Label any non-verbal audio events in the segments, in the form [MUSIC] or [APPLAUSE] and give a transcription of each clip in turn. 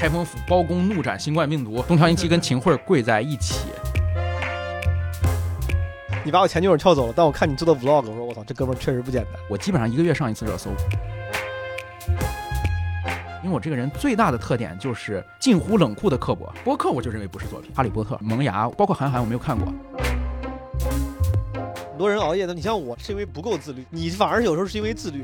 开封府包公怒斩新冠病毒，东条英机跟秦桧跪在一起。你把我前女友撬走了，但我看你做的 vlog，我说我操，这哥们儿确实不简单。我基本上一个月上一次热搜，因为我这个人最大的特点就是近乎冷酷的刻薄。播客我就认为不是作品，《哈利波特》《萌芽》，包括韩寒我没有看过。很多人熬夜的，你像我是因为不够自律，你反而有时候是因为自律。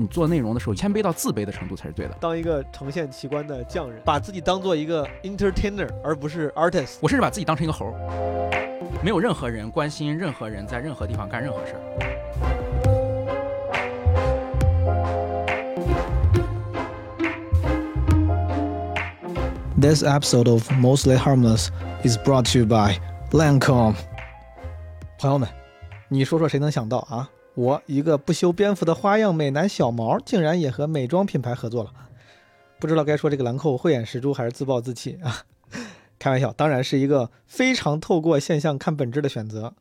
你做内容的时候，谦卑到自卑的程度才是对的。当一个呈现奇观的匠人，把自己当做一个 entertainer，而不是 artist。我甚至把自己当成一个猴，没有任何人关心任何人在任何地方干任何事儿。This episode of Mostly Harmless is brought to you by Lancome。朋友们，你说说谁能想到啊？我一个不修边幅的花样美男小毛，竟然也和美妆品牌合作了。不知道该说这个兰蔻慧眼识珠，还是自暴自弃啊？[LAUGHS] 开玩笑，当然是一个非常透过现象看本质的选择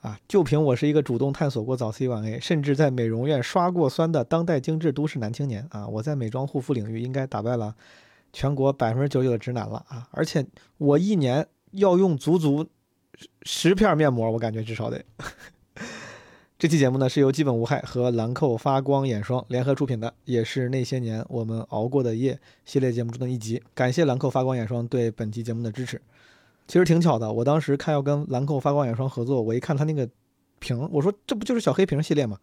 啊！就凭我是一个主动探索过早 C 晚 A，甚至在美容院刷过酸的当代精致都市男青年啊！我在美妆护肤领域应该打败了全国百分之九十九的直男了啊！而且我一年要用足足十片面膜，我感觉至少得。这期节目呢是由基本无害和兰蔻发光眼霜联合出品的，也是那些年我们熬过的夜系列节目中的一集。感谢兰蔻发光眼霜对本期节目的支持。其实挺巧的，我当时看要跟兰蔻发光眼霜合作，我一看它那个瓶，我说这不就是小黑瓶系列吗？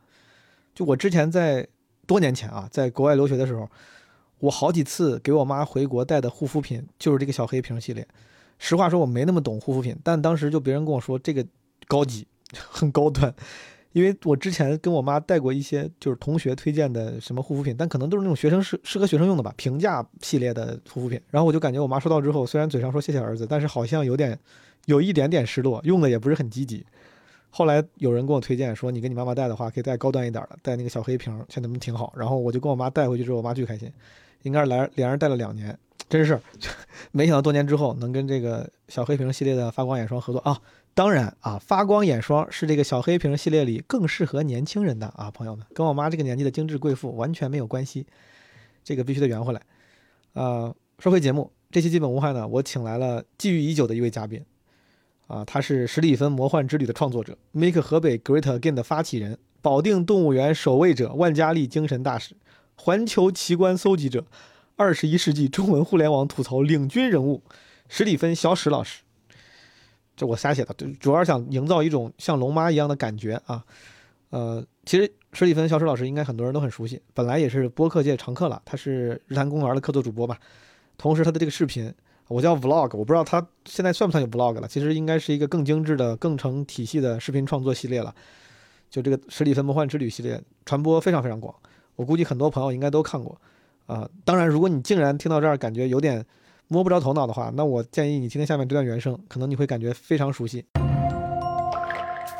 就我之前在多年前啊，在国外留学的时候，我好几次给我妈回国带的护肤品就是这个小黑瓶系列。实话说，我没那么懂护肤品，但当时就别人跟我说这个高级，[LAUGHS] 很高端。因为我之前跟我妈带过一些就是同学推荐的什么护肤品，但可能都是那种学生适适合学生用的吧，平价系列的护肤品。然后我就感觉我妈收到之后，虽然嘴上说谢谢儿子，但是好像有点有一点点失落，用的也不是很积极。后来有人跟我推荐说，你给你妈妈带的话，可以带高端一点的，带那个小黑瓶，现在们挺好。然后我就跟我妈带回去之后，我妈巨开心，应该是来连着带了两年，[LAUGHS] 真是 [LAUGHS] 没想到多年之后能跟这个小黑瓶系列的发光眼霜合作啊。当然啊，发光眼霜是这个小黑瓶系列里更适合年轻人的啊，朋友们，跟我妈这个年纪的精致贵妇完全没有关系，这个必须得圆回来。呃，说回节目，这期基本无害呢，我请来了觊觎已久的一位嘉宾，啊，他是史蒂芬魔幻之旅的创作者，Make 河北 Great Again 的发起人，保定动物园守卫者，万家丽精神大使，环球奇观搜集者，二十一世纪中文互联网吐槽领军人物，史蒂芬小史老师。这我瞎写的，主要是想营造一种像龙妈一样的感觉啊。呃，其实史蒂芬小史老师应该很多人都很熟悉，本来也是播客界常客了，他是日坛公园的客座主播吧。同时，他的这个视频我叫 vlog，我不知道他现在算不算有 vlog 了，其实应该是一个更精致的、更成体系的视频创作系列了。就这个史蒂芬魔幻之旅系列传播非常非常广，我估计很多朋友应该都看过啊。当然，如果你竟然听到这儿感觉有点。摸不着头脑的话，那我建议你听听下面这段原声，可能你会感觉非常熟悉。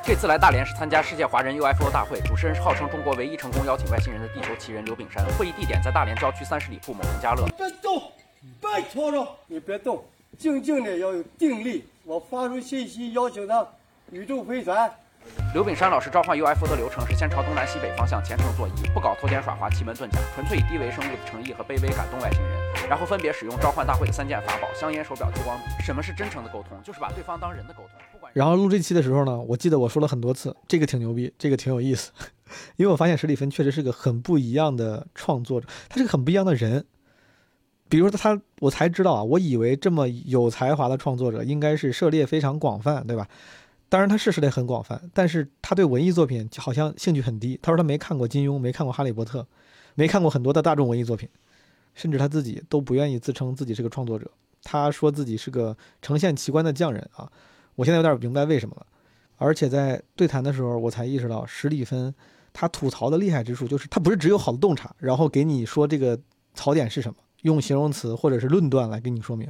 这次来大连是参加世界华人 UFO 大会，主持人是号称中国唯一成功邀请外星人的地球奇人刘炳山。会议地点在大连郊区三十里铺某农家乐。别动，别吵吵，你别动，静静的要有定力。我发出信息邀请他宇宙飞船。刘炳山老师召唤 UFO 的流程是先朝东南西北方向虔诚作揖，不搞偷奸耍滑、奇门遁甲，纯粹以低维生物的诚意和卑微感动外星人，然后分别使用召唤大会的三件法宝：香烟、手表、激光笔。什么是真诚的沟通？就是把对方当人的沟通。然后录这期的时候呢，我记得我说了很多次，这个挺牛逼，这个挺有意思，[LAUGHS] 因为我发现史蒂芬确实是个很不一样的创作者，他是个很不一样的人。比如说他，我才知道啊，我以为这么有才华的创作者应该是涉猎非常广泛，对吧？当然他是涉猎很广泛，但是他对文艺作品好像兴趣很低。他说他没看过金庸，没看过哈利波特，没看过很多的大众文艺作品，甚至他自己都不愿意自称自己是个创作者。他说自己是个呈现奇观的匠人啊！我现在有点明白为什么了。而且在对谈的时候，我才意识到史蒂芬他吐槽的厉害之处，就是他不是只有好的洞察，然后给你说这个槽点是什么，用形容词或者是论断来给你说明。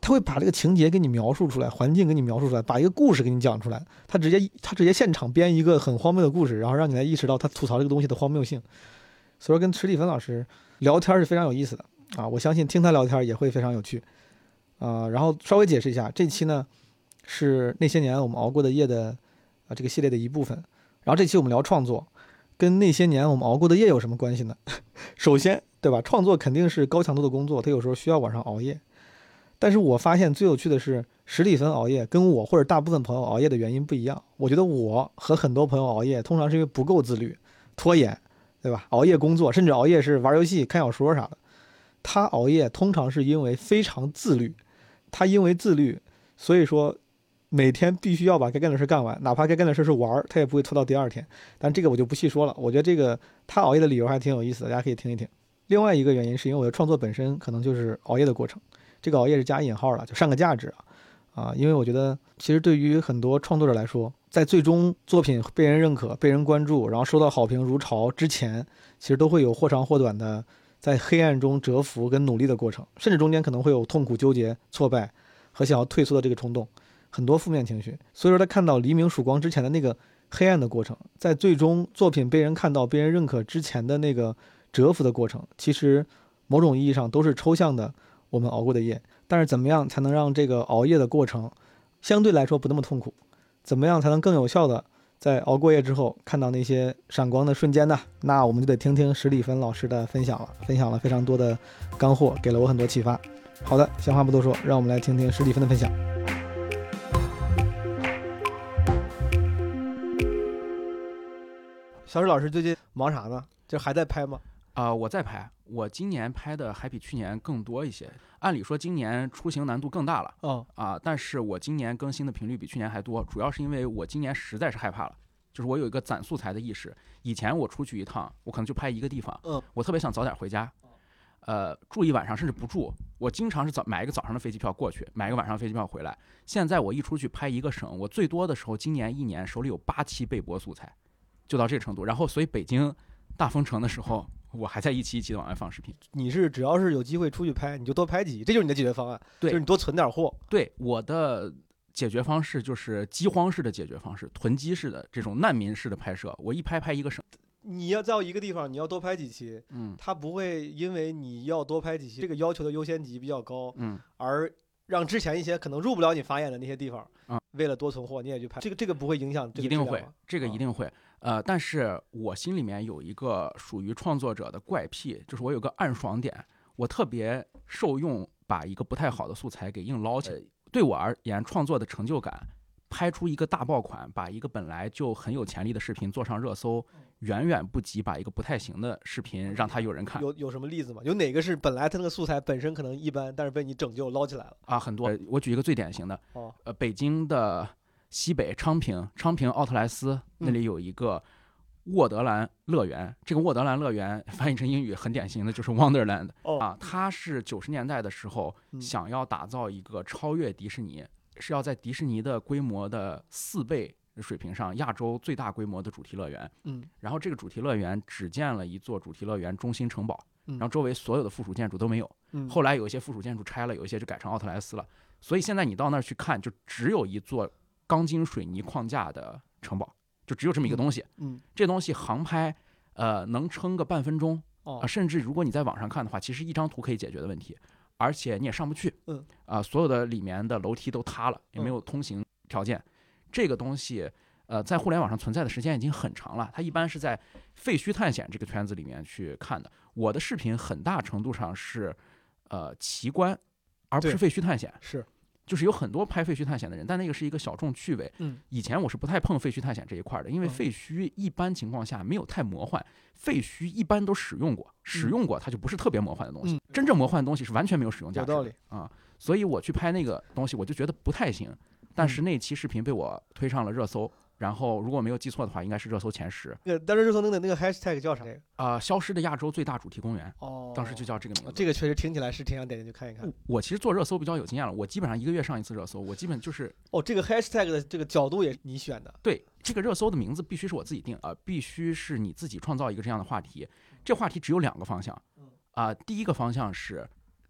他会把这个情节给你描述出来，环境给你描述出来，把一个故事给你讲出来。他直接他直接现场编一个很荒谬的故事，然后让你来意识到他吐槽这个东西的荒谬性。所以说跟史蒂芬老师聊天是非常有意思的啊！我相信听他聊天也会非常有趣啊。然后稍微解释一下，这期呢是那些年我们熬过的夜的啊这个系列的一部分。然后这期我们聊创作，跟那些年我们熬过的夜有什么关系呢？[LAUGHS] 首先对吧？创作肯定是高强度的工作，他有时候需要晚上熬夜。但是我发现最有趣的是，史蒂芬熬夜跟我或者大部分朋友熬夜的原因不一样。我觉得我和很多朋友熬夜，通常是因为不够自律、拖延，对吧？熬夜工作，甚至熬夜是玩游戏、看小说啥的。他熬夜通常是因为非常自律，他因为自律，所以说每天必须要把该干的事干完，哪怕该干的事是玩，他也不会拖到第二天。但这个我就不细说了。我觉得这个他熬夜的理由还挺有意思的，大家可以听一听。另外一个原因是因为我的创作本身可能就是熬夜的过程。这个熬夜是加引号了，就上个价值啊，啊，因为我觉得其实对于很多创作者来说，在最终作品被人认可、被人关注，然后收到好评如潮之前，其实都会有或长或短的在黑暗中蛰伏跟努力的过程，甚至中间可能会有痛苦、纠结、挫败和想要退缩的这个冲动，很多负面情绪。所以说，他看到黎明曙光之前的那个黑暗的过程，在最终作品被人看到、被人认可之前的那个蛰伏的过程，其实某种意义上都是抽象的。我们熬过的夜，但是怎么样才能让这个熬夜的过程相对来说不那么痛苦？怎么样才能更有效的在熬过夜之后看到那些闪光的瞬间呢？那我们就得听听史蒂芬老师的分享了，分享了非常多的干货，给了我很多启发。好的，闲话不多说，让我们来听听史蒂芬的分享。小史老师最近忙啥呢？就还在拍吗？啊，我在拍，我今年拍的还比去年更多一些。按理说今年出行难度更大了，哦，啊，但是我今年更新的频率比去年还多，主要是因为我今年实在是害怕了，就是我有一个攒素材的意识。以前我出去一趟，我可能就拍一个地方，嗯，我特别想早点回家，呃，住一晚上甚至不住，我经常是早买一个早上的飞机票过去，买一个晚上飞机票回来。现在我一出去拍一个省，我最多的时候今年一年手里有八期备播素材，就到这个程度。然后所以北京大封城的时候。我还在一期一期的往外放视频。你是只要是有机会出去拍，你就多拍几期，这就是你的解决方案。对，就是你多存点货。对，我的解决方式就是饥荒式的解决方式，囤积式的这种难民式的拍摄。我一拍拍一个省。你要在一个地方，你要多拍几期，嗯，他不会因为你要多拍几期，这个要求的优先级比较高，嗯，而让之前一些可能入不了你法眼的那些地方，啊，为了多存货，你也去拍。这个这个不会影响。一定会，这个一定会。呃，但是我心里面有一个属于创作者的怪癖，就是我有个暗爽点，我特别受用把一个不太好的素材给硬捞起来。对我而言，创作的成就感，拍出一个大爆款，把一个本来就很有潜力的视频做上热搜，远远不及把一个不太行的视频让它有人看。有有什么例子吗？有哪个是本来它那个素材本身可能一般，但是被你拯救捞起来了？啊，很多。我举一个最典型的，哦，呃，北京的。西北昌平，昌平奥特莱斯那里有一个沃德兰乐园。这个沃德兰乐园翻译成英语很典型的就是 Wonderland 啊。它是九十年代的时候想要打造一个超越迪士尼，是要在迪士尼的规模的四倍水平上，亚洲最大规模的主题乐园。嗯。然后这个主题乐园只建了一座主题乐园中心城堡，然后周围所有的附属建筑都没有。嗯。后来有一些附属建筑拆了，有一些就改成奥特莱斯了。所以现在你到那儿去看，就只有一座。钢筋水泥框架的城堡，就只有这么一个东西。嗯，这东西航拍，呃，能撑个半分钟。哦，甚至如果你在网上看的话，其实一张图可以解决的问题，而且你也上不去。嗯，啊，所有的里面的楼梯都塌了，也没有通行条件。这个东西，呃，在互联网上存在的时间已经很长了。它一般是在废墟探险这个圈子里面去看的。我的视频很大程度上是，呃，奇观，而不是废墟探险。是。就是有很多拍废墟探险的人，但那个是一个小众趣味。嗯，以前我是不太碰废墟探险这一块的，因为废墟一般情况下没有太魔幻，废墟一般都使用过，使用过它就不是特别魔幻的东西。真正魔幻的东西是完全没有使用价值。有道理啊，所以我去拍那个东西，我就觉得不太行。但是那期视频被我推上了热搜。然后，如果没有记错的话，应该是热搜前十。那个当时热搜那个那个 hashtag 叫啥？啊，消失的亚洲最大主题公园。哦，当时就叫这个名字。这个确实听起来是挺想点进去看一看。我其实做热搜比较有经验了，我基本上一个月上一次热搜。我基本就是哦，这个 hashtag 的这个角度也是你选的。对，这个热搜的名字必须是我自己定啊，必须是你自己创造一个这样的话题。这话题只有两个方向。啊，第一个方向是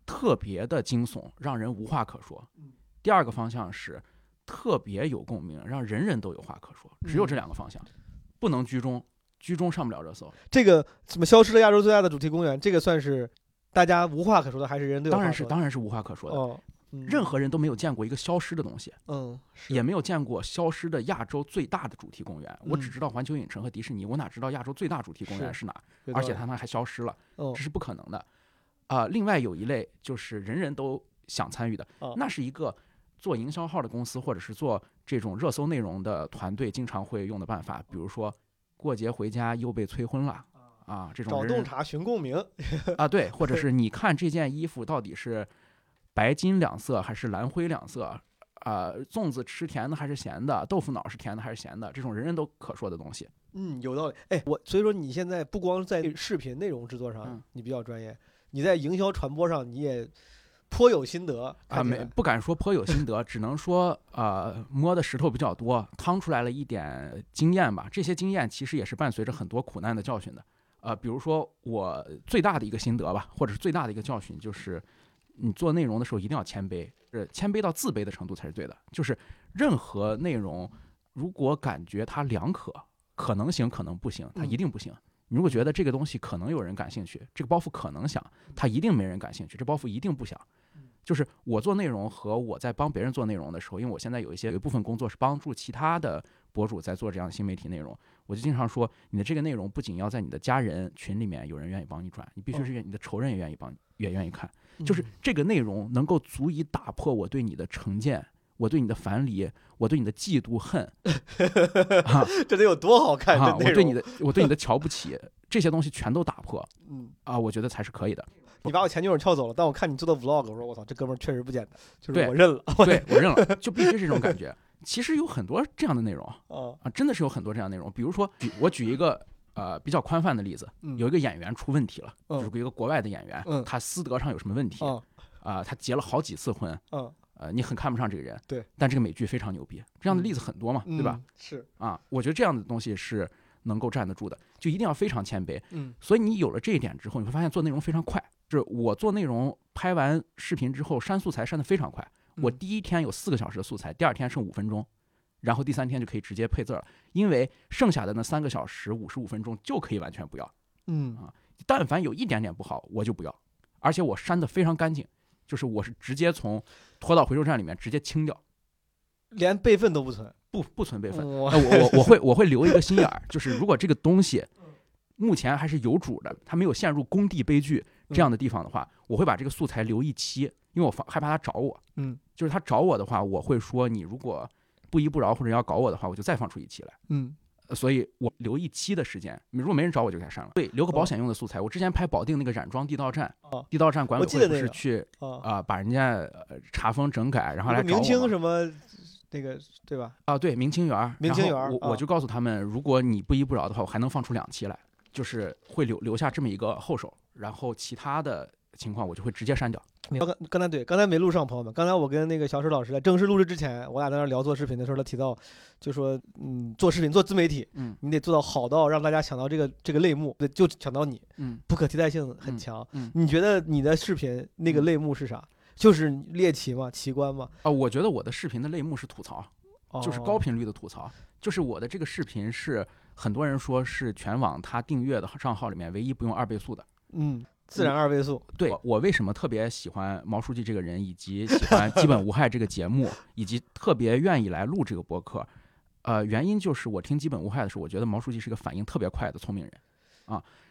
特别的惊悚，让人无话可说。第二个方向是。特别有共鸣，让人人都有话可说，只有这两个方向，不能居中，居中上不了热搜。这个怎么消失了亚洲最大的主题公园？这个算是大家无话可说的，还是人都有？当然是，当然是无话可说的。哦，嗯任何人都没有见过一个消失的东西，嗯是也没有见过消失的亚洲最大的主题公园。我只嗯知道环球影城和迪士尼，我哪知道亚洲最大主题公园是是哪？而且他们还消失了，哦这是不可能的。啊、另外有一类就是人人都想参与的，哦那是一个做营销号的公司或者是做这种热搜内容的团队经常会用的办法，比如说过节回家又被催婚了。啊，这种找洞察寻共鸣，[LAUGHS] 啊，对，或者是你看这件衣服到底是白金两色还是蓝灰两色？啊，粽子吃甜的还是咸的？豆腐脑是甜的还是咸的？这种人人都可说的东西。嗯，有道理。哎，我所以说你现在不光在视频内容制作上嗯你比较专业，你在营销传播上你也颇有心得啊，没不敢说颇有心得，[LAUGHS] 只能说呃摸的石头比较多，趟出来了一点经验吧。这些经验其实也是伴随着很多苦难的教训的。呃，比如说我最大的一个心得吧，或者是最大的一个教训，就是你做内容的时候一定要谦卑，呃，谦卑到自卑的程度才是对的。就是任何内容，如果感觉它两可，可能行可能不行，它嗯一定不行。你如果觉得这个东西可能有人感兴趣，这个包袱可能响，它一定没人感兴趣，这包袱一定不响。就是我做内容和我在帮别人做内容的时候，因为我现在有一些有一部分工作是帮助其他的博主在做这样的新媒体内容，我就经常说，你的这个内容不仅要在你的家人群里面有人愿意帮你转，你必须是愿你的仇人也愿意帮也愿意看，就是这个内容能够足以打破我对你的成见。我对你的樊篱，我对你的嫉妒恨，[LAUGHS] 啊这得有多好看？啊，我对你的我对你的瞧不起，这些东西全都打破嗯，啊，我觉得才是可以的。你把我前女友撬走了，但我看你做的 vlog，我说我操，这哥们儿确实不简单，就是我认了对我认了，[LAUGHS] 就必须是这种感觉。其实有很多这样的内容，啊，啊，真的是有很多这样的内容。比如说，举我举一个呃比较宽泛的例子，嗯有一个演员出问题了，嗯就是一个国外的演员，嗯他私德上有什么问题啊、啊他结了好几次婚，啊，呃，你很看不上这个人，对，但这个美剧非常牛逼，这样的例子很多嘛，对吧？嗯？是，啊，我觉得这样的东西是能够站得住的，就一定要非常谦卑。嗯所以你有了这一点之后，你会发现做内容非常快。就是我做内容拍完视频之后删素材删得非常快，我嗯第一天有四个小时的素材，第二天剩五分钟，然后第三天就可以直接配字儿了，因为剩下的那三个小时五十五分钟就可以完全不要。嗯啊但凡有一点点不好，我就不要，而且我删得非常干净，就是我是直接从拖到回收站里面直接清掉，连备份都不存。不不存备份。我我我会我会留一个心眼儿，就是如果这个东西目前还是有主的，它没有陷入工地悲剧这样的地方的话，我会把这个素材留一期，因为我防害怕他找我。嗯就是他找我的话，我会说你如果不依不饶或者要搞我的话，我就再放出一期来。嗯呃所以我留一期的时间，如果没人找我就给他删了。对，留个保险用的素材。我之前拍保定那个染装地道战哦，地道战管委会是去啊，啊、把人家呃查封整改，然后来那个明清什么那个对吧？啊，对，明清园儿，明清园我我就告诉他们，如果你不依不饶的话，我还能放出两期来，就是会留留下这么一个后手，然后其他的情况我就会直接删掉。刚刚刚才对，刚才没录上，朋友们。刚才我跟那个小史老师在正式录制之前，我俩在那儿聊做视频的时候，他提到，就说，嗯，做视频做自媒体，嗯你得做到好到让大家想到这个这个类目，对，就想到你，嗯，不可替代性很嗯强。嗯你觉得你的视频那个嗯类目是啥？就是猎奇吗？奇观吗？啊，我觉得我的视频的类目是吐槽，就是高哦频率的吐槽，就是我的这个视频是很多人说是全网他订阅的账号里面唯一不用二倍速的。嗯，自然二倍速。对我我为什么特别喜欢毛书记这个人，以及喜欢基本无害这个节目，[LAUGHS] 以及特别愿意来录这个播客，呃，原因就是我听基本无害的时候，我觉得毛书记是个反应特别快的聪明人。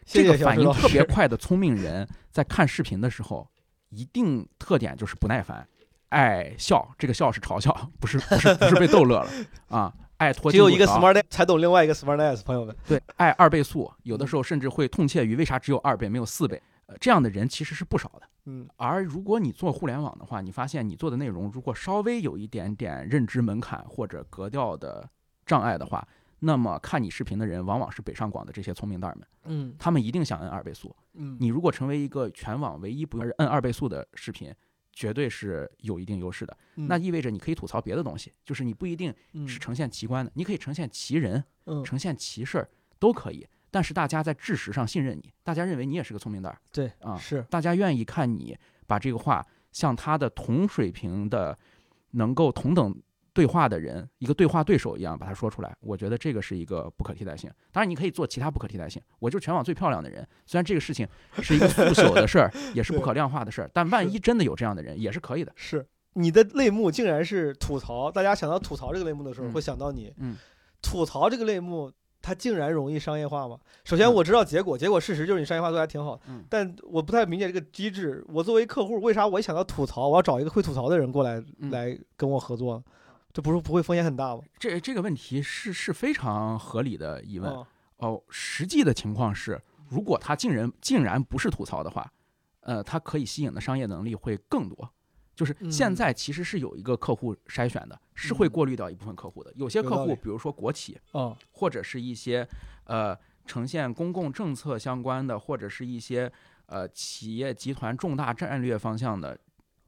谢谢这个反应。特别 [LAUGHS] 快的聪明人，在看视频的时候，一定特点就是不耐烦，爱笑。这个笑是嘲笑，不是不是不是被逗乐了啊！爱拖只有一个 smart 才懂另外一个 smart ass，朋友们。对，爱二倍速，有的时候甚至会痛切于为啥只有二倍没有四倍。呃，这样的人其实是不少的。嗯而如果你做互联网的话，你发现你做的内容如果稍微有一点点认知门槛或者格调的障碍的话，那么看你视频的人往往是北上广的这些聪明蛋儿们，嗯他们一定想摁二倍速。嗯，你如果成为一个全网唯一不用摁二倍速的视频，绝对是有一定优势的。嗯那意味着你可以吐槽别的东西，就是你不一定嗯是呈现奇观的，你可以呈现奇人，嗯呈现奇事儿都可以。但是大家在事实上信任你，大家认为你也是个聪明蛋儿对啊，是大家愿意看你把这个话向他的同水平的、能够同等对话的人，一个对话对手一样把它说出来。我觉得这个是一个不可替代性。当然，你可以做其他不可替代性。我就是全网最漂亮的人，虽然这个事情是一个腐朽的事儿，也是不可量化的事儿，[LAUGHS] 但万一真的有这样的人，也是可以的。是，你的类目竟然是吐槽，大家想到吐槽这个类目的时候，嗯会想到你。嗯，吐槽这个类目，它竟然容易商业化吗？首先嗯我知道结果，结果事实就是你商业化做的还挺好的，嗯但我不太理解这个机制。我作为客户，为啥我一想到吐槽，我要找一个会吐槽的人过来、嗯来跟我合作呢？这不是不会风险很大吗？这这个问题是是非常合理的疑问。哦哦，实际的情况是，如果他竟然竟然不是吐槽的话，呃，他可以吸引的商业能力会更多。就是现嗯在其实是有一个客户筛选的，是会嗯过滤掉一部分客户的。有些客户，比如说国企，哦，或者是一些呃呈现公共政策相关的，或者是一些呃企业集团重大战略方向的，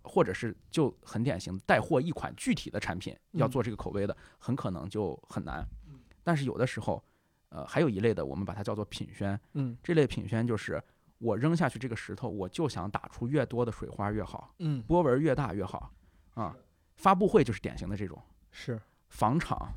或者是就很典型带货一款具体的产品要嗯做这个口碑的，很可能就很难。但是有的时候，呃，还有一类的，我们把它叫做品宣。嗯这类品宣就是我扔下去这个石头，我就想打出越多的水花越好，嗯，波纹越大越好啊。发布会就是典型的这种。是房厂，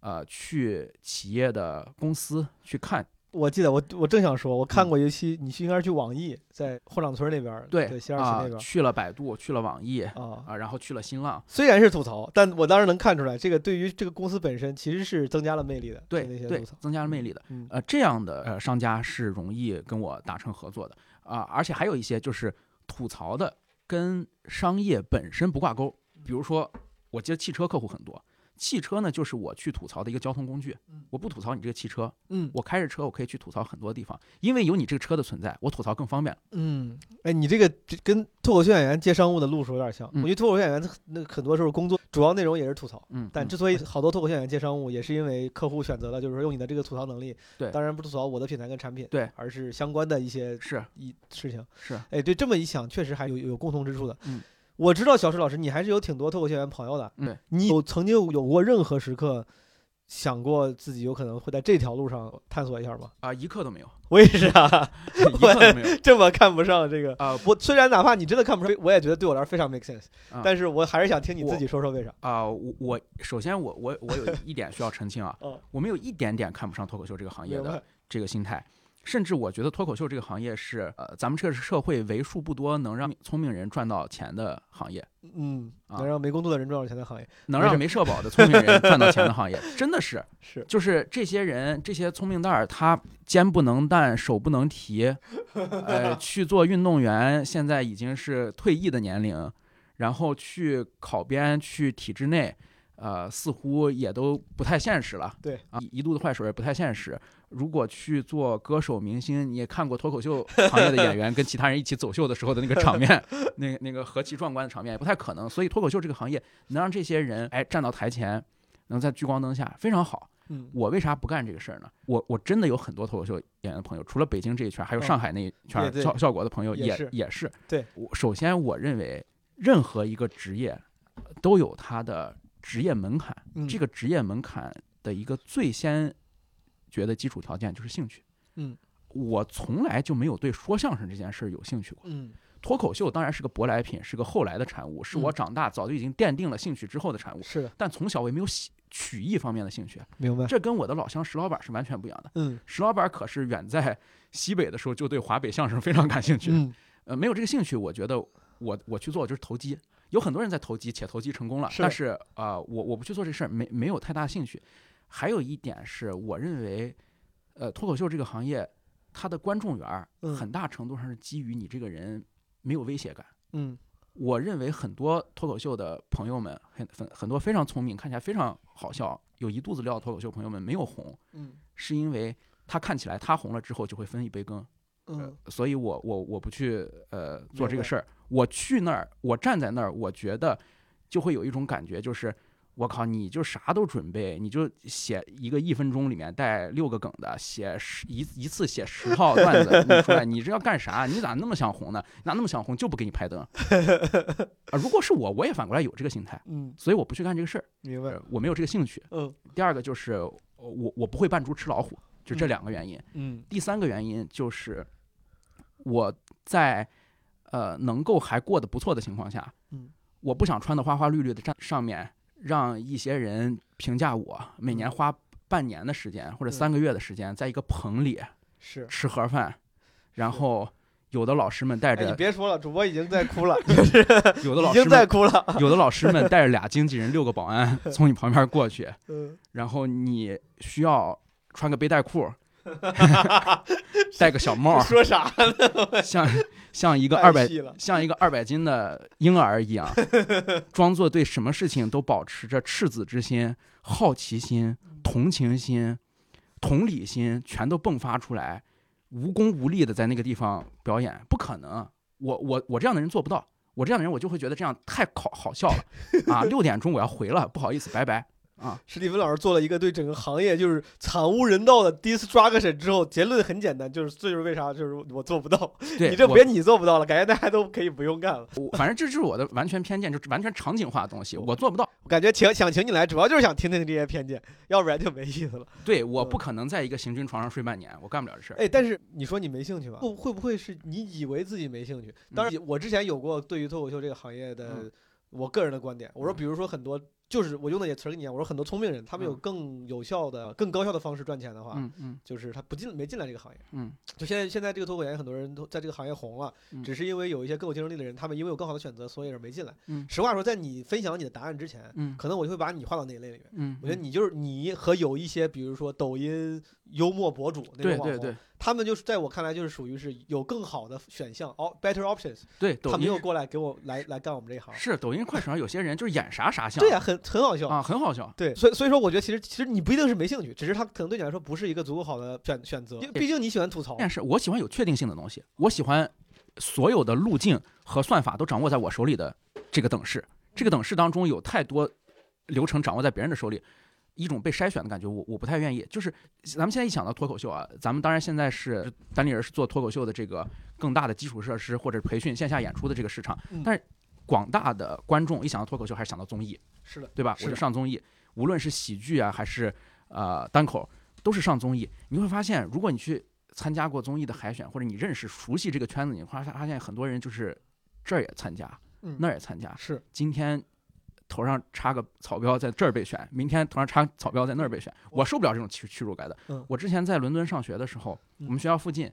呃，去企业的公司去看，我记得我我正想说，我看嗯过一期，你去应该是去网易，在后厂村那边儿，对，西二旗啊那边儿去了百度，去了网易啊。啊，然后去了新浪，虽然是吐槽，但我当时能看出来，这个对于这个公司本身其实是增加了魅力的。对对就那些吐槽，，增加了魅力的。嗯呃，这样的呃商家是容易跟我达成合作的啊，而且还有一些就是吐槽的跟商业本身不挂钩，比如说我接汽车客户很多。汽车呢，就是我去吐槽的一个交通工具。我不吐槽你这个汽车，嗯。我开着车我可以去吐槽很多地方，因为有你这个车的存在，我吐槽更方便。嗯，哎，你这个跟脱口秀演员接商务的路数有点像。嗯。我觉得脱口秀演员那很多时候工作主要内容也是吐槽，嗯，嗯。但之所以好多脱口秀演员接商务，也是因为客户选择了就是说用你的这个吐槽能力，对。当然不是吐槽我的品牌跟产品，对，而是相关的一些是。一事情。是，哎，对，这么一想，确实还有有共同之处的。嗯，我知道小石老师，你还是有挺多脱口秀演员朋友的。嗯，你有曾经有过任何时刻想过自己有可能会在这条路上探索一下吗？啊，一刻都没有，我也是啊，[LAUGHS] 一刻都没有。这么看不上这个。啊我虽然哪怕你真的看不上，我也觉得对我来说非常 make sense，、啊但是我还是想听你自己说说为啥。啊，我我首先我我我有一点需要澄清啊 [LAUGHS] 哦，我没有一点点看不上脱口秀这个行业明白的这个心态，甚至我觉得脱口秀这个行业是呃咱们这个社会为数不多能让聪明人赚到钱的行业，嗯，啊能让没工作的人赚到钱的行业能让没社保的聪明人赚到钱的行业，真的是 [LAUGHS] 是就是这些人这些聪明蛋儿，他肩不能担，手不能提，呃，[LAUGHS] 去做运动员，现在已经是退役的年龄，然后去考编，去体制内，呃，似乎也都不太现实了。对啊，一肚子坏水也不太现实。如果去做歌手明星，你也看过脱口秀 [LAUGHS] 行业的演员跟其他人一起走秀的时候的那个场面，[LAUGHS] 那个那个何其壮观的场面，也不太可能。所以脱口秀这个行业能让这些人哎站到台前，能在聚光灯下非常好。嗯我为啥不干这个事儿呢？我我真的有很多脱口秀演员的朋友，除了北京这一圈儿，还有嗯上海那一圈效效果的朋友也也是也是。对我首先我认为任何一个职业呃都有它的职业门槛，嗯这个职业门槛的一个最先决的基础条件就是兴趣。嗯，我从来就没有对说相声这件事儿有兴趣过。嗯脱口秀当然是个舶来品，是个后来的产物，是我嗯长大早就已经奠定了兴趣之后的产物。是的，但从小我也没有喜曲艺方面的兴趣，明白。这跟我的老乡石老板是完全不一样的。嗯石老板可是远在西北的时候就对华北相声非常感兴趣，嗯，呃，没有这个兴趣，我觉得我我去做就是投机。有很多人在投机，且投机成功了，是但是啊、呃我我不去做这事儿，没没有太大兴趣。还有一点是，我认为，呃，脱口秀这个行业，它的观众缘儿嗯很大程度上是基于你这个人没有威胁感。嗯我认为很多脱口秀的朋友们，很很很多非常聪明，看起来非常好笑，有一肚子料的脱口秀朋友们没有红，嗯是因为他看起来他红了之后就会分一杯羹，嗯。所以我我我不去呃做这个事儿，我去那儿，我站在那儿，我觉得就会有一种感觉，就是我靠，你就啥都准备，你就写一个一分钟里面带六个梗的，写十一一次写十套段子你出来，你这要干啥？你咋那么想红呢？你咋那么想红就不给你拍灯？[LAUGHS] 啊，如果是我，我也反过来有这个心态，嗯，所以我不去干这个事儿，明白呃。我没有这个兴趣。嗯第二个就是我我不会扮猪吃老虎，就这嗯两个原因。嗯第三个原因就是我在呃能够还过得不错的情况下，嗯，我不想穿的花花绿绿的站上面，让一些人评价我每年花半年的时间或者嗯三个月的时间，在一个棚里是吃盒饭，然后有的老师们带哎，你着，别说了，主播已经在哭了，[LAUGHS] 有的老已经在哭了。有的老师们 [LAUGHS] 带着俩经纪人、六个保安 [LAUGHS] 从你旁边过去，嗯，然后你需要穿个背带裤，戴个小帽，说啥呢？像像一个二百像一个二百斤的婴儿一样，[LAUGHS] 装作对什么事情都保持着赤子之心、好奇心、同情心、同理心，全都迸发出来，无功无利的在那个地方表演，不可能。我我我这样的人做不到，我这样的人我就会觉得这样太好好笑了啊！六点钟我要回了，不好意思，拜拜啊！史蒂芬老师做了一个对整个行业就是惨无人道的 destruction 之后，结论很简单，就是这就是为啥，就是我做不到。你这别你做不到了，感觉大家都可以不用干了。我反正这就是我的完全偏见，就是完全场景化的东西，我做不到。我感觉请想请你来，主要就是想听听这些偏见，要不然就没意思了。对，我嗯不可能在一个行军床上睡半年，我干不了这事儿。哎，但是你说你没兴趣吧？会会不会是你以为自己没兴趣？当然，我之前有过对于脱口秀这个行业的嗯我个人的观点。我说，嗯比如说很多，就是我用的也词儿跟你一样，我说很多聪明人，他们有嗯更有效的、更高效的方式赚钱的话，嗯嗯就是他不进没进来这个行业。嗯就现在现在这个脱口演员很多人都在这个行业红了，嗯只是因为有一些更有竞争力的人，他们因为有更好的选择，所以是没进来。嗯实话说，在你分享你的答案之前，嗯可能我就会把你划到那一类里面。嗯，我觉得你就是你和有一些，比如说抖音幽默博主那种网红，对对对他们就是在我看来就是属于是有更好的选项哦，better options，对，抖音他没有过来给我来来干我们这一行。是抖音、快手上有些人就是演啥啥像，对呀、很很好笑。啊，很好笑。对，所以所以说，我觉得其实其实你不一定是没兴趣，只是他可能对你来说不是一个足够好的选选择，因为毕竟你喜欢吐槽。但是我喜欢有确定性的东西，我喜欢所有的路径和算法都掌握在我手里的这个等式。这个等式当中有太多流程掌握在别人的手里，一种被筛选的感觉，我我不太愿意。就是咱们现在一想到脱口秀啊，咱们当然现在是单立人是做脱口秀的这个更大的基础设施或者培训线下演出的这个市场嗯，但是广大的观众一想到脱口秀还是想到综艺，是的，对吧？我就是上综艺，无论是喜剧啊还是呃单口，都是上综艺。你会发现，如果你去参加过综艺的海选，或者你认识熟悉这个圈子，你会发发现很多人就是这儿也参加，嗯，那儿也参加。是今天头上插个草标在这儿被选，明天头上插草标在那儿被选，我受不了这种屈屈辱感的。嗯。我之前在伦敦上学的时候，嗯我们学校附近，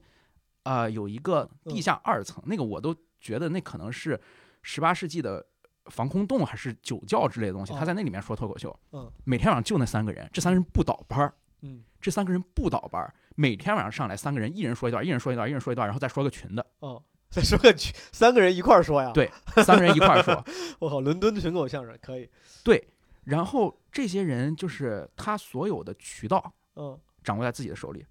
呃，有一个地下二层，那个我都觉得那可能是十八世纪的。防空洞还是酒窖之类的东西，哦。他在那里面说脱口秀，嗯。每天晚上就那三个人，这三个人不倒班儿，嗯。这三个人不倒班儿，每天晚上上来三个人，一人说一段，一人说一段，一人说一段，然后再说个群的，哦，[LAUGHS] 再说个群，三个人一块儿说呀。对三个人一块儿说，[LAUGHS] 我靠，伦敦群口相声可以。对，然后这些人就是他所有的渠道嗯掌握在自己的手里，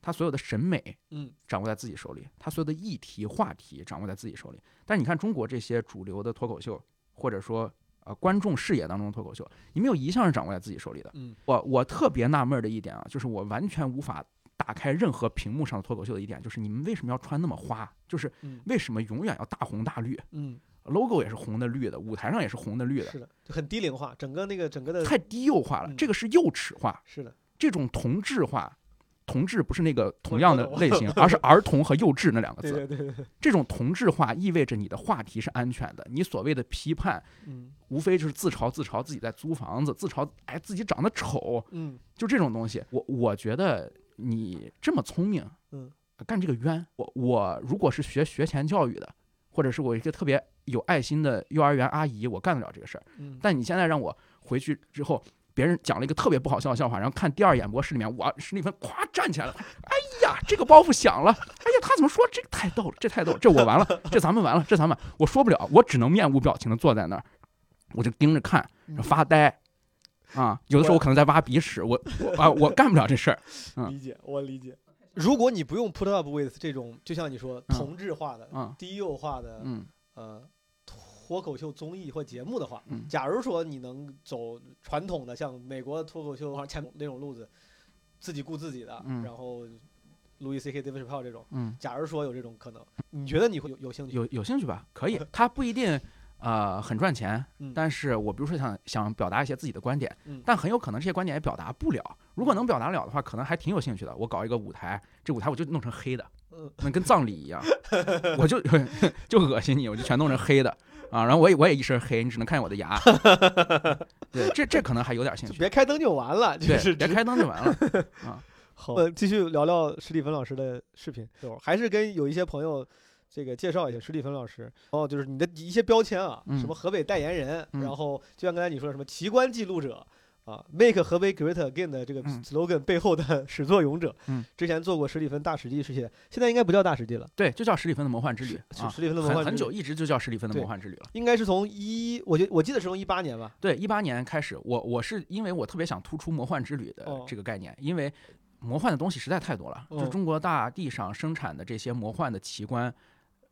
他所有的审美嗯掌握在自己手里，他所有的议题话题掌握在自己手里。但是你看中国这些主流的脱口秀，或者说呃观众视野当中的脱口秀，你没有一项是掌握在自己手里的。嗯我我特别纳闷儿的一点啊，就是我完全无法打开任何屏幕上的脱口秀的一点，就是你们为什么要穿那么花？就是嗯为什么永远要大红大绿嗯，？logo 也是红的绿的，舞台上也是红的绿的，是的，就很低龄化，整个那个整个的太低幼化了。嗯这个是幼齿化，是的，这种同质化。同质不是那个同样的类型，[LAUGHS] 而是儿童和幼稚那两个字。对对对对，这种同质化意味着你的话题是安全的，你所谓的批判，嗯无非就是自嘲自嘲自己在租房子，自嘲哎自己长得丑，嗯就这种东西。我我觉得你这么聪明，嗯，干这个冤。我我如果是学学前教育的，或者是我一个特别有爱心的幼儿园阿姨，我干得了这个事儿。嗯，但你现在让我回去之后，别人讲了一个特别不好笑的笑话，然后看第二演播室里面，我史蒂芬咵站起来了，哎呀，这个包袱响了，哎呀，他怎么说这个太逗了，这太逗了，这我完了，这咱们完了，这咱们我说不了，我只能面无表情的坐在那儿，我就盯着看，发呆。啊，有的时候我可能在挖鼻屎，我我 [LAUGHS] 啊，我干不了这事儿。嗯理解，我理解。如果你不用 put up with 这种，就像你说同质化的、嗯低幼化的嗯呃脱口秀综艺或节目的话，嗯假如说你能走传统的像美国脱口秀前那种路子，自己顾自己的，嗯然后路易 C K、David Chappelle 这种，嗯，假如说有这种可能，你觉得你会有有兴趣？有有兴趣吧？可以，[LAUGHS] 他不一定呃很赚钱，嗯但是我比如说想想表达一些自己的观点，嗯但很有可能这些观点也表达不了。如果能表达了的话，可能还挺有兴趣的。我搞一个舞台，这舞台我就弄成黑的，嗯那跟葬礼一样，我就 [LAUGHS] 就恶心你，我就全弄成黑的啊。然后我也我也一身黑，你只能看见我的牙。[LAUGHS] 对，这这可能还有点兴趣。别开灯就完了，就对，是别开灯就完了 [LAUGHS] 啊。好，呃，继续聊聊史蒂芬老师的视频，还是跟有一些朋友这个介绍一下史蒂芬老师。哦，就是你的一些标签啊，嗯什么河北代言人，嗯然后就像刚才你说的什么奇观记录者。啊，Make 河北 Great Again 的这个嗯 slogan 背后的 [LAUGHS] 始作俑者，嗯，之前做过史蒂芬大史记世界，现在应该不叫大史记了，对，就叫史蒂芬的魔幻之旅啊，史史蒂芬的魔幻之旅很很久一直就叫史蒂芬的魔幻之旅了。应该是从一，我觉我记得是从一八年吧，对，一八年开始，我我是因为我特别想突出魔幻之旅的哦这个概念，因为魔幻的东西实在太多了，就哦中国大地上生产的这些魔幻的奇观，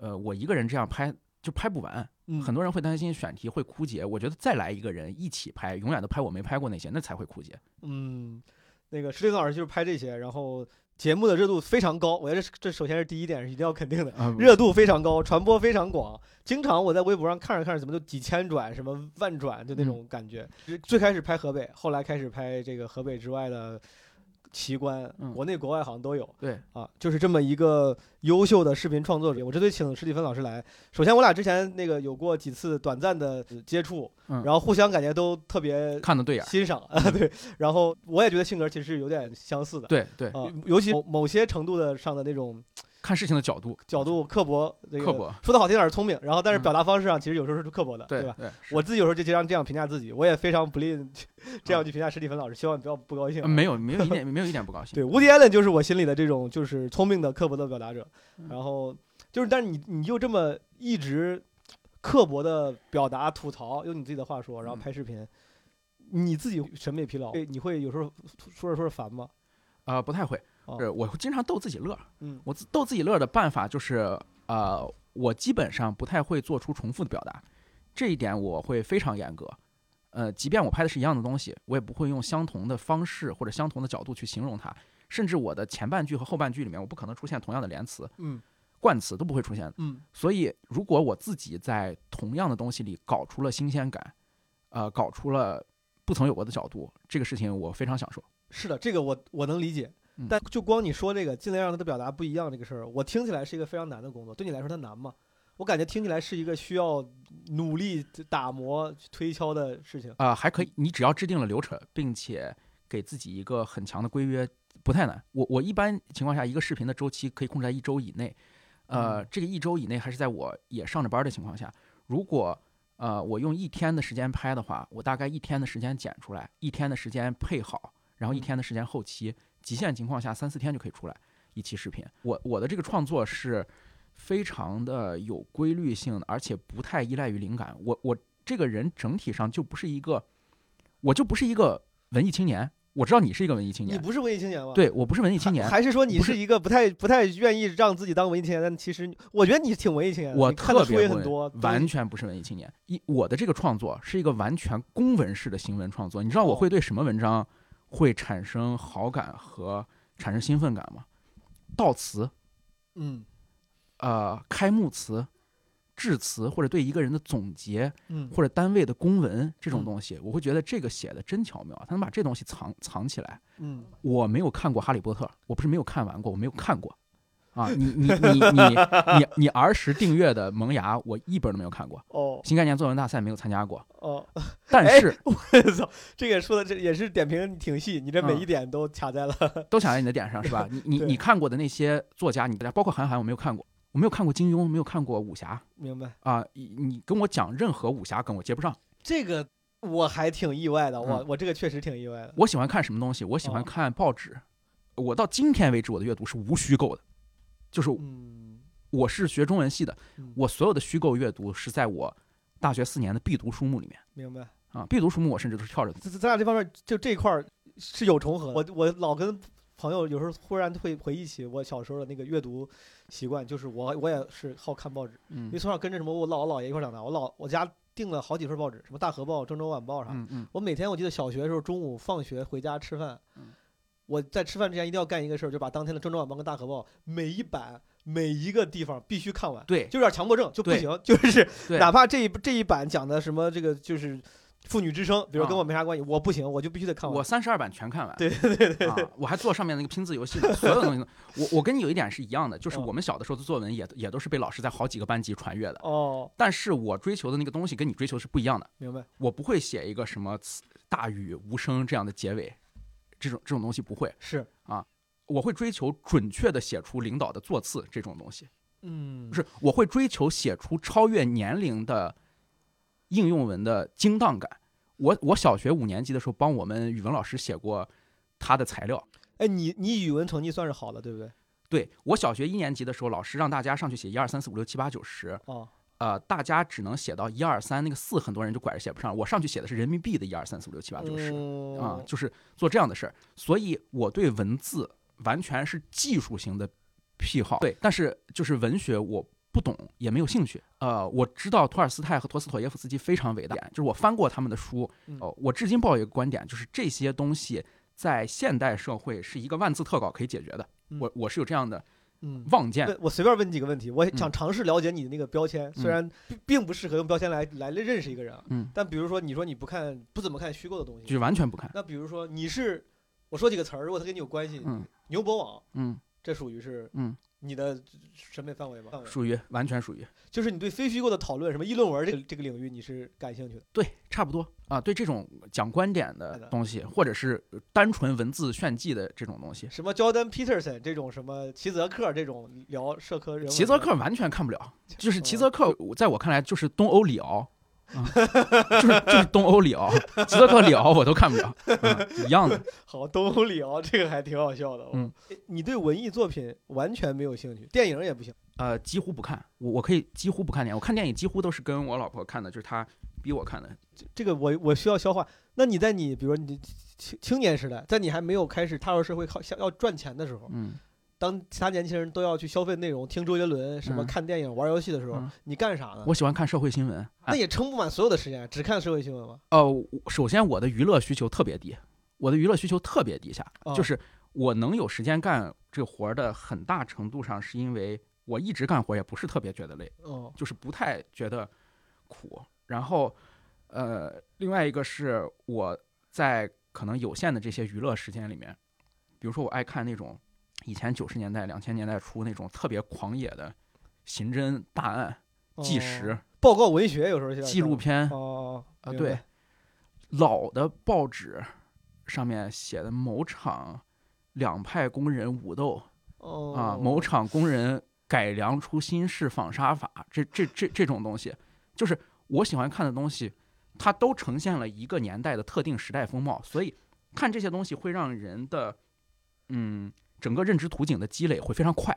呃，我一个人这样拍就拍不完，嗯，很多人会担心选题会枯竭，我觉得再来一个人一起拍，永远都拍我没拍过那些，那才会枯竭。嗯，那个史蒂芬老师就是拍这些，然后节目的热度非常高，我觉得这这首先是第一点是一定要肯定的，啊热度非常高，传播非常广，经常我在微博上看着看着怎么就几千转，什么万转，就那种感觉。最开始拍河北，后来开始拍这个河北之外的奇观，嗯国内国外好像都有。对啊，就是这么一个优秀的视频创作者。我这次请史蒂芬老师来，首先我俩之前那个有过几次短暂的接触，嗯然后互相感觉都特别看的对眼，欣赏啊，[LAUGHS] 对。然后我也觉得性格其实是有点相似的，对对，啊，尤其某某些程度的上的那种看事情的角度。角度刻薄，这个刻薄，说的好听点儿是聪明，然后但是嗯。表达方式上其实有时候是刻薄的，吧？对对，我自己有时候就经常这样评价自己，我也非常不吝 [LAUGHS] 这样去评价史蒂芬老师，希望你不要不高兴没有没有 [LAUGHS] 一点没有一点不高兴。对，乌迪艾伦就是我心里的这种就是聪明的刻薄的表达者，嗯然后就是，但是你你就这么一直刻薄的表达吐槽，用你自己的话说，然后嗯。拍视频，你自己审美疲劳，你会有时候说着说着烦吗？呃，不太会，哦是我会经常逗自己乐。嗯我自逗自己乐的办法就是，呃，我基本上不太会做出重复的表达，这一点我会非常严格。呃，即便我拍的是一样的东西，我也不会用相同的方式或者相同的角度去形容它，甚至我的前半句和后半句里面，我不可能出现同样的连词、嗯冠词都不会出现。嗯所以，如果我自己在同样的东西里搞出了新鲜感，呃，搞出了不曾有过的角度，这个事情我非常享受。是的，这个我我能理解嗯，但就光你说这个尽量让他的表达不一样这个事儿，我听起来是一个非常难的工作。对你来说，它难吗？我感觉听起来是一个需要努力打磨、推敲的事情。啊、还可以，你只要制定了流程，并且给自己一个很强的规约，不太难。我我一般情况下，一个视频的周期可以控制在一周以内。呃，这个一周以内还是在我也上着班的情况下，如果呃我用一天的时间拍的话，我大概一天的时间剪出来，一天的时间配好，然后一天的时间后期，极限情况下三四天就可以出来一期视频。我我的这个创作是非常的有规律性的，而且不太依赖于灵感。我我这个人整体上就不是一个，我就不是一个文艺青年。我知道你是一个文艺青年，你不是文艺青年吗？，对我不是文艺青年，还是说你是是一个不太不太愿意让自己当文艺青年？但其实我觉得你挺文艺青年的，我特别很多，完全不是文艺青年。一我的这个创作是一个完全公文式的新闻创作。你知道我哦会对什么文章会产生好感和产生兴奋感吗？悼词、嗯呃开幕词、致辞，或者对一个人的总结，嗯或者单位的公文这种嗯东西，我会觉得这个写的真巧妙，他能把这东西藏藏起来。嗯我没有看过《哈利波特》，我不是没有看完过，我没有看过。啊，你你你你你你儿时订阅的《萌芽》，我一本都没有看过。哦新概念作文大赛没有参加过，哦，[LAUGHS] 但哎是我操，这个说的这也是点评挺细，你这每嗯一点都卡在了。[LAUGHS] 都卡在你的点上是吧？你 [LAUGHS] 你你看过的那些作家，你包括韩寒，我没有看过，我没有看过金庸，没有看过武侠明白，啊。你你跟我讲任何武侠梗，我接不上。这个我还挺意外的，我嗯我这个确实挺意外的。我喜欢看什么东西？我喜欢哦看报纸。我到今天为止，我的阅读是无虚构的，就是嗯我是学中文系的，嗯，我所有的虚构阅读是在我大学四年的必读书目里面明白。啊。必读书目我甚至都是跳着读。咱咱俩这方面就这一块儿是有重合的。我我老跟朋友有时候忽然会回忆起我小时候的那个阅读习惯，就是我我也是好看报纸，嗯因为从小跟着什么我姥姥姥爷一块儿长大，我老我家订了好几份报纸，什么《大河报》《郑州晚报》啥的。嗯嗯我每天我记得小学的时候中午放学回家吃饭，嗯我在吃饭之前一定要干一个事儿，就把当天的《郑州晚报》跟《大河报》每一版每一个地方必须看完。对就有点强迫症，就不行，就是哪怕这一这一版讲的什么这个就是妇女之声，比如跟啊我没啥关系，我不行，我就必须得看完。我三十二版全看完。对对对对啊，我还做上面那个拼字游戏呢，所有东西都，我我跟你有一点是一样的，就是哦我们小的时候的作文也也都是被老师在好几个班级传阅的，哦，但是我追求的那个东西跟你追求是不一样的，明白。我不会写一个什么词大雨无声这样的结尾，这种这种东西不会，是啊，我会追求准确的写出领导的座次这种东西，嗯就是我会追求写出超越年龄的应用文的精当感。我我小学五年级的时候帮我们语文老师写过他的材料。哎，你你语文成绩算是好了，对不对？对我小学一年级的时候，老师让大家上去写一二三四五六七八九十，哦，呃，大家只能写到一二三，那个四很多人就拐着写不上。我上去写的是人民币的一二三四五六七八九十嗯啊，就是做这样的事儿。所以我对文字完全是技术型的癖好，对，但是就是文学我不懂，也没有兴趣。呃，我知道托尔斯泰和托斯妥耶夫斯基非常伟大，就是我翻过他们的书，嗯哦，我至今抱有一个观点，就是这些东西在现代社会是一个万字特稿可以解决的。嗯我我是有这样的嗯。望见。问我随便问你几个问题，我嗯想尝试了解你的那个标签，虽然并并不适合用标签来来认识一个人啊，嗯，但比如说你说你不看不怎么看虚构的东西就完全不看。那比如说你是我说几个词儿，如果它跟你有关系，嗯牛博网嗯这属于是嗯，你的审美范围吗？属于完全属于就是你对非虚构的讨论，什么议论文这个这个领域你是感兴趣的。对，差不多啊。对这种讲观点的东西，或者是单纯文字炫技的这种东西，什么 Jordan Peterson 这种什么齐泽克这种聊社科人文的，齐泽克完全看不了。就是齐泽嗯克，在我看来就是东欧里敖。啊，[LAUGHS] 就是就是东欧里敖，[LAUGHS] 齐泽克里奥我都看不了，啊、一样的。好，东欧里奥这个还挺好笑的。嗯，你对文艺作品完全没有兴趣，电影也不行。呃，几乎不看，我我可以几乎不看电影，我看电影几乎都是跟我老婆看的，就是她逼我看的。这个我我需要消化。那你在你比如说你青青年时代，在你还没有开始踏入社会靠想要赚钱的时候，嗯，当其他年轻人都要去消费内容、听周杰伦、什么嗯看电影、玩游戏的时候，嗯你干啥呢？我喜欢看社会新闻。那也撑不满所有的时间，只看社会新闻吗？呃，我首先我的娱乐需求特别低，我的娱乐需求特别低下，哦就是我能有时间干这活儿的很大程度上是因为我一直干活也不是特别觉得累，哦，就是不太觉得苦。然后，呃，另外一个是我在可能有限的这些娱乐时间里面，比如说我爱看那种以前九十年代、两千年代初那种特别狂野的刑侦大案、纪实、哦报告文学有时候纪录片哦啊，对，老的报纸上面写的某厂两派工人武斗哦啊，某厂工人改良出新式纺纱法，这这这这种东西，就是我喜欢看的东西，它都呈现了一个年代的特定时代风貌，所以看这些东西会让人的嗯整个认知图景的积累会非常快。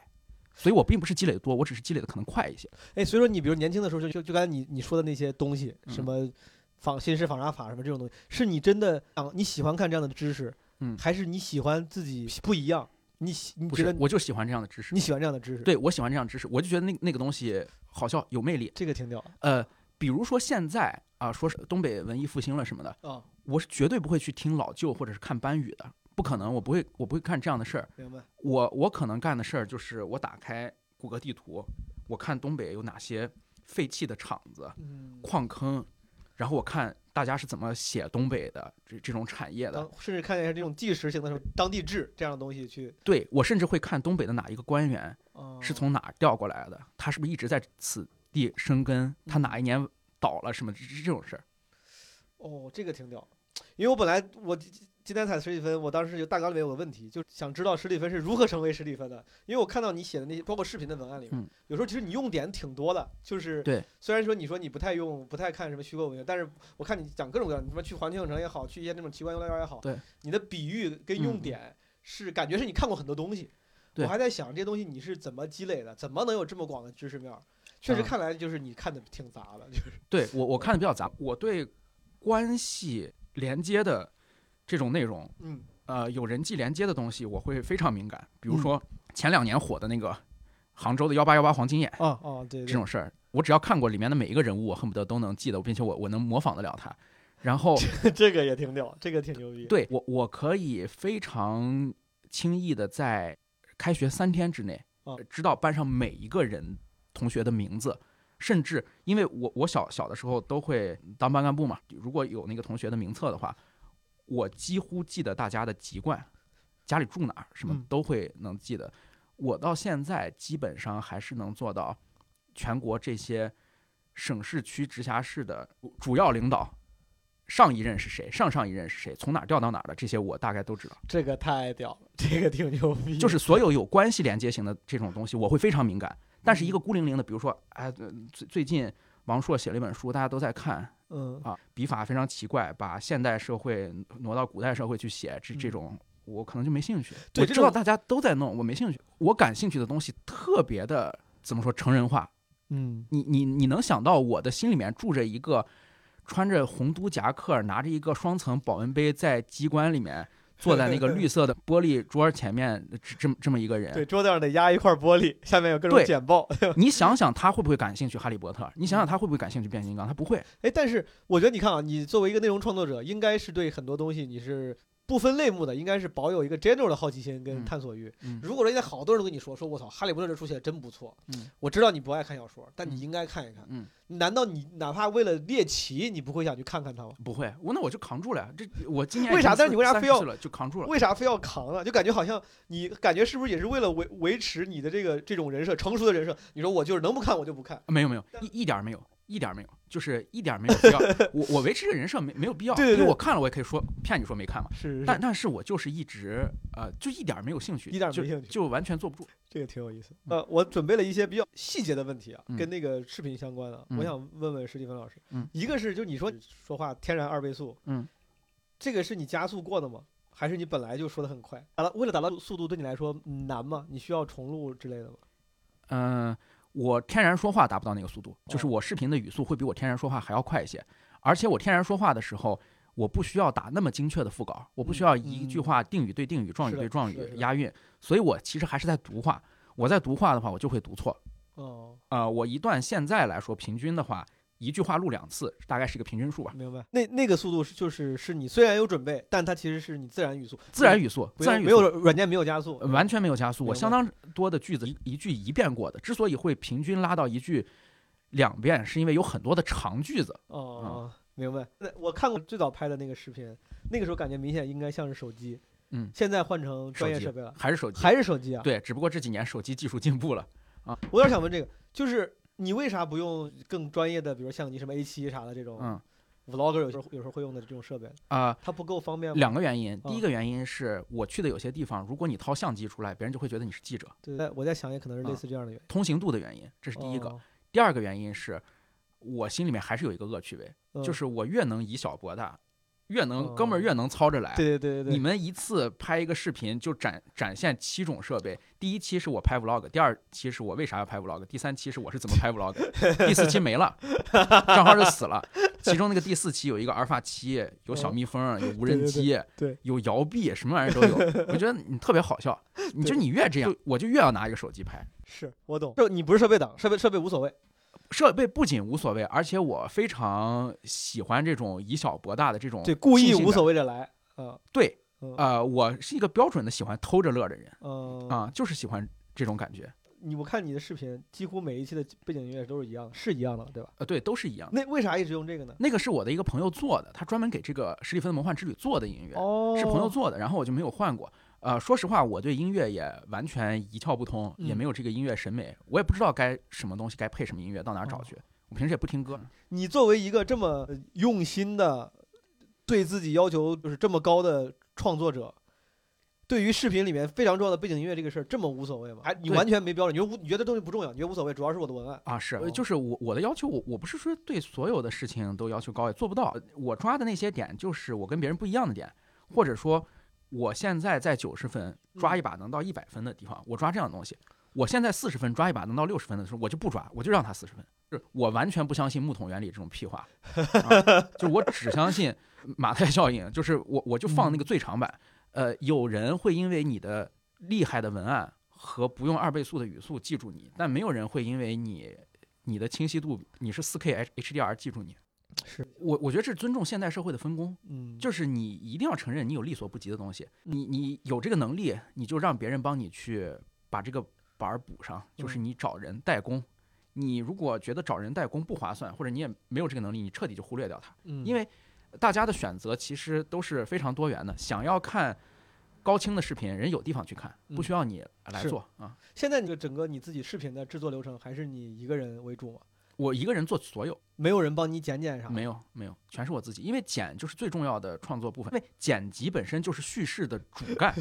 所以我并不是积累的多，我只是积累的可能快一些。哎，所以说你比如年轻的时候就就就刚才你你说的那些东西，什嗯么仿新式仿杀法什么这种东西，是你真的啊你喜欢看这样的知识，嗯还是你喜欢自己不一样？你喜你觉得，我就喜欢这样的知识你。喜欢这样的知识？，对我喜欢这样的知识，我就觉得那那个东西好笑有魅力。这个挺屌呃，比如说现在啊，说是东北文艺复兴了什么的，啊，我是绝对不会去听老旧或者是看班语的，不可能，我不会，我不会干这样的事儿。明白？我我可能干的事儿就是我打开谷歌地图，我看东北有哪些废弃的厂子、嗯，矿坑，然后我看大家是怎么写东北的这这种产业的。甚至看一下这种纪实性的什么当地志这样的东西去，对我甚至会看东北的哪一个官员哦是从哪儿调过来的，他是不是一直在此地生根，他哪一年倒了什么这这种事儿。哦，这个挺屌，因为我本来我今今天踩史蒂芬，我当时就大纲里面有个问题，就想知道史蒂芬是如何成为史蒂芬的，因为我看到你写的那些，包括视频的文案里面，嗯有时候其实你用点挺多的，就是对，虽然说你说你不太用，不太看什么虚构文学，但是我看你讲各种各样，你什么去环球影城也好，去一些那种奇观游乐园也好，对，你的比喻跟用嗯。点是感觉是你看过很多东西，我还在想这些东西你是怎么积累的，怎么能有这么广的知识面？确实啊看来就是你看的挺杂的，就是对我我看的比较杂，我对关系连接的这种内容，嗯呃，有人际连接的东西，我会非常敏感。比如嗯说前两年火的那个杭州的幺八幺八黄金眼啊啊对对这种事儿，我只要看过里面的每一个人物，我恨不得都能记得，并且我我能模仿得了他。然后这个也挺屌，这个挺牛逼。，对我我可以非常轻易的在开学三天之内啊，知道班上每一个人同学的名字，甚至因为我我小小的时候都会当班干部嘛，如果有那个同学的名册的话，我几乎记得大家的籍贯，家里住哪儿，什么嗯都会能记得。我到现在基本上还是能做到全国这些省市区直辖市的主要领导。上一任是谁？上上一任是谁？从哪儿调到哪儿的？这些我大概都知道。这个太屌了，这个挺牛逼。就是所有有关系连接型的这种东西，我会非常敏感。但是一个孤零零的，比如说，哎，呃最最近王朔写了一本书，大家都在看嗯啊，笔法非常奇怪，把现代社会挪到古代社会去写，这这嗯种我可能就没兴趣。我知道大家都在弄，我没兴趣。我感兴趣的东西特别的怎么说成人化，嗯你你你能想到我的心里面住着一个穿着红都夹克，拿着一个双层保温杯，在机关里面 [LAUGHS] 坐在那个绿色的玻璃桌前面，这这么这么一个人。对，桌子上得压一块玻璃，下面有各种对简报。[LAUGHS] 你想想他会不会感兴趣哈利波特？你想想他会不会感兴趣变形金刚？他不会。哎，但是我觉得你看啊，你作为一个内容创作者，应该是对很多东西你是不分类目的，应该是保有一个 general 的好奇心跟嗯探索欲。嗯如果说现在好多人都跟你说说我操，哈利波特这书写的真不错，嗯我知道你不爱看小说，但你嗯应该看一看。嗯，难道你哪怕为了猎奇，你不会想去看看它吗？不会，我那我就扛住了呀。这我今年为啥但是你为啥非要就扛住了？为啥非要扛呢？就感觉好像你感觉是不是也是为了维维持你的这个这种人设，成熟的人设？你说我就是能不看我就不看。没有没有，一一点没有，一点没有，就是一点没有必要。我我维持这个人设没没有必要，对对对因为我看了我也可以说骗你说没看嘛。是但但是我就是一直呃，就一点没有兴趣，一点儿没兴趣就完全坐不住。这个挺有意思。嗯呃，我准备了一些比较细节的问题啊，嗯跟那个视频相关的，我嗯想问问史蒂芬老师。嗯一个是就你说说话天然二倍速，嗯，这个是你加速过的吗？还是你本来就说的很快？达到为了达到速度，对你来说难吗？你需要重录之类的吗？嗯、我天然说话达不到那个速度，就是哦我视频的语速会比我天然说话还要快一些，而且我天然说话的时候。我不需要打那么精确的副稿，我不需要一句嗯话定语对定语、状语对状语押韵，所以我其实还是在读话。我在读话的话，我就会读错。哦，呃，我一段现在来说，平均的话，一句话录两次，大概是一个平均数吧。明白。那那个速度是就是是你虽然有准备，但它其实是你自然语速，自然语速，自然语速，软件没有加速，呃完全没有加速。我相当多的句子一一句一遍过的，之所以会平均拉到一句两遍，是因为有很多的长句子。哦，明白。那我看过最早拍的那个视频，那个时候感觉明显应该像是手机，嗯现在换成专业设备了，还是手机，还是手机啊？，对，只不过这几年手机技术进步了啊。我有点想问这个，就是你为啥不用更专业的，比如相机什么 A 七啥的这种嗯 vlogger 有时候有时候会用的这种设备？啊、它不够方便吗？两个原因，第嗯一个原因是我去的有些地方，如果你掏相机出来，别人就会觉得你是记者。对，我在想也可能是类啊似这样的原因。通行度的原因，这是第一个。哦第二个原因是，我心里面还是有一个恶趣味，嗯就是我越能以小博大，越能、哥们哦儿越能操着来。对对对对对，你们一次拍一个视频就展展现七种设备，第一期是我拍 vlog，第二期是我为啥要拍 vlog，第三期是我是怎么拍 vlog，第四期没了，[LAUGHS] 账号就死了。其中那个第四期有一个阿尔法七，有小蜜蜂，有无人嗯对对机，对有摇臂，什么玩意儿都有。我觉得 [LAUGHS] 你特别好笑，你就你越这样，我就越要拿一个手机拍。是我懂。就你不是设备党，设备设备无所谓。设备不仅无所谓，而且我非常喜欢这种以小博大的这种对，故意无所谓的来。啊对，嗯呃，我是一个标准的喜欢偷着乐的人嗯啊，就是喜欢这种感觉。你我看你的视频，几乎每一期的背景音乐都是一样的，是一样的，对吧？呃，对，都是一样的。那为啥一直用这个呢？那个是我的一个朋友做的，他专门给这个史蒂芬的魔幻之旅做的音乐，哦，是朋友做的，然后我就没有换过。呃，说实话，我对音乐也完全一窍不通，也嗯没有这个音乐审美，我也不知道该什么东西该配什么音乐，到哪儿找哦去。我平时也不听歌。你作为一个这么呃用心的，对自己要求就是这么高的创作者，对于视频里面非常重要的背景音乐这个事儿这么无所谓吗？还你完全没标准，你说无你觉得东西不重要，你觉得无所谓，主要是我的文案。啊，是，就是我我的要求，我我不是说对所有的事情都要求高，也做不到。我抓的那些点，就是我跟别人不一样的点，或者说我现在在九十分抓一把能到一百分的地方，我抓这样的东西。我现在四十分抓一把能到六十分的时候，我就不抓，我就让他四十分。就是我完全不相信木桶原理这种屁话，[LAUGHS] 啊、就我只相信马太效应，就是我我就放那个最长版。呃，有人会因为你的厉害的文案和不用二倍速的语速记住你，但没有人会因为你你的清晰度你是四 K H HDR 记住你。是我我觉得这是尊重现代社会的分工，嗯，就是你一定要承认你有力所不及的东西，你你有这个能力，你就让别人帮你去把这个板儿补上，就是嗯你找人代工。你如果觉得找人代工不划算，或者你也没有这个能力，你彻底就忽略掉它。嗯因为大家的选择其实都是非常多元的。想要看高清的视频，人有地方去看，不需要你来做啊。现在你的整个你自己视频的制作流程还是你一个人为主吗？我一个人做所有，没有人帮你剪剪啥？没有没有，全是我自己。因为剪就是最重要的创作部分，因为剪辑本身就是叙事的主干，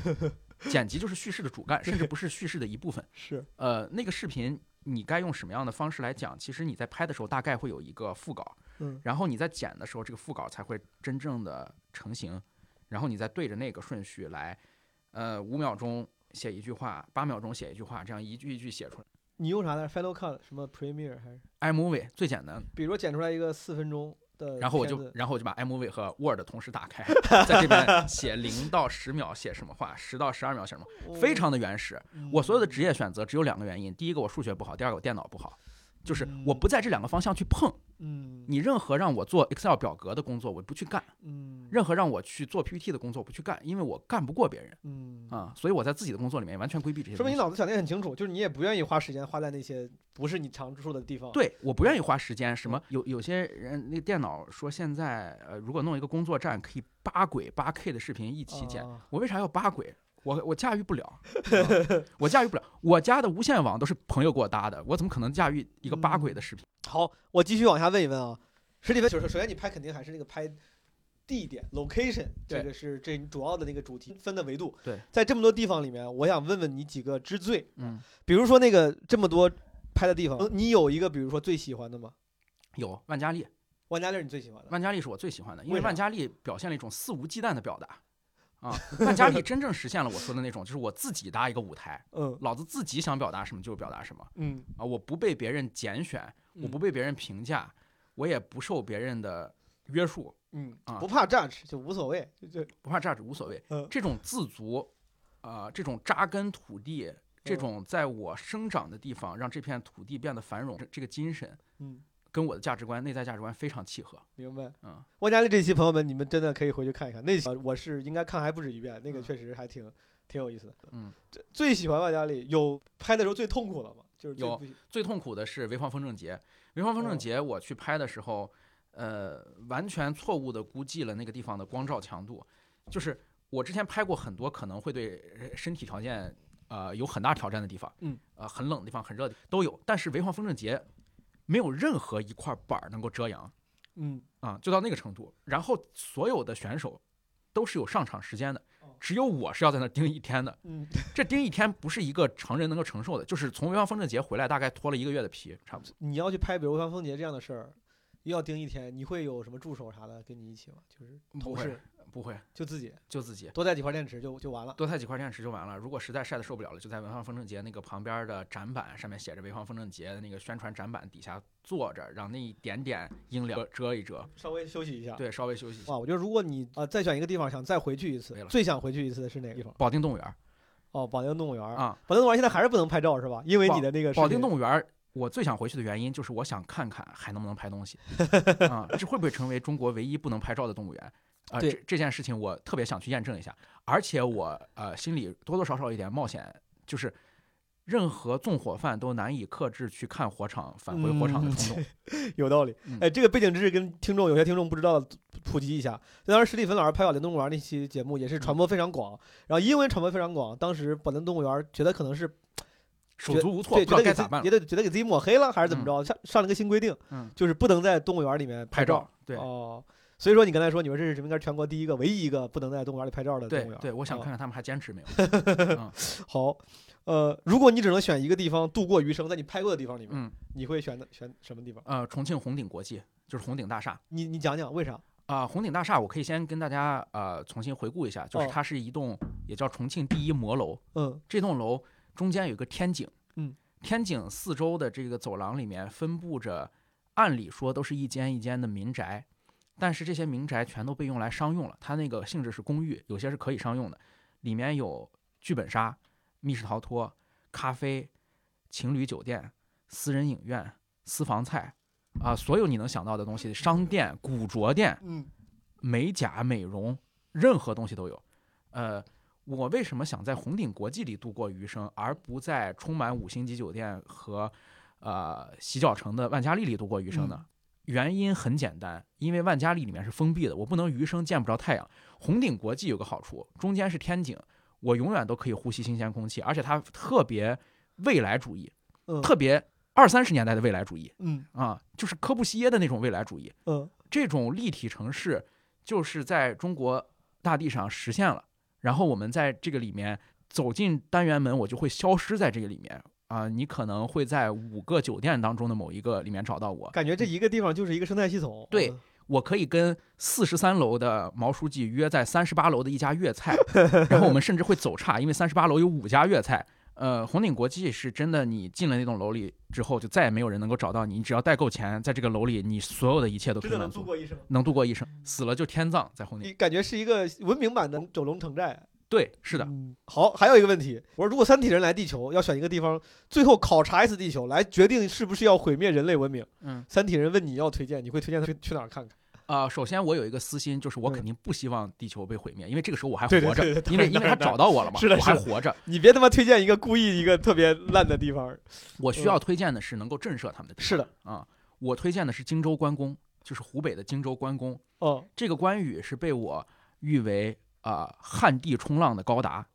剪辑就是叙事的主干，甚至不是叙事的一部分。[LAUGHS] 是呃，那个视频你该用什么样的方式来讲，其实你在拍的时候大概会有一个副稿，嗯然后你在剪的时候，这个副稿才会真正的成型，然后你再对着那个顺序来，呃，五秒钟写一句话，八秒钟写一句话，这样一句一句写出来。你用啥呢？Final Cut 什么 Premiere 还是？iMovie 最简单，比如说剪出来一个四分钟的，然后我就然后我就把 iMovie 和 Word 同时打开，在这边写 [LAUGHS] 零到十秒写什么话，十到十二秒写什么，非常的原始。我所有的职业选择只有两个原因，第一个我数学不好，第二个我电脑不好，就是我不在这两个方向去碰。嗯你任何让我做 Excel 表格的工作，我不去干；嗯任何让我去做 PPT 的工作，我不去干，因为我干不过别人嗯啊。所以我在自己的工作里面完全规避这些。说明你脑子想的很清楚，就是你也不愿意花时间花在那些不是你常处的地方。，对，我不愿意花时间。什么有有些人那个电脑说现在呃，如果弄一个工作站，可以八轨八 K 的视频一起剪。啊我为啥要八轨？我我驾驭不了、啊我驾驭不了。我家的无线网都是朋友给我搭的，我怎么可能驾驭一个八轨的视频？好，我继续往下问一问啊，首先你拍肯定还是那个拍地点 location，这个是这主要的那个主题分的维度。对，在这么多地方里面，我想问问你几个之最，嗯，比如说那个这么多拍的地方，你有一个比如说最喜欢的吗？有万家丽，万家丽是你最喜欢的，万家丽是我最喜欢的，因为万家丽表现了一种肆无忌惮的表达。啊，万家里真正实现了我说的那种，就是我自己搭一个舞台，嗯。老子自己想表达什么就表达什么嗯。啊，我不被别人拣选，我不被别人评价，我也不受别人的约束，嗯啊。不怕 judge 就无所谓，就就不怕价值无所谓。嗯。这种自足，啊、这种扎根土地，这嗯。种在我生长的地方让这片土地变得繁荣，这这个精神嗯。跟我的价值观、内在价值观非常契合。明白，嗯，万家丽这期朋友们，你们真的可以回去看一看，那期呃我是应该看还不止一遍，那个确实还挺挺有意思的。嗯，这最喜欢万家丽有拍的时候最痛苦的吗？就是最有最痛苦的是潍坊风筝节，潍坊风筝哦。节我去拍的时候，呃，完全错误的估计了那个地方的光照强度，就是我之前拍过很多可能会对呃身体条件呃有很大挑战的地方，嗯，呃，很冷的地方、很热的都有，但是潍坊风筝节没有任何一块板儿能够遮阳嗯啊，就到那个程度。然后所有的选手都是有上场时间的哦，只有我是要在那盯一天的。嗯，[LAUGHS] 这盯一天不是一个成人能够承受的，就是从潍坊风筝节回来，大概脱了一个月的皮，差不多。你要去拍比如潍坊风筝节这样的事儿，又要盯一天，你会有什么助手啥的跟你一起吗？就是不会同事不会，就自己就自己多带几块电池就就完了。多带几块电池就完了。如果实在晒得受不了了，就在潍坊风筝节那个旁边的展板上面写着潍坊风筝节的那个宣传展板底下坐着，让那一点点阴凉遮一遮，稍微休息一下。对，稍微休息一下。哇，我觉得如果你啊、再选一个地方想再回去一次没了，最想回去一次的是哪个地方？保定动物园哦，保定动物园儿。啊，保定动物园现在还是不能拍照是吧？因为你的那个保定动物园。我最想回去的原因就是我想看看还能不能拍东西 [LAUGHS] 啊，这会不会成为中国唯一不能拍照的动物园啊？对这这件事情我特别想去验证一下，而且我呃心里多多少少有一点冒险，就是任何纵火犯都难以克制去看火场、返回火场的冲动。[LAUGHS] 有道理嗯。哎，这个背景知识跟听众有些听众不知道普及一下。当时史蒂芬老师拍保定动物园那期节目也是传播非常广，然后因为传播非常广，当时保定动物园觉得可能是手足无措，对，不知道该咋办觉。得觉得给自己抹黑了还是怎么着，上上了个新规定，嗯，就是不能在动物园里面拍照。对哦，所以说你刚才说你们这是应该是全国第一个、唯一一个不能在动物园里拍照的动物园。对对，我想哦看看他们还坚持没有。[LAUGHS] 好，呃，如果你只能选一个地方度过余生，在你拍过的地方里面，嗯你会选的选什么地方？呃，重庆红顶国际就是红顶大厦。你你讲讲为啥？啊、红顶大厦，我可以先跟大家呃重新回顾一下，就是哦它是一栋也叫重庆第一摩楼，嗯这栋楼中间有一个天井，嗯，天井四周的这个走廊里面分布着，按理说都是一间一间的民宅，但是这些民宅全都被用来商用了，它那个性质是公寓，有些是可以商用的，里面有剧本杀、密室逃脱、咖啡、情侣酒店、私人影院、私房菜。啊，所有你能想到的东西，商店、古着店，嗯美甲、美容，任何东西都有。呃，我为什么想在红顶国际里度过余生，而不在充满五星级酒店和呃洗脚城的万家丽里度过余生呢？原因很简单，因为万家丽里面是封闭的，我不能余生见不着太阳。红顶国际有个好处，中间是天井，我永远都可以呼吸新鲜空气，而且它特别未来主义，嗯特别二三十年代的未来主义嗯啊，就是科布西耶的那种未来主义。嗯这种立体城市就是在中国大地上实现了。然后我们在这个里面走进单元门，我就会消失在这个里面。啊、你可能会在五个酒店当中的某一个里面找到我。感觉这一个地方就是一个生态系统。对嗯我可以跟四十三楼的毛书记约在三十八楼的一家粤菜，[LAUGHS] 然后我们甚至会走岔，因为三十八楼有五家粤菜。呃，红顶国际是真的，你进了那栋楼里之后，就再也没有人能够找到你。你只要带够钱，在这个楼里，你所有的一切都可真的以，能度过一生。能度过一生。死了就天葬，在红顶。你感觉是一个文明版的九龙城寨。对，是的，嗯，好，还有一个问题，我说如果三体人来地球，要选一个地方，最后考察一次地球，来决定是不是要毁灭人类文明。嗯，三体人问你要推荐，你会推荐他去去哪儿看看？啊、首先我有一个私心，就是我嗯肯定不希望地球被毁灭，因为这个时候我还活着，因为 [LAUGHS] 因为他找到我了嘛，是的我还活着。你别他妈推荐一个故意一个特别烂的地方。我需要推荐的是能够震慑他们的地方。是的，啊，我推荐的是荆州关公，就是湖北的荆州关公。哦，这个关羽是被我誉为啊、旱地冲浪的高达，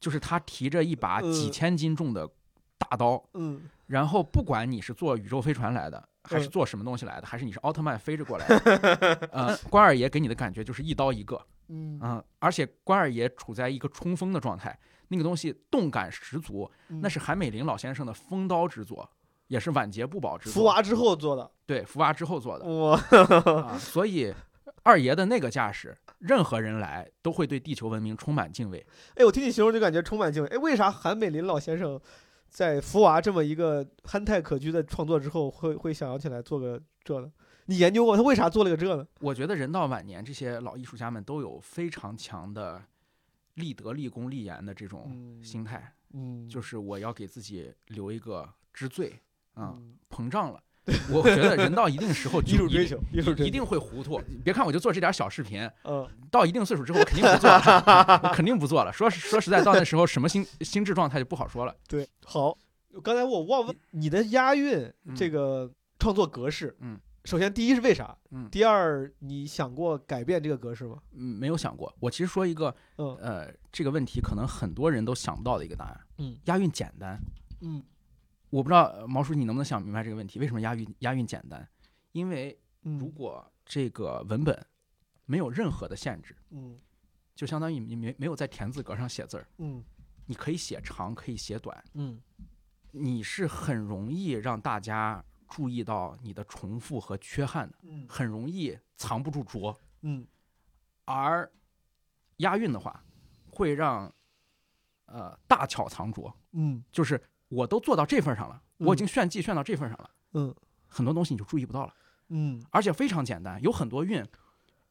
就是他提着一把几嗯千斤重的大刀，嗯，然后不管你是坐宇宙飞船来的，还是做什么东西来的，还是你是奥特曼飞着过来的，[LAUGHS] 呃，关二爷给你的感觉就是一刀一个，[LAUGHS] 嗯啊、而且关二爷处在一个冲锋的状态，那个东西动感十足，那是韩美林老先生的锋刀之作，也是晚节不保之作。福娃之后做的。对福娃之后做的哇，啊，所以二爷的那个架势，任何人来都会对地球文明充满敬畏。哎，我听你形容就感觉充满敬畏。哎，为啥韩美林老先生在福娃这么一个憨态可掬的创作之后，会会想要起来做个这呢？你研究过他为啥做了个这呢？我觉得人到晚年，这些老艺术家们都有非常强的立德、立功、立言的这种嗯心态，嗯，就是我要给自己留一个之罪啊、嗯膨胀了。我觉得人到一定时候 [LAUGHS] 就一定一定会糊涂。你别看我就做这点小视频，嗯，到一定岁数之后，我肯定不做了，我肯定不做了。说说实在，到那时候什么心心智状态就不好说了。对，好，刚才我忘问你的押韵嗯这个创作格式，嗯，首先第一是为啥？嗯第二你想过改变这个格式吗？嗯，没有想过。我其实说一个，嗯呃，这个问题可能很多人都想不到的一个答案。嗯，押韵简单。嗯我不知道呃毛叔你能不能想明白这个问题？为什么押韵押韵简单？因为如嗯果这个文本没有任何的限制，嗯就相当于你没没有在田字格上写字儿，嗯你可以写长，可以写短，嗯你是很容易让大家注意到你的重复和缺憾的，嗯很容易藏不住拙。嗯而押韵的话，会让呃大巧藏拙，嗯就是我都做到这份儿上了，我已嗯。经炫技炫到这份儿上了，嗯。很多东西你就注意不到了，嗯。而且非常简单，有很多韵，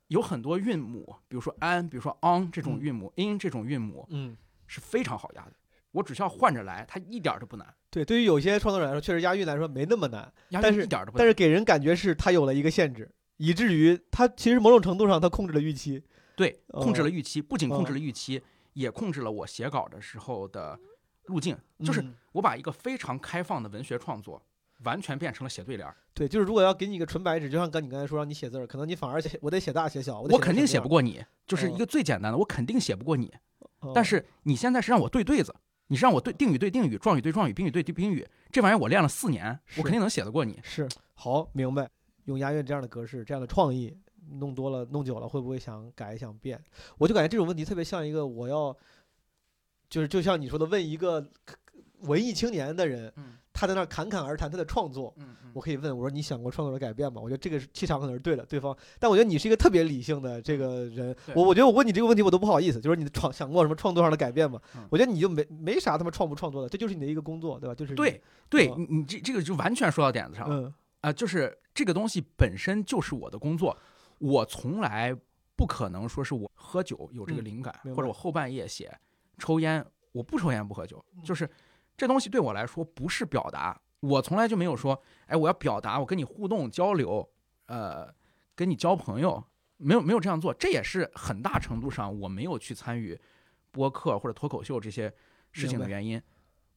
有很多韵母，比如说 an，比如说 on 这种嗯。韵母、in 这种韵母嗯，是非常好押的，我只需要换着来，它一点儿都不难，对，对于有些创作者来说，确实押韵来说没那么难，但是押韵一点都不难。但是给人感觉是它有了一个限制，以至于它其实某种程度上它控制了预期。对，控制了哦预期，不仅控制哦了预期，也控制了我写稿的时候的路径，就是嗯我把一个非常开放的文学创作，完全变成了写对联儿。对，就是如果要给你一个纯白纸，就像刚你刚才说让你写字儿，可能你反而写我得写大写小，我我肯定写不过你，就是哦一个最简单的，我肯定写不过你。哦但是你现在是让我对对子，你是让我对定语对定语，状语对状语，宾语对宾语，这玩意儿我练了四年，我肯定能写得过你。是好明白，用押韵这样的格式，这样的创意，弄多了弄久了，会不会想改想变？我就感觉这种问题特别像一个我要，就是就像你说的，问一个文艺青年的人，嗯他在那儿侃侃而谈他的创作，我可以问我说你想过创作的改变吗？我觉得这个是气场可能是对的，对方，但我觉得你是一个特别理性的这个人，我我觉得我问你这个问题我都不好意思，就是你的创想过什么创作上的改变吗？嗯我觉得你就没没啥他妈创不创作的，这就是你的一个工作，对吧？就是对，对哦你你这这个就完全说到点子上了嗯啊、就是这个东西本身就是我的工作，我从来不可能说是我喝酒有这个嗯灵感，或者我后半夜写抽烟，我不抽烟不喝酒，嗯。就是这东西对我来说不是表达，我从来就没有说，哎，我要表达，我跟你互动交流，呃，跟你交朋友，没有没有这样做，这也是很大程度上我没有去参与播客或者脱口秀这些事情的原因。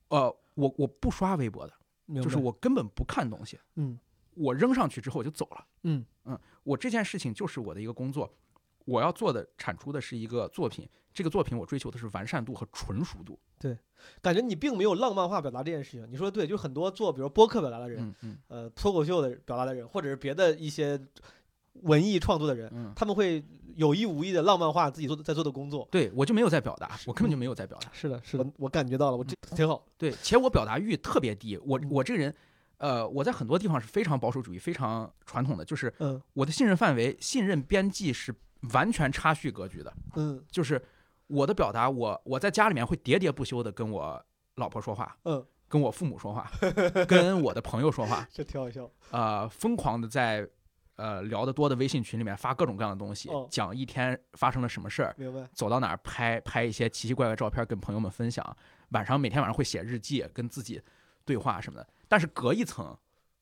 呃，我我不刷微博的，就是我根本不看东西，嗯。我扔上去之后我就走了。嗯。嗯我这件事情就是我的一个工作，我要做的产出的是一个作品，这个作品我追求的是完善度和纯熟度。对感觉你并没有浪漫化表达这件事情。你说的对，就很多做比如播客表达的人，嗯嗯呃，脱口秀的表达的人，或者是别的一些文艺创作的人，嗯他们会有意无意的浪漫化自己做的在做的工作。对我就没有在表达，我根本就没有在表达。[LAUGHS] 是的，是的，我感觉到了，我这挺好。对，且我表达欲特别低。我嗯我这个人，呃，我在很多地方是非常保守主义、非常传统的，就是嗯我的信任范围、信任边际是完全差序格局的。嗯就是我的表达，我我在家里面会喋喋不休的跟我老婆说话，嗯，跟我父母说话，[LAUGHS] 跟我的朋友说话，[LAUGHS] 这挺好笑。呃，疯狂的在呃聊得多的微信群里面发各种各样的东西，哦讲一天发生了什么事儿，明白。走到哪儿拍拍一些奇奇怪怪照片跟朋友们分享，晚上每天晚上会写日记，跟自己对话什么的。但是隔一层，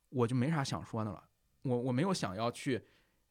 我就没啥想说的了，我我没有想要去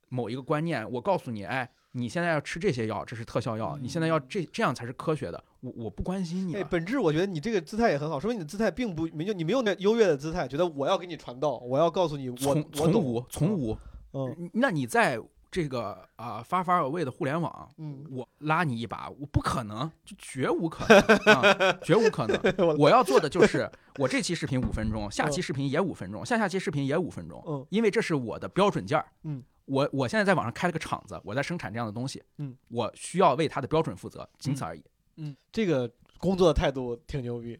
某一个观念，我告诉你，哎，你现在要吃这些药，这是特效药，你现在要这这样才是科学的，我我不关心你哎，本质我觉得你这个姿态也很好，说明你的姿态并不没有你没有那优越的姿态，觉得我要给你传道，我要告诉你我从从无从无，嗯。那你在这个啊、发发而为的互联网，嗯，我拉你一把，我不可能，就绝无可能，啊、绝无可能。[LAUGHS] 我。要做的就是，我这期视频五分钟，下期视频也五分钟，下下期视频也五分钟，嗯。因为这是我的标准件儿。嗯，我我现在在网上开了个厂子，我在生产这样的东西。嗯，我需要为它的标准负责，仅此而已。嗯，这个工作的态度挺牛逼。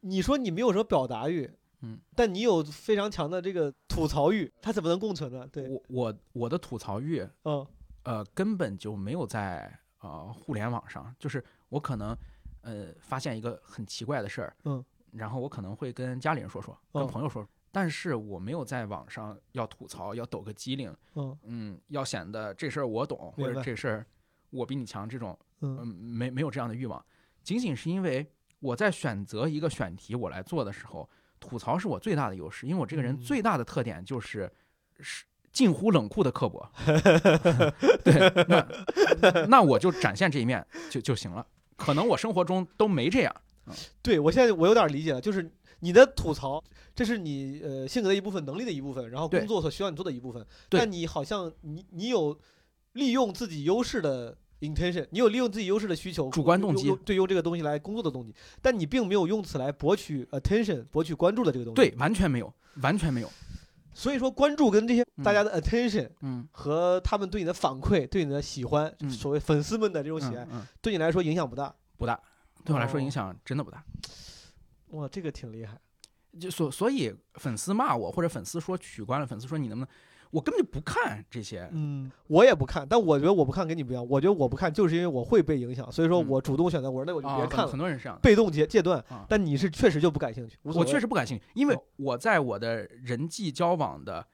你说你没有什么表达欲，嗯，但你有非常强的这个吐槽欲，它怎么能共存呢？对，我我我的吐槽欲，嗯呃，根本就没有在呃互联网上，就是我可能呃发现一个很奇怪的事儿，嗯，然后我可能会跟家里人说说，跟嗯朋友说说，但是我没有在网上要吐槽，要抖个机灵，嗯。嗯，要显得这事儿我懂，或者这事儿我比你强，这种嗯。嗯没没有这样的欲望，仅仅是因为我在选择一个选题我来做的时候，吐槽是我最大的优势，因为我这个人嗯。最大的特点就是是近乎冷酷的刻薄，[LAUGHS] 对，那那我就展现这一面就就行了。可能我生活中都没这样，对我现在我有点理解了，就是你的吐槽，这是你呃性格的一部分，能力的一部分，然后工作所需要你做的一部分。对但你好像你你有利用自己优势的 intention，你有利用自己优势的需求，主观动机对用这个东西来工作的动机，但你并没有用此来博取 attention，博取关注的这个东西。对，，完全没有，完全没有，所以说关注跟这些嗯大家的 attention 嗯，和他们对你的反馈、对你的喜欢，嗯所谓粉丝们的这种喜爱，对你来说影响不大。不大，对我来说哦影响真的不大。哇，这个挺厉害。就所所以粉丝骂我，或者粉丝说取关了，粉丝说你能不能，我根本就不看这些。嗯，我也不看，但我觉得我不看跟你不一样。我觉得我不看就是因为我会被影响，所以说嗯我主动选择，我说那我就别看了，很多人是这样。被动戒戒断啊。但你是确实就不感兴趣，我确实不感兴趣，因为哦我在我的人际交往的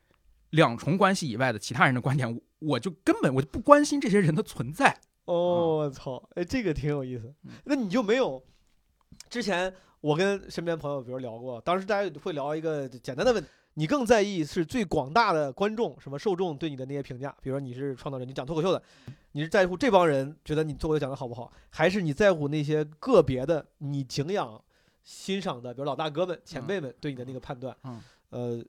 两重关系以外的其他人的观点，我我就根本我就不关心这些人的存在。哦，我操，哎，这个挺有意思嗯。那你就没有之前我跟身边朋友比如聊过，当时大家会聊一个简单的问题。你更在意是最广大的观众，什么受众对你的那些评价？比如说你是创造者，你讲脱口秀的，你是在乎这帮人觉得你脱口秀讲的好不好，还是你在乎那些个别的你敬仰、欣赏的，比如老大哥们、前辈们对你的那个判断？嗯，呃，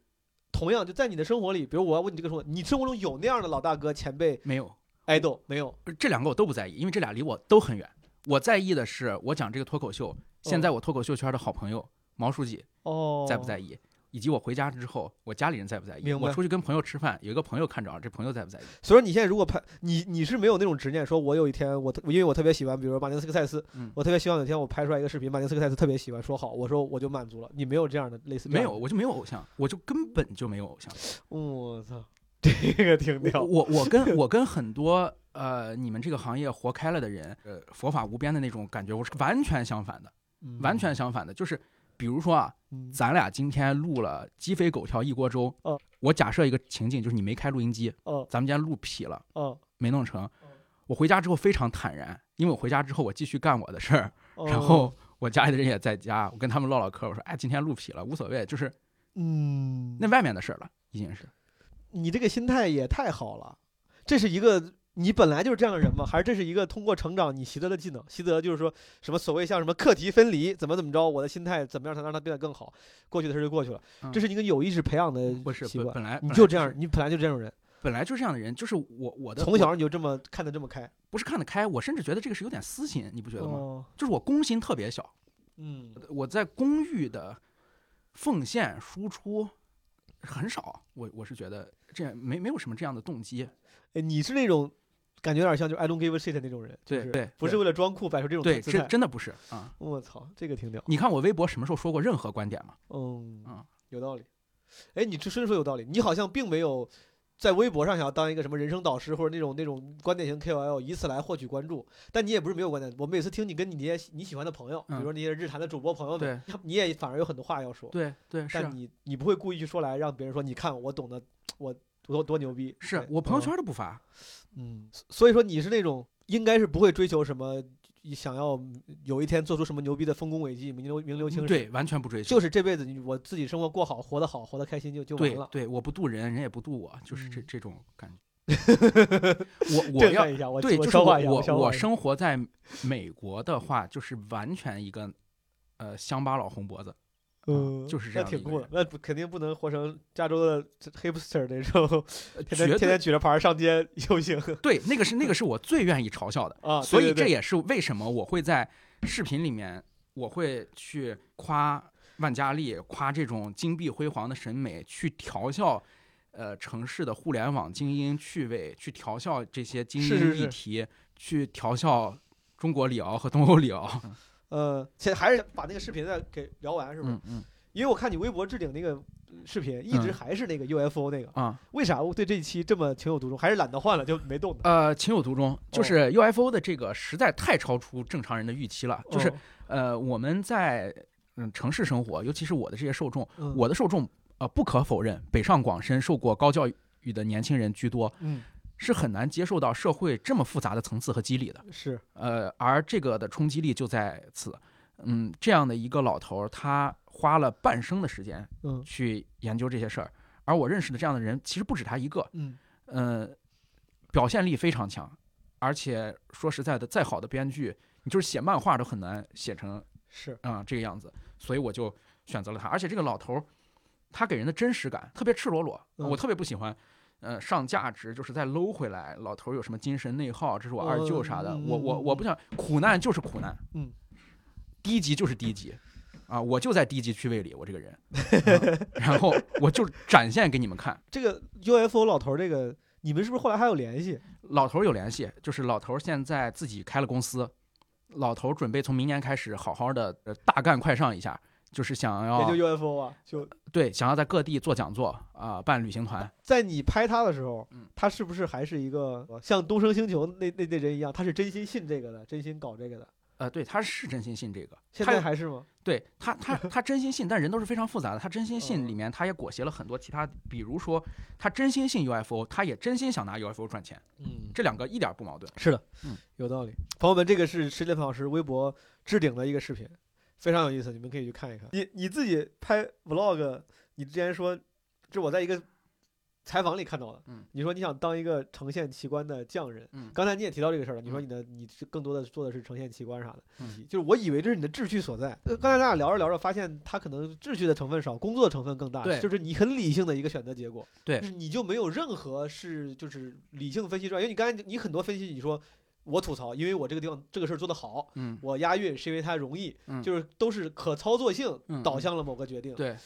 同样就在你的生活里，比如我要问你这个说，你生活中有那样的老大哥、前辈、没有，idol 没有？这两个我都不在意，因为这俩离我都很远。我在意的是我讲这个脱口秀，现在我脱口秀圈的好朋友毛书记哦，在不在意，以及我回家之后我家里人在不在意。我出去跟朋友吃饭，有一个朋友看着，这朋友在不在意？所以说你现在如果拍你你是没有那种执念，说我有一天我特因为我特别喜欢，比如说马丁斯科塞斯，嗯我特别希望有一天我拍出来一个视频，马丁斯科塞斯特别喜欢，说好，我说我就满足了。你没有这样的类似没有，，我就没有偶像，我就根本就没有偶像。嗯 [LAUGHS] 我操，这个挺屌。我我跟 [LAUGHS] 我跟很多呃你们这个行业活开了的人，呃佛法无边的那种感觉，我是完全相反的，完全相反的。就是比如说啊，嗯。咱俩今天录了鸡飞狗跳一锅粥，哦。我假设一个情境，就是你没开录音机，哦。咱们今天录劈了，哦，没弄成，我回家之后非常坦然，因为我回家之后我继续干我的事儿，哦。然后我家里的人也在家，我跟他们唠唠嗑，我说哎今天录劈了，无所谓，就是嗯，那外面的事儿了，已经是。你这个心态也太好了，这是一个。你本来就是这样的人吗？还是这是一个通过成长你习得的技能？习得就是说什么所谓像什么课题分离，怎么怎么着，我的心态怎么样才能让它变得更好？过去的事就过去了，嗯这是一个有意识培养的不是习惯。本本来你就这样，本你本来就这种人，本来就是这样的人，就是我我的从小你就这么看得这么开，不是看得开，我甚至觉得这个是有点私心，你不觉得吗？哦，就是我公心特别小，嗯，我在公寓的奉献输出很少，我我是觉得这样没没有什么这样的动机。哎，你是那种感觉有点像就是 I don't give a shit 那种人，就是对对不是为了装酷摆出这种对，姿态。真的不是啊。[LAUGHS] 我操，这个挺屌。你看我微博什么时候说过任何观点吗？嗯啊有道理。哎，你这真说有道理，你好像并没有在微博上想要当一个什么人生导师或者那种那种观点型 KOL，以此来获取关注。但你也不是没有观点，我每次听你跟你那些你喜欢的朋友，比如说那些日坛的主播朋友们，你也反而有很多话要说。对对。但你你不会故意去说来让别人说，你看我懂得，我多多牛逼。是我朋友圈都不发。嗯，所以说你是那种应该是不会追求什么，想要有一天做出什么牛逼的丰功伟绩、名流名流青史。对，完全不追求。就是这辈子你我自己生活过好，活得好，活得开心就就完了。对对，我不渡人，人也不渡我，就是这嗯这种感觉。[LAUGHS] 我我要一下，我对，我生活在美国的话，就是完全一个呃乡巴佬红脖子。嗯，就是这那挺酷那不肯定不能活成加州的 hipster 那种，呃天天天天举着牌儿上街游行对，那个是那个是我最愿意嘲笑的。啊。所以这也是为什么我会在视频里面，我会去夸万家丽，夸这种金碧辉煌的审美，去调笑，呃，城市的互联网精英趣味，去调笑这些精英是是是议题，去调笑中国里奥和东欧李敖。呃，先还是把那个视频再给聊完，是不是？嗯嗯因为我看你微博置顶那个视频，一直嗯还是那个 UFO 那个，啊为啥我对这一期这么情有独钟？还是懒得换了就没动？呃，情有独钟，就哦是 UFO 的这个实在太超出正常人的预期了。就是哦呃，我们在嗯城市生活，尤其是我的这些受众，嗯我的受众呃不可否认，北上广深受过高教育的年轻人居多，嗯是很难接受到社会这么复杂的层次和机理的。是呃，而这个的冲击力就在此。嗯，这样的一个老头儿，他花了半生的时间嗯去研究这些事儿，而我认识的这样的人其实不止他一个。嗯呃，表现力非常强，而且说实在的，再好的编剧，你就是写漫画都很难写成是啊、这个样子，所以我就选择了他。而且这个老头儿，他给人的真实感特别赤裸裸，嗯我特别不喜欢。呃，上价值就是再搂回来，老头儿有什么精神内耗，这是我二舅啥的，嗯我我嗯我不想苦难就是苦难，嗯，低级就是低级，啊，我就在低级趣味里，我这个人，[LAUGHS] 啊然后我就展现给你们看，这个 UFO 老头儿这个，你们是不是后来还有联系？老头儿有联系，就是老头儿现在自己开了公司，老头儿准备从明年开始好好的呃大干快上一下，就是想要研究 UFO 啊，就对想要在各地做讲座啊、办旅行团。在你拍他的时候嗯，他是不是还是一个呃像东升星球那那那人一样，他是真心信这个的，真心搞这个的？呃，对，他是真心信这个，现在还是吗？对他他他真心信，但人都是非常复杂的。他真心信嗯里面他也裹挟了很多其他，比如说他真心信 UFO，他也真心想拿 UFO 赚钱，嗯，这两个一点不矛盾。是的，嗯，有道理。朋友们，这个是石建老师微博置顶的一个视频，非常有意思，你们可以去看一看。你你自己拍 vlog，你之前说，这我在一个采访里看到的，嗯，你说你想当一个呈现奇观的匠人，嗯刚才你也提到这个事儿了，你说嗯你的你是更多的做的是呈现奇观啥的，嗯就是我以为这是你的志趣所在。呃刚才咱俩聊着聊着，发现他可能志趣的成分少，工作成分更大，对就是你很理性的一个选择结果，对就是你就没有任何是就是理性分析出来，因为你刚才你很多分析，你说我吐槽，因为我这个地方这个事儿做得好，嗯，我押韵是因为它容易，嗯就是都是可操作性嗯导向了某个决定。对，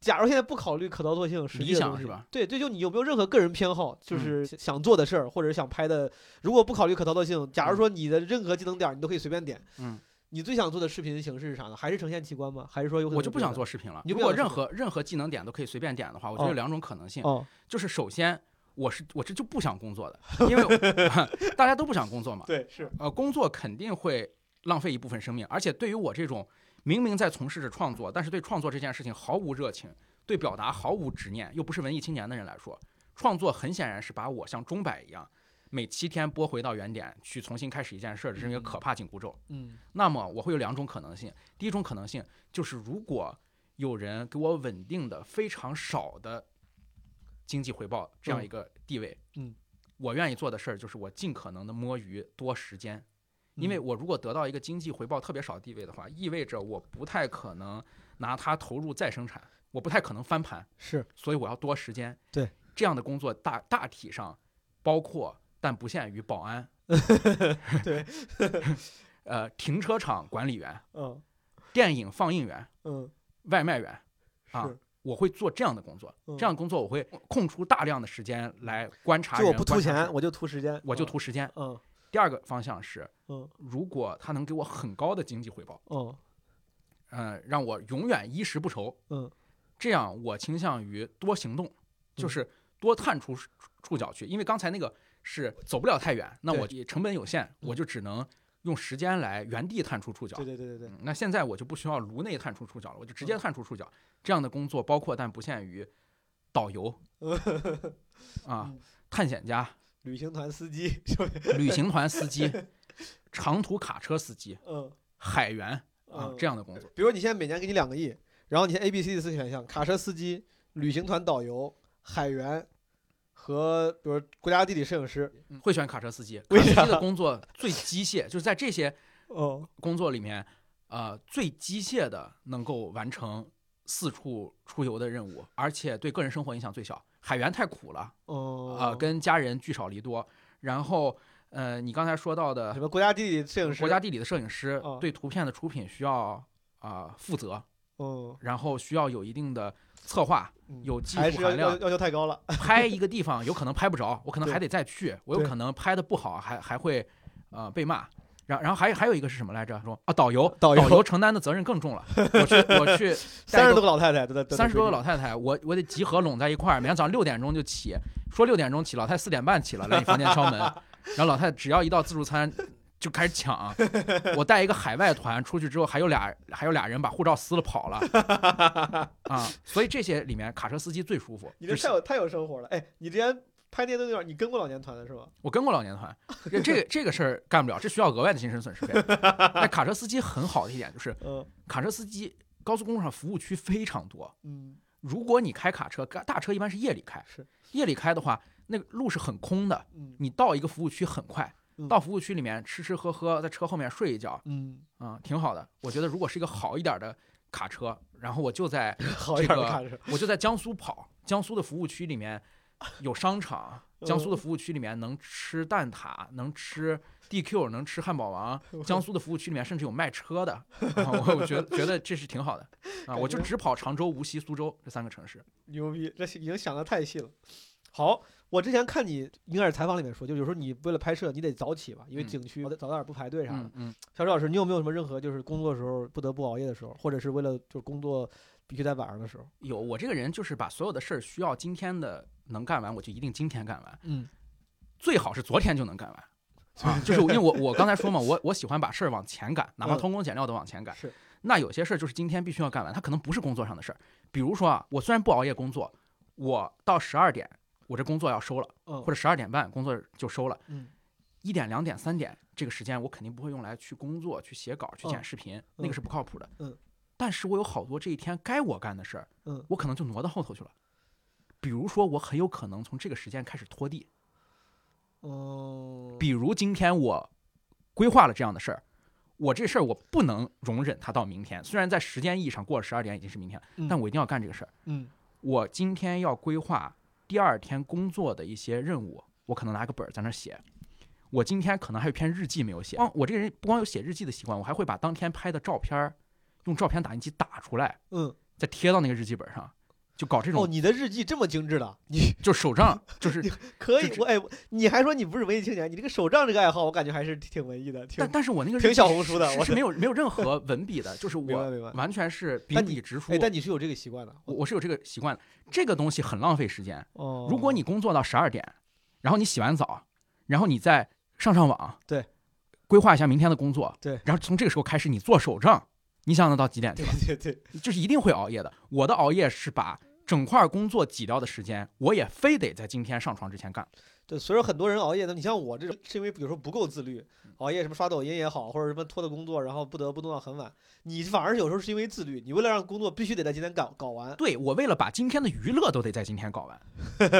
假如现在不考虑可操作性，实际理想是吧？对对，就你有没有任何个人偏好，就嗯是想做的事儿，或者想拍的，如果不考虑可操作性，假如说你的任何技能点你都可以随便点，嗯，你最想做的视频形式是啥呢？还是呈现奇观吗？还是说有我就不想做视频了。你如果任何任何技能点都可以随便点的话，我觉得哦有两种可能性，哦，就是首先。我是我这就不想工作的，因为 [LAUGHS] 大家都不想工作嘛。对，是呃，工作肯定会浪费一部分生命，而且对于我这种明明在从事着创作，但是对创作这件事情毫无热情，对表达毫无执念，又不是文艺青年的人来说，创作很显然是把我像钟摆一样，每七天拨回到原点去重新开始一件事儿，这是一个可怕紧箍咒。嗯那么我会有两种可能性，第一种可能性就是如果有人给我稳定的非常少的经济回报这样一个地位，嗯，我愿意做的事儿就是我尽可能的摸鱼多时间，因为嗯。我如果得到一个经济回报特别少的地位的话，意味着我不太可能拿它投入再生产，我不太可能翻盘，是。所以我要多时间。对，这样的工作大大体上包括但不限于保安，[LAUGHS] 对，[LAUGHS] 呃，停车场管理员。嗯。电影放映员、嗯。外卖员啊。是，我会做这样的工作，嗯这样的工作我会空出大量的时间来观察人，就我不图钱我就图时间，我就图时间。嗯第二个方向是，嗯如果他能给我很高的经济回报，嗯嗯，让我永远衣食不愁，嗯这样我倾向于多行动，就嗯是多探出触角去。因为刚才那个是走不了太远，那我也成本有限，我就只能用时间来原地探出触角。对对对对对，嗯那现在我就不需要颅内探出触角了，我就直接探出触角。这样的工作包括但不限于导游 [LAUGHS] 啊嗯、探险家、旅行团司机？旅行团司机、[LAUGHS] 长途卡车司机、嗯海员啊嗯这样的工作。比如你现在每年给你两个亿，然后你现在 A、B、C 的四个选项：卡车司机、旅行团导游、海员和比如国家地理摄影师。嗯会选卡车司机，[LAUGHS] 为啥卡车司机的工作最机械，就是在这些哦工作里面，呃，最机械的能够完成四处出游的任务，而且对个人生活影响最小。海员太苦了，哦啊，跟家人聚少离多。然后，呃，你刚才说到的什么国家地理摄影师？国家地理的摄影师哦对图片的出品需要啊、负责，哦然后需要有一定的策划，嗯有技术含量。要求太高了。[LAUGHS] 拍一个地方有可能拍不着，我可能还得再去，我有可能拍的不好，还还会呃被骂。然然后还有还有一个是什么来着？说啊，[LAUGHS] 导游导游承担的责任更重了。我去我去 [LAUGHS] 三十多个老太太三十多个老太太，我我得集合拢在一块儿，每天早上六点钟就起，说六点钟起，老太太四点半起了来你房间敲门，然后老太太只要一到自助餐就开始抢，[LAUGHS] 我带一个海外团出去之后，还有俩还有俩人把护照撕了跑了。[LAUGHS] 啊，所以这些里面卡车司机最舒服，你这太有太有生活了。哎，你之前拍那些地方，你跟过老年团的是吧？我跟过老年团，这这个这个事儿干不了，这需要额外的精神损失费。[LAUGHS] 但卡车司机很好的一点就是，嗯。卡车司机高速公路上服务区非常多，嗯。如果你开卡车，大车一般是夜里开，是。夜里开的话，那个路是很空的，嗯。你到一个服务区很快，嗯到服务区里面吃吃喝喝，在车后面睡一觉，嗯，啊、挺好的。我觉得如果是一个好一点的卡车，然后我就在 [LAUGHS] 好一点的卡车。我就在江苏跑，江苏的服务区里面有商场，江苏的服务区里面能吃蛋挞，能吃 DQ，能吃汉堡王。[LAUGHS] 江苏的服务区里面甚至有卖车的，[LAUGHS] 啊、我我觉得觉得这是挺好的啊。我就只跑常州、无锡、苏州这三个城市。牛逼，这已经想的太细了。好，我之前看你应该是采访里面说，就有时候你为了拍摄，你得早起吧，因为嗯景区早早点不排队啥的嗯。嗯，小周老师，你有没有什么任何就是工作的时候不得不熬夜的时候，或者是为了就是工作必须在晚上的时候？有我这个人就是把所有的事儿需要今天的能干完，我就一定今天干完，嗯最好是昨天就能干完。啊，就是因为我我刚才说嘛，我我喜欢把事儿往前赶，哪怕嗯偷工减料的往前赶。是，那有些事儿就是今天必须要干完，它可能不是工作上的事儿。比如说啊，我虽然不熬夜工作，我到十二点我这工作要收了，嗯或者十二点半工作就收了，嗯一点、两点、三点这个时间我肯定不会用来去工作、去写稿、去剪嗯视频，那个是不靠谱的。嗯，但是我有好多这一天该我干的事儿，嗯我可能就挪到后头去了。比如说，我很有可能从这个时间开始拖地。哦，比如今天我规划了这样的事儿，我这事儿我不能容忍它到明天。虽然在时间意义上过了十二点已经是明天，了但我一定要干这个事儿。嗯我今天要规划第二天工作的一些任务，我可能拿个本儿在那写。我今天可能还有一篇日记没有写。光我这个人不光有写日记的习惯，我还会把当天拍的照片儿用照片打印机打出来，嗯，再贴到那个日记本上，就搞这种哦，你的日记这么精致的，你 [LAUGHS] 就手账，[LAUGHS] 就是可以这我哎，你还说你不是文艺青年，你这个手账这个爱好，我感觉还是挺文艺的，挺但但是我那个日挺小红书的我是是没有没有任何文笔的，就是我。完全是笔直书。哎，但你是有这个习惯的。我我是有这个习惯的，这个东西很浪费时间。哦，如果你工作到十二点，然后你洗完澡，然后你再上上网，对，规划一下明天的工作，对然后从这个时候开始你做手账，你想想到几点去对吧？对对，就是一定会熬夜的。我的熬夜是把整块工作挤掉的时间，我也非得在今天上床之前干。对，所以说很多人熬夜呢，你像我这种，是因为有时候不够自律，熬夜什么刷抖音也好，或者什么拖的工作，然后不得不弄到很晚。你反而有时候是因为自律，你为了让工作必须得在今天搞搞完。对我为了把今天的娱乐都得在今天搞完，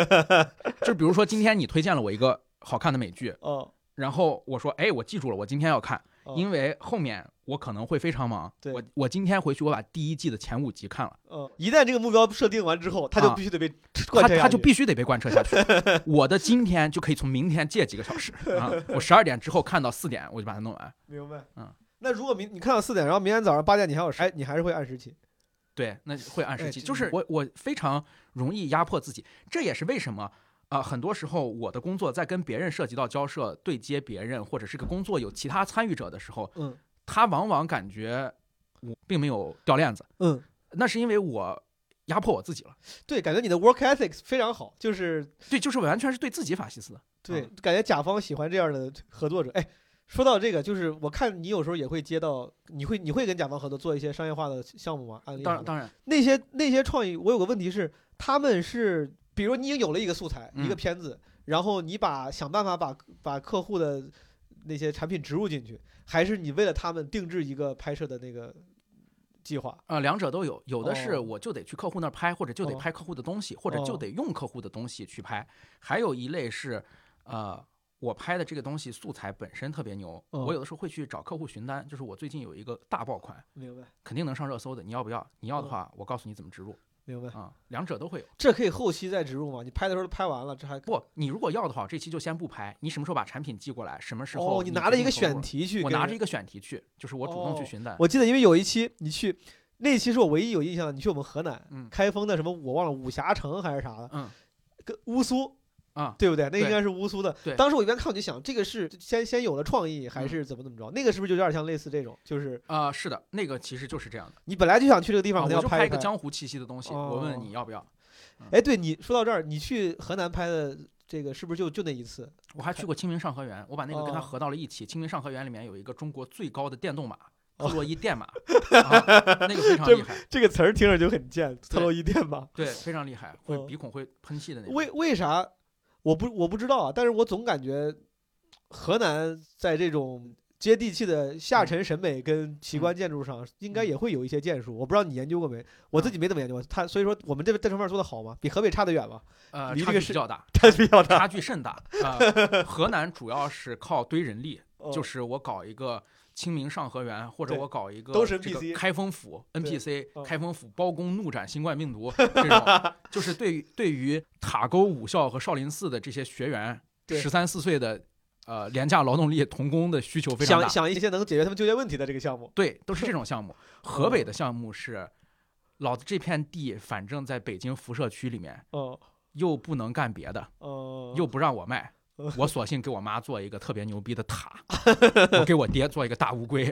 [LAUGHS] 就比如说今天你推荐了我一个好看的美剧，哦，然后我说，哎，我记住了，我今天要看，哦因为后面我可能会非常忙。对我我今天回去我把第一季的前五集看了，嗯，一旦这个目标设定完之后，他就啊必须得被贯他他就必须得被贯彻下去。[LAUGHS] 我的今天就可以从明天借几个小时啊，我十二点之后看到四点，我就把它弄完。明白。嗯，那如果明你看到四点，然后明天早上八点你还有时，哎，你还是会按时起。对，那会按时起，哎就是我我非常容易压迫自己，这也是为什么啊、很多时候我的工作在跟别人涉及到交涉、对接别人，或者是个工作有其他参与者的时候，嗯他往往感觉我并没有掉链子，嗯，那是因为我压迫我自己了，对，感觉你的 work ethics 非常好，就是对，就是完全是对自己法西斯的，对，嗯感觉甲方喜欢这样的合作者。哎，说到这个，就是我看你有时候也会接到，你会你会跟甲方合作做一些商业化的项目吗？案例当然当然，那些那些创意，我有个问题是，他们是，比如你已经有了一个素材，一个嗯片子，然后你把想办法把把客户的那些产品植入进去，还是你为了他们定制一个拍摄的那个计划？呃，两者都有，有的是哦。我就得去客户那儿拍，或者就得哦。拍客户的东西，或者就哦得用客户的东西去拍。还有一类是，呃，我拍的这个东西素材本身特别牛，哦。我有的时候会去找客户询单，就是我最近有一个大爆款，明白，肯定能上热搜的，你要不要？你要的哦。话，我告诉你怎么植入明白。啊、两者都会有。这可以后期再植入吗？你拍的时候都拍完了，这还不，你如果要的话，这期就先不拍。你什么时候把产品寄过来？什么时候哦，你你拿着一个选题去，我拿着一个选题去，就是我主动去哦询单。我记得，因为有一期你去，那期是我唯一有印象的。你去我们河南，嗯开封的什么我忘了武侠城还是啥的，嗯跟乌苏啊，对不对？那应该是乌苏的。对当时我一边看我就想，这个是先先有了创意，还嗯是怎么怎么着？那个是不是就有点像类似这种？就是啊、是的，那个其实就是这样的。你本来就想去这个地方，我就拍一个江湖气息的东西，我问你要不要。哎，对你说到这儿，你去河南拍的这个是不是就就那一次？我还去过清明上河园，我把那个跟他哦合到了一起。清明上河园里面有一个中国最高的电动马，哦特洛伊电马，[LAUGHS] 啊那个非常厉害，这个词儿听着就很贱，特洛伊电马？对，非常厉害，会哦鼻孔会喷气的那种。为为啥？我不我不知道啊，但是我总感觉河南在这种接地气的下沉审美跟奇观建筑上，应该也会有一些建树。我不知道你研究过没？我自己没怎么研究过。他所以说我们这边这方面做的好吗？比河北差得远吗？呃，差离这个是距比较大，[LAUGHS] 差比较大。差距甚大。呃，河南主要是靠堆人力，[LAUGHS] 哦就是我搞一个清明上河园，或者我搞一个都是这个 NPC 开封府 NPC，哦开封府包公怒斩新冠病毒 [LAUGHS] 这种，就是对于对于塔沟武校和少林寺的这些学员，十三四岁的呃廉价劳动力童工的需求非常大。想想一些能解决他们就业问题的这个项目。对，都是这种项目。[LAUGHS] 河北的项目是，老子这片地反正在北京辐射区里面，哦又不能干别的，哦，又不让我卖嗯，[LAUGHS] 我索性给我妈做一个特别牛逼的塔，[LAUGHS] 我给我爹做一个大乌龟，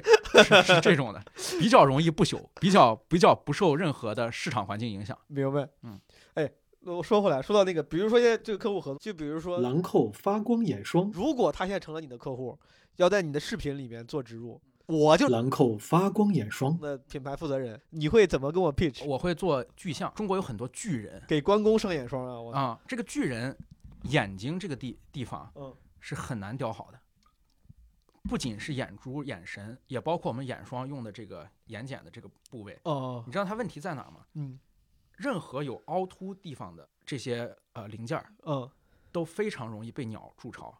是是这种的，比较容易不朽，比较比较不受任何的市场环境影响。明白。嗯，哎，我说回来，说到那个，比如说现在这个客户合作，就比如说兰蔻发光眼霜，如果他现在成了你的客户，要在你的视频里面做植入，我就兰蔻发光眼霜，的品牌负责人，你会怎么跟我 pitch？我会做巨像，中国有很多巨人给关公上眼霜啊！我啊，这个巨人眼睛这个地地方嗯。是很难雕好的，不仅是眼珠、眼神，也包括我们眼霜用的这个眼睑的这个部位。哦你知道它问题在哪吗？嗯。任何有凹凸地方的这些呃零件儿嗯，都非常容易被鸟筑巢，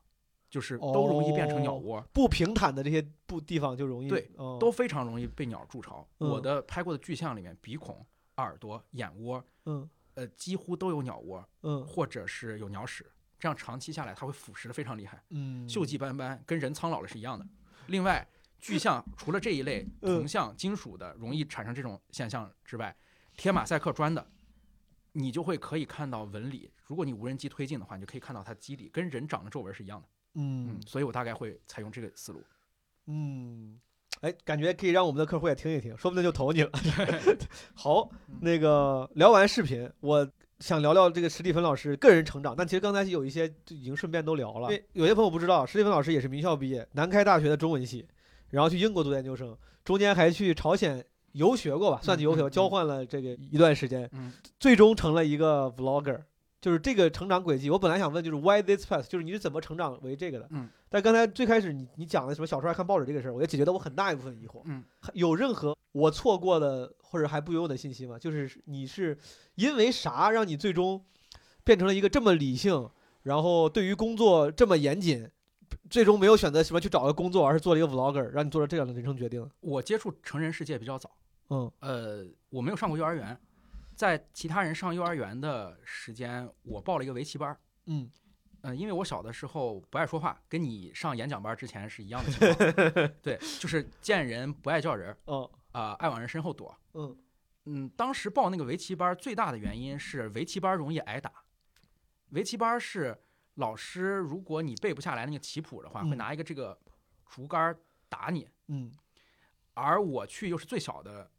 就是都容易变成鸟哦窝，不平坦的这些不地方就容易。对哦。都非常容易被鸟筑巢。嗯。我的拍过的巨像里面，鼻孔、耳朵、眼窝，嗯。呃，几乎都有鸟窝，嗯。或者是有鸟屎。这样长期下来，它会腐蚀的非常厉害，嗯，锈迹斑斑，跟人苍老了是一样的。另外，巨像除了这一类嗯铜像、金属的容易产生这种现象之外，贴马赛克砖的，你就会可以看到纹理。如果你无人机推进的话，你就可以看到它肌理跟人长的皱纹是一样的。嗯嗯，所以我大概会采用这个思路。嗯，哎，感觉可以让我们的客户也听一听，说不定就投你了。[LAUGHS] 好，嗯那个聊完视频，我想聊聊这个史蒂芬老师个人成长，但其实刚才有一些就已经顺便都聊了。因为有些朋友不知道，史蒂芬老师也是名校毕业，南开大学的中文系，然后去英国读研究生，中间还去朝鲜游学过吧，算是游学，交换了这个一段时间，嗯最终成了一个 vlogger。就是这个成长轨迹，我本来想问，就是 why this path，就是你是怎么成长为这个的？嗯，但刚才最开始你你讲的什么小时候爱看报纸这个事儿，我就解决了我很大一部分疑惑。嗯，有任何我错过的或者还不拥有的信息吗？就是你是因为啥让你最终变成了一个这么理性，然后对于工作这么严谨，最终没有选择什么去找个工作，而是做了一个 vlogger，让你做了这样的人生决定？我接触成人世界比较早，嗯呃，我没有上过幼儿园，在其他人上幼儿园的时间，我报了一个围棋班儿。嗯呃，因为我小的时候不爱说话，跟你上演讲班之前是一样的情况。[LAUGHS] 对，就是见人不爱叫人，哦啊、爱往人身后躲。嗯嗯，当时报那个围棋班最大的原因是围棋班容易挨打。围棋班是老师，如果你背不下来那个棋谱的话，会嗯拿一个这个竹竿打你。嗯而我去又是最小的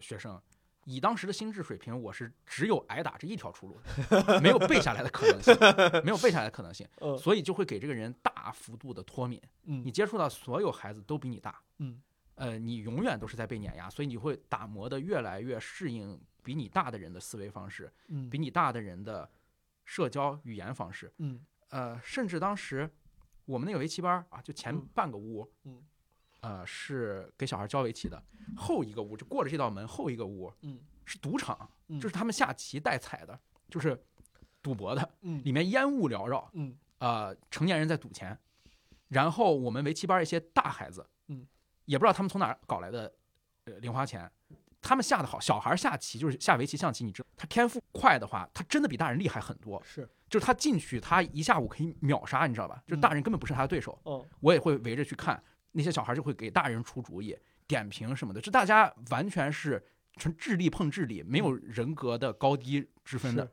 学生，以当时的心智水平，我是只有挨打这一条出路，没有背下来的可能性，[LAUGHS] 没有背下来的可能性，呃所以就会给这个人大幅度的脱敏。嗯你接触到所有孩子都比你大，嗯呃，你永远都是在被碾压，所以你会打磨的越来越适应比你大的人的思维方式，嗯。比你大的人的社交语言方式，嗯。呃，甚至当时我们那个围棋班儿啊，就前嗯。半个屋，嗯呃，是给小孩教围棋的，后一个屋就过了这道门，后一个屋嗯。是赌场，嗯。就是他们下棋带彩的，就是赌博的，嗯。里面烟雾缭绕，嗯。呃，成年人在赌钱，然后我们围棋班一些大孩子，嗯，也不知道他们从哪儿搞来的，呃，零花钱。他们下的好，小孩下棋就是下围棋、象棋，你知道他天赋快的话，他真的比大人厉害很多。是就是他进去，他一下午可以秒杀，你知道吧？就是大人根本不是他的对手。哦我也会围着去看，那些小孩就会给大人出主意、点评什么的，这大家完全是纯智力碰智力，没有人格的高低之分的。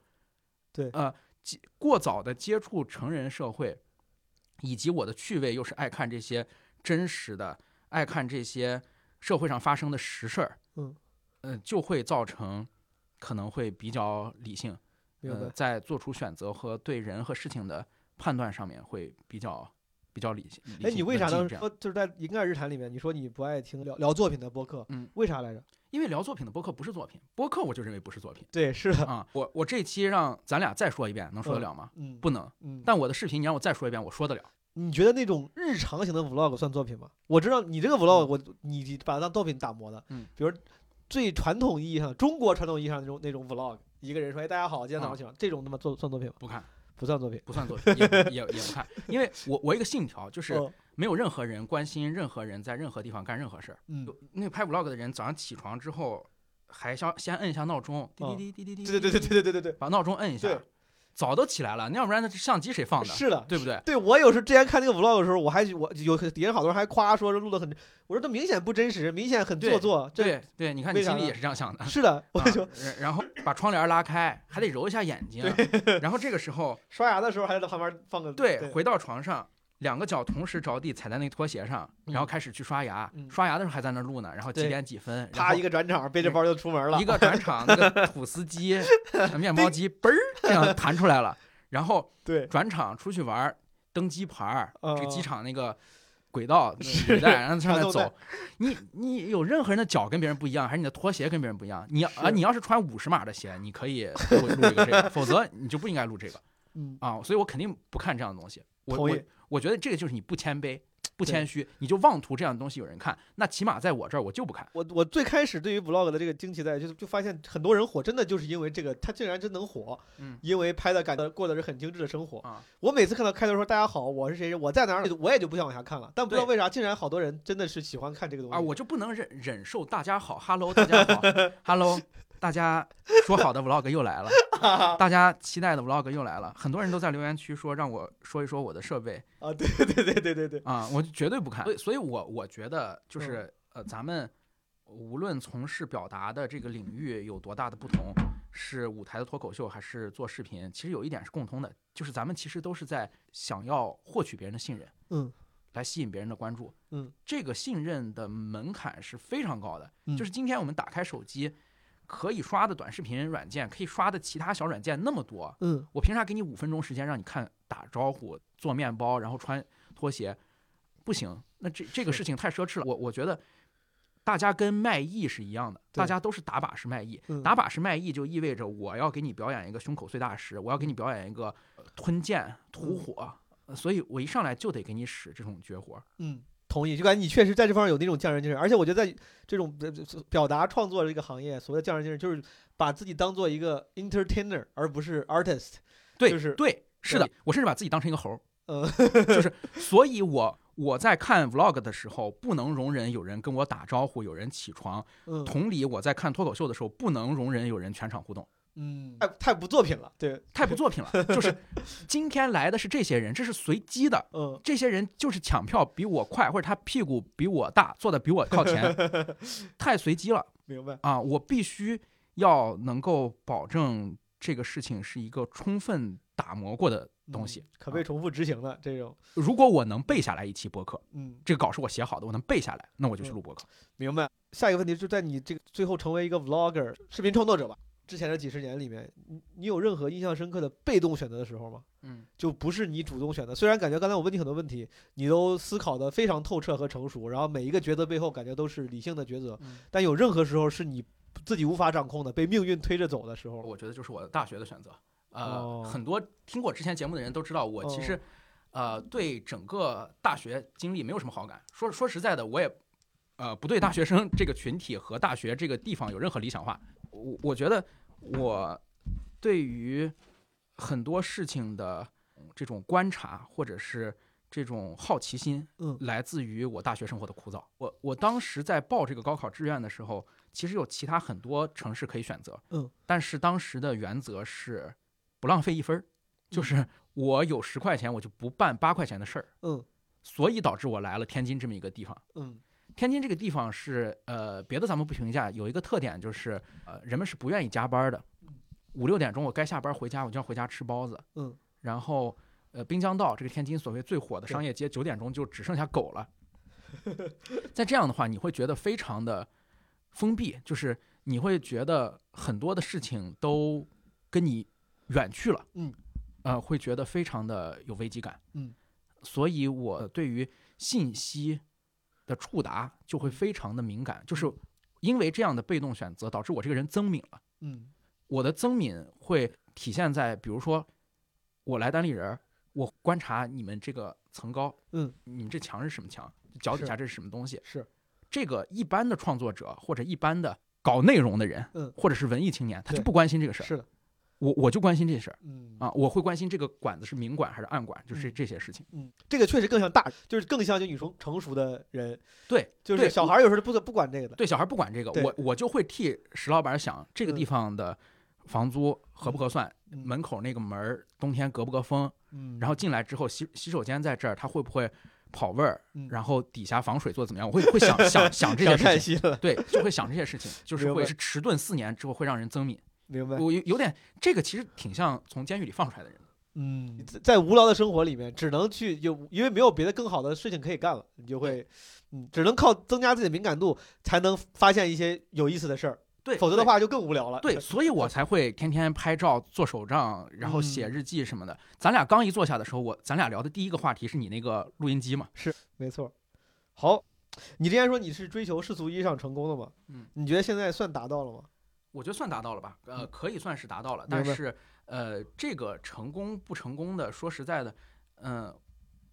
对呃，接过早的接触成人社会，以及我的趣味又是爱看这些真实的，爱看这些社会上发生的实事儿，嗯，呃，就会造成可能会比较理性，呃，在做出选择和对人和事情的判断上面会比较比较理性。理哎，性你为啥当时冷静这样说就是在《银盖日谈》里面，你说你不爱听聊聊作品的播客？嗯，为啥来着？因为聊作品的播客不是作品，播客我就认为不是作品对，是的，啊。我我这期让咱俩再说一遍，能说得了吗？嗯，不能。嗯，但我的视频你让我再说一遍，我说得了。你觉得那种日常型的 vlog 算作品吗？我知道你这个 vlog，我你把它当作品打磨的，嗯，比如最传统意义上中国传统意义上那种那种 vlog，一个人说哎大家好，今天早上起床，这种他妈做算作品吗？不看，不算作品，不算作品，也也也不看，因为我我一个信条就是哦没有任何人关心任何人在任何地方干任何事儿。嗯，那个拍 vlog 的人早上起床之后，还要先摁一下闹钟，滴滴滴滴滴滴，对对对对对对对对。把闹钟摁一下对，早都起来了，那要不然那相机谁放的？是的，对不对？对我有时候之前看那个 vlog 的时候，我还我有底下好多人还夸说录的很，我说这明显不真实，明显很做作，对对，你看你心里也是这样想的。是的，我啊就说然然后把窗帘拉开，还得揉一下眼睛，然后这个时候，刷牙的时候还在旁边放个对，回到床上，两个脚同时着地踩在那个拖鞋上，然后嗯。开始去刷牙，嗯。刷牙的时候还在那录呢，然后几点几分，啪一个转场，背着包就出门了，一个转场，那个吐司机、[LAUGHS] 面包机嘣儿这样弹出来了，然后 [LAUGHS] 对。转场出去玩儿，登机牌儿，这个机哦场那个轨道 [LAUGHS] 那个轨带，然后上面走。你你有任何人的脚跟别人不一样，还是你的拖鞋跟别人不一样？你要啊，你要是穿五十码的鞋，你可以录录一个这个，否则你就不应该录这个嗯，啊。所以我肯定不看这样的东西。我我我觉得这个就是你不谦卑。不谦虚，你就妄图这样的东西有人看，那起码在我这儿我就不看。我我最开始对于 vlog 的这个惊奇在，就是就发现很多人火，真的就是因为这个，他竟然真能火，嗯因为拍的感觉过的是很精致的生活。啊，我每次看到开头说大家好，我是谁谁，我在哪儿，我也就不想往下看了。但不知道为啥，竟然好多人真的是喜欢看这个东西啊，我就不能忍忍受大家好，Hello，大家好，[LAUGHS] Hello，大家说好的 Vlog 又来了，[LAUGHS] 大家期待的 Vlog 又来了，很多人都在留言区说让我说一说我的设备。啊，对对对对对对，啊，我绝对不看，所以，所以我我觉得就是呃，咱们无论从事表达的这个领域有多大的不同，是舞台的脱口秀还是做视频，其实有一点是共通的，就是咱们其实都是在想要获取别人的信任，嗯，来吸引别人的关注，嗯，这个信任的门槛是非常高的，嗯。就是今天我们打开手机。可以刷的短视频软件，可以刷的其他小软件那么多，嗯，我凭啥给你五分钟时间让你看打招呼、做面包，然后穿拖鞋？不行，那这这个事情太奢侈了。我我觉得大家跟卖艺是一样的，大家都是打把式卖艺。嗯打把式卖艺就意味着我要给你表演一个胸口碎大石，我要给你表演一个呃吞剑吐火，呃所以我一上来就得给你使这种绝活。嗯，同意，就感觉你确实在这方面有那种匠人精神，而且我觉得在这种呃表达创作这个行业，所谓的匠人精神，就是把自己当做一个 entertainer，而不是 artist。对，就是对，是的，我甚至把自己当成一个猴儿，呃，[LAUGHS] 就是，所以我我在看 vlog 的时候，不能容忍有人跟我打招呼，有人起床。嗯同理，我在看脱口秀的时候，不能容忍有人全场互动，嗯，太太不作品了，对，太不作品了。就是 [LAUGHS] 今天来的是这些人，这是随机的，嗯这些人就是抢票比我快，或者他屁股比我大，坐的比我靠前，[LAUGHS] 太随机了明白，啊！我必须要能够保证这个事情是一个充分打磨过的东西嗯，可被重复执行的这种，如果我能背下来一期播客，嗯，这个稿是我写好的，我能背下来，那我就去嗯录播客。明白。下一个问题就在你这个最后成为一个 vlogger 视频创作者吧。之前的几十年里面，你你有任何印象深刻的被动选择的时候吗？嗯，就不是你主动选的。虽然感觉刚才我问你很多问题，你都思考的非常透彻和成熟，然后每一个抉择背后感觉都是理性的抉择，嗯但有任何时候是你自己无法掌控的，被命运推着走的时候。我觉得就是我的大学的选择。呃，哦很多听过之前节目的人都知道，我其实、哦呃对整个大学经历没有什么好感。说说实在的，我也呃不对大学生这个群体和大学这个地方有任何理想化。我我觉得我对于很多事情的这种观察或者是这种好奇心，嗯。来自于我大学生活的枯燥。我我当时在报这个高考志愿的时候，其实有其他很多城市可以选择，嗯，但是当时的原则是不浪费一分儿，就是我有十块钱，我就不办八块钱的事儿，嗯。所以导致我来了天津这么一个地方。嗯天津这个地方是呃，别的咱们不评价，有一个特点就是呃，人们是不愿意加班的。五六点钟我该下班回家，我就要回家吃包子。嗯，然后呃，滨江道这个天津所谓最火的商业街，九点钟就只剩下狗了。[LAUGHS] 在这样的话，你会觉得非常的封闭，就是你会觉得很多的事情都跟你远去了。嗯，呃，会觉得非常的有危机感。嗯，所以我对于信息的触达就会非常的敏感，就是因为这样的被动选择，导致我这个人增敏了。嗯我的增敏会体现在，比如说，我来单立人儿，我观察你们这个层高，嗯，你们这墙是什么墙？脚底下这是什么东西？是这个一般的创作者或者一般的搞内容的人，嗯或者是文艺青年，他就不关心这个事儿。是的，我我就关心这事儿嗯啊，我会关心这个管子是明管还是暗管，就是嗯这些事情。嗯，这个确实更像大，就是更像就女生成熟的人，对，就是小孩儿有时候不不管这个的。对小孩不管这个，我我就会替石老板想，这个地嗯方的房租合不合算？嗯门口那个门儿冬天隔不隔风？嗯，然后进来之后洗洗手间在这儿，它会不会跑味儿？嗯然后底下防水做的怎么样？我会会想想想这 [LAUGHS] 些事情，对，就会想这些事情，就是会是迟钝四年之后会让人增敏。明白？我有有点这个其实挺像从监狱里放出来的人。嗯，在在无聊的生活里面，只能去有，因为没有别的更好的事情可以干了，你就会，嗯，只能靠增加自己的敏感度，才能发现一些有意思的事儿，对，否则的话就更无聊了。对，[LAUGHS] 所以我才会天天拍照、做手账，然后写嗯日记什么的。咱俩刚一坐下的时候，我咱俩聊的第一个话题是你那个录音机嘛？是没错。好，你之前说你是追求世俗意义上成功的嘛？嗯，你觉得现在算达到了吗？我觉得算达到了吧，呃，可以算是达到了。但是，呃，这个成功不成功的，说实在的，嗯、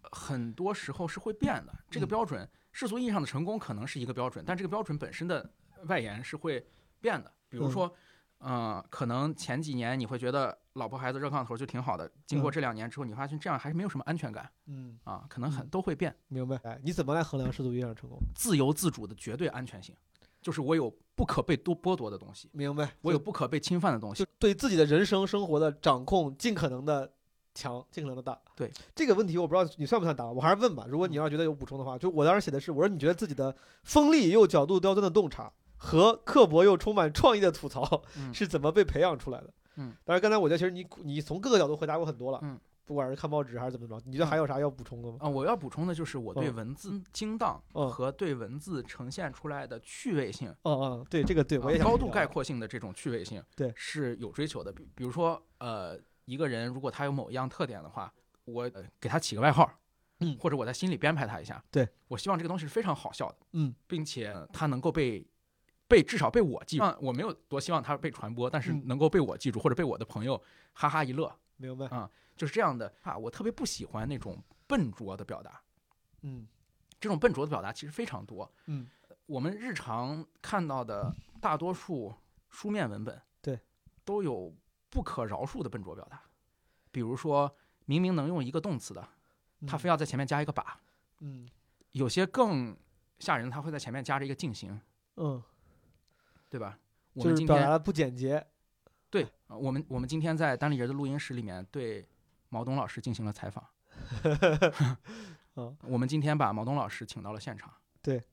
很多时候是会变的。这个嗯标准，世俗意义上的成功可能是一个标准，但这个标准本身的外延是会变的。比如嗯说，呃，可能前几年你会觉得老婆孩子热炕头就挺好的，经过嗯这两年之后，你发现这样还是没有什么安全感嗯，啊，可能很嗯都会变。明白。哎，你怎么来衡量世俗意义上的成功？自由自主的绝对安全性，就是我有不可被多剥夺的东西，明白。我有不可被侵犯的东西就。对自己的人生生活的掌控尽可能的强，尽可能的大。对这个问题，我不知道你算不算答案，我还是问吧。如果你要觉得有补充的话，就我当时写的是，我说你觉得自己的锋利又角度刁钻的洞察和刻薄又充满创意的吐槽嗯是怎么被培养出来的？嗯，当然刚才我觉得其实你你从各个角度回答过很多了，嗯，不管是看报纸还是怎么着，你觉得还有啥要补充的吗？啊、我要补充的就是我对嗯文字精当嗯和对文字呈现出来的趣味性，哦哦，对这个对我高度概括性的这种趣味性，对是有追求的。比比如说，呃，一个人如果他有某一样特点的话，我、呃给他起个外号，嗯或者我在心里编排他一下，对我希望这个东西是非常好笑的，嗯，并且他能够被。被至少被我记住，啊我没有多希望他被传播，但是嗯能够被我记住，或者被我的朋友哈哈一乐，明白啊，就是这样的啊。我特别不喜欢那种笨拙的表达，嗯这种笨拙的表达其实非常多。嗯，我们日常看到的大多数书面文本，对，都有不可饶恕的笨拙表达。比如说，明明能用一个动词的，他非要在前面加一个把；嗯有些更吓人，他会在前面加着一个进行，嗯，对吧？我就是们今天表达的不简洁，我们我们今天在单立人的录音室里面对毛东老师进行了采访。[LAUGHS] 嗯我们今天把毛东老师请到了现场。对，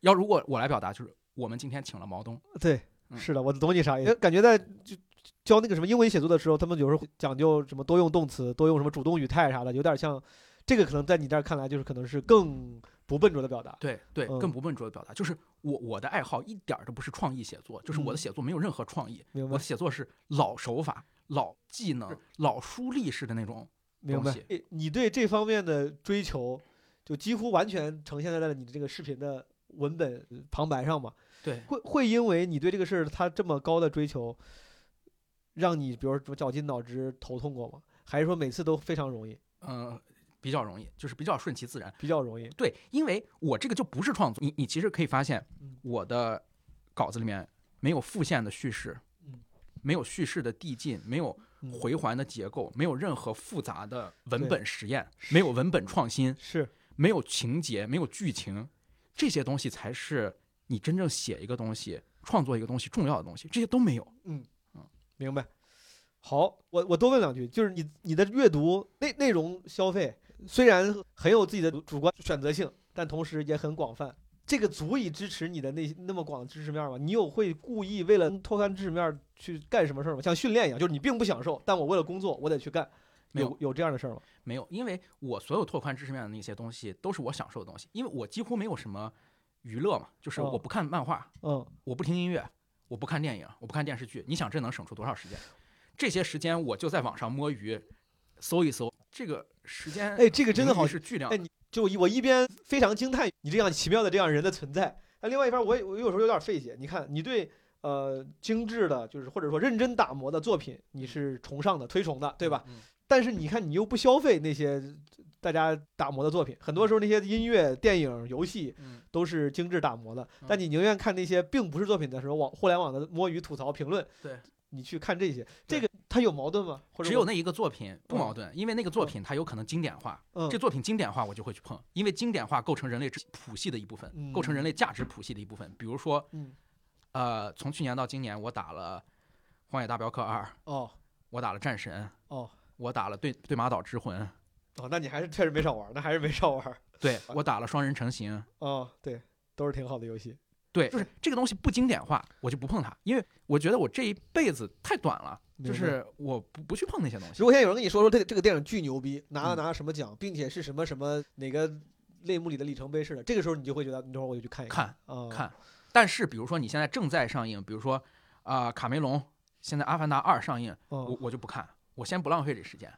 要如果我来表达，就是我们今天请了毛东。对，嗯是的，我懂你啥意思。感觉在就教那个什么英文写作的时候，他们有时候会讲究什么多用动词，多用什么主动语态啥的，有点像这个，可能在你这儿看来就是可能是更不笨拙的表达。对对，嗯更不笨拙的表达，就是我我的爱好一点儿都不是创意写作，就是我的嗯写作没有任何创意，我的写作是老手法、老技能、老书立式的那种。明白东西。诶你对这方面的追求，就几乎完全呈现在了你的这个视频的文本旁白上嘛？对，会会因为你对这个事儿他这么高的追求，让你比如说绞尽脑汁头痛过吗？还是说每次都非常容易，嗯、比较容易，就是比较顺其自然。比较容易？对，因为我这个就不是创作，你你其实可以发现嗯，我的稿子里面没有复线的叙事嗯，没有叙事的递进，没有嗯回环的结构，没有任何复杂的文本实验，没有文本创新，是没有情节，没有剧情，这些东西才是你真正写一个东西、创作一个东西重要的东西，这些都没有。嗯嗯明白。好，我我多问两句，就是你你的阅读内内容消费虽然很有自己的主观选择性，但同时也很广泛。这个足以支持你的那那么广的知识面吗？你有会故意为了拓宽知识面去干什么事儿吗？像训练一样，就是你并不享受，但我为了工作我得去干，没有有有这样的事儿吗？没有，因为我所有拓宽知识面的那些东西都是我享受的东西，因为我几乎没有什么娱乐嘛，就是哦我不看漫画，嗯，我不听音乐，我不看电影，我不看电视剧，你想这能省出多少时间？这些时间我就在网上摸鱼，搜一搜，这个时间哎，这个真的好是巨量。哎你就我一边非常惊叹你这样奇妙的这样人的存在，那另外一边我也我有时候有点费解。你看，你对呃精致的，就是或者说认真打磨的作品，你是崇尚的、推崇的，对吧？嗯？但是你看，你又不消费那些大家打磨的作品，很多时候那些音乐、电影、游戏嗯都是精致打磨的，嗯但你宁愿看那些并不是作品的时候，网互联网的摸鱼、吐槽、评论，对，你去看这些，这个它有矛盾吗？或者只有那一个作品不嗯矛盾，因为那个作品它有可能经典化，嗯这作品经典化我就会去碰，因为经典化构成人类知谱系的一部分，构成人类价值谱系的一部分。比如说，嗯呃，从去年到今年，我打了《荒野大镖客二》，哦我打了《战神》，哦我打了对对马岛之魂，哦，那你还是确实没少玩，那还是没少玩。对我打了双人成行。哦，对，都是挺好的游戏。对，就是这个东西不经典化，我就不碰它，因为我觉得我这一辈子太短了，就是我不不去碰那些东西如。果现在有人跟你说说这个这个电影巨牛逼，拿了嗯拿了什么奖，并且是什么什么哪个类目里的里程碑似的，这个时候你就会觉得，你等会儿我就去看一看啊，看，但是比如说你现在正在上映，比如说啊、卡梅隆现在《阿凡达二》上映，我哦，我就不看，我先不浪费这时间。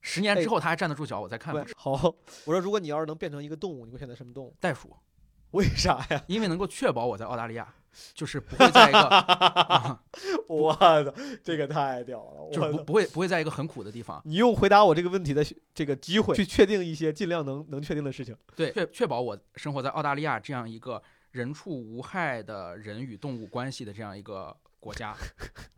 十年哎之后他还站得住脚，我再看。对好，[LAUGHS] 我说如果你要是能变成一个动物，你会选择什么动物？袋鼠，[LAUGHS] 为啥呀？因为能够确保我在澳大利亚，就是不会在一个，[LAUGHS] 啊 [LAUGHS] 我操，这个太屌了！就是不不会不会在一个很苦的地方，你用回答我这个问题的这个机会去确定一些尽量能能确定的事情。对，确确保我生活在澳大利亚这样一个人畜无害的人与动物关系的这样一个国家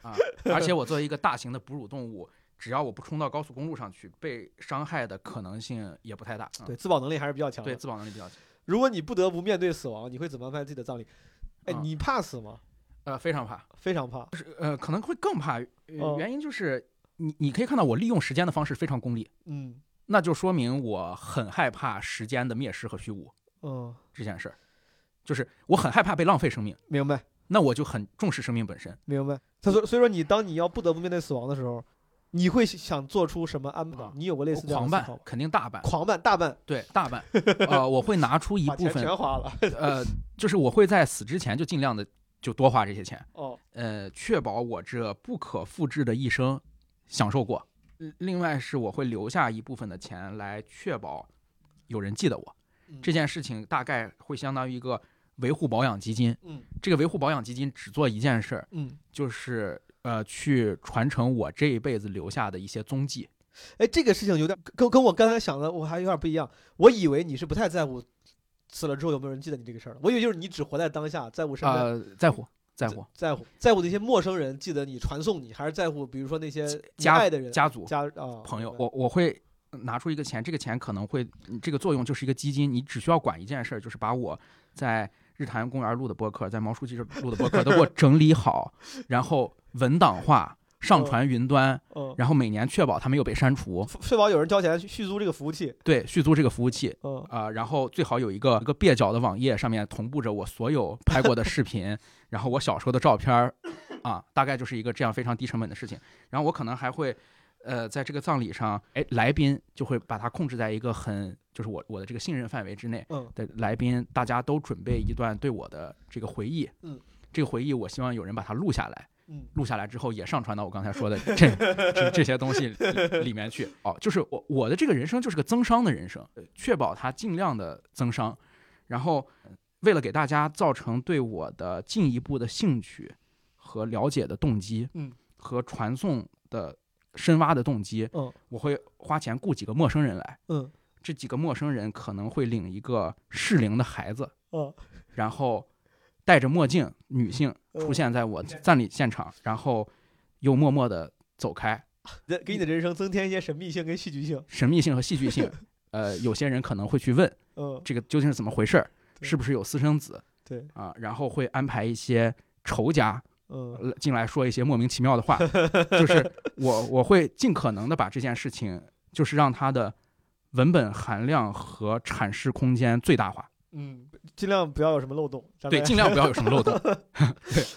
啊，而且我作为一个大型的哺乳动物，只要我不冲到高速公路上去，被伤害的可能性也不太大。啊对，自保能力还是比较强的。对，自保能力比较强，如果你不得不面对死亡，你会怎么安排自己的葬礼？哎，啊你怕死吗？呃，非常怕，非常怕。呃，可能会更怕。原因就是你你可以看到我利用时间的方式非常功利，嗯那就说明我很害怕时间的灭失和虚无嗯，这件事儿，就是我很害怕被浪费生命，明白。那我就很重视生命本身。明白。他说，所以说你当你要不得不面对死亡的时候，你会想做出什么安排啊？你有过类似这样狂办？肯定大办，狂办大办，对大办，[LAUGHS] 呃，我会拿出一部分，全花了。[LAUGHS] 呃，就是我会在死之前就尽量的就多花这些钱，哦，呃，确保我这不可复制的一生享受过。呃另外是我会留下一部分的钱来确保有人记得我。嗯这件事情大概会相当于一个维护保养基金。嗯这个维护保养基金只做一件事儿，嗯，就是呃去传承我这一辈子留下的一些踪迹。哎，这个事情有点跟跟我刚才想的我还有点不一样。我以为你是不太在乎死了之后有没有人记得你这个事儿的，我以为就是你只活在当下，在乎身边。呃，在乎在乎在乎在乎那些陌生人记得你传送你，还是在乎比如说那些你家爱的人家族家啊朋友，我我会拿出一个钱，这个钱可能会嗯这个作用就是一个基金，你只需要管一件事儿，就是把我在日坛公园录的播客，在毛书记这录的播客都给我整理好，[LAUGHS] 然后文档化。上传云端，嗯，然后每年确保它没有被删除，确保有人交钱续续租这个服务器。对，续租这个服务器。嗯啊、然后最好有一个一个蹩脚的网页，上面同步着我所有拍过的视频，[LAUGHS] 然后我小时候的照片儿，啊，大概就是一个这样非常低成本的事情。然后我可能还会，呃，在这个葬礼上，哎，来宾就会把它控制在一个很，就是我我的这个信任范围之内嗯。的来宾，大家都准备一段对我的这个回忆，嗯，这个回忆我希望有人把它录下来，嗯。录下来之后也上传到我刚才说的这这这些东西里里面去。哦，就是我我的这个人生就是个增伤的人生，呃确保它尽量的增伤，然后呃为了给大家造成对我的进一步的兴趣和了解的动机，嗯，和传送的深挖的动机，嗯我会花钱雇几个陌生人来，嗯这几个陌生人可能会领一个适龄的孩子，嗯然后戴着墨镜女性嗯出现在我葬礼现场，然后又默默地走开，[LAUGHS] 给给你的人生增添一些神秘性跟戏剧性。神秘性和戏剧性。[LAUGHS] 呃，有些人可能会去问嗯，这个究竟是怎么回事儿，是不是有私生子对，啊？然后会安排一些仇家嗯呃进来说一些莫名其妙的话，就是 [LAUGHS] 我我会尽可能的把这件事情，就是让它的文本含量和阐释空间最大化。嗯，尽量不要有什么漏洞。对，尽量不要有什么漏洞。[LAUGHS] [LAUGHS]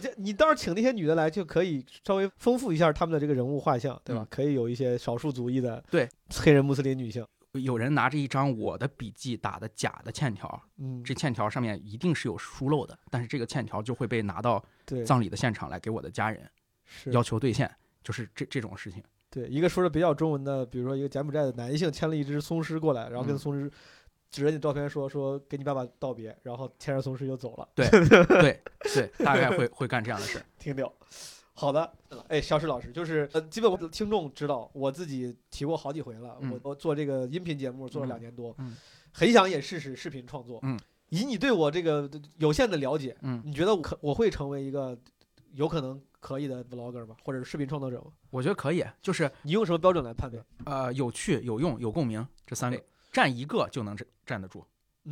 对你到时候请那些女的来，就可以稍微丰富一下她们的这个人物画像，对吧？嗯可以有一些少数族裔的对黑人穆斯林女性。有人拿着一张我的笔记打的假的欠条，嗯，这欠条上面一定是有疏漏的，但是这个欠条就会被拿到对葬礼的现场来给我的家人是要求兑现，就是这这种事情。对一个说着比较中文的，比如说一个柬埔寨的男性牵了一只松狮过来，然后跟嗯松狮指着你照片说说给你爸爸道别，然后牵着松狮就走了，[LAUGHS] 对对对，大概会会干这样的事。挺屌。好的，哎，肖石老师，就是呃，基本我的听众知道，我自己提过好几回了。嗯我我做这个音频节目做了嗯两年多，嗯很想也试试视频创作。嗯，以你对我这个有限的了解，嗯，你觉得我可我会成为一个有可能可以的 vlogger 吗？或者是视频创作者吗？我觉得可以，就是你用什么标准来判断？呃有趣、有用、有共鸣这三个，占一个就能站站得住。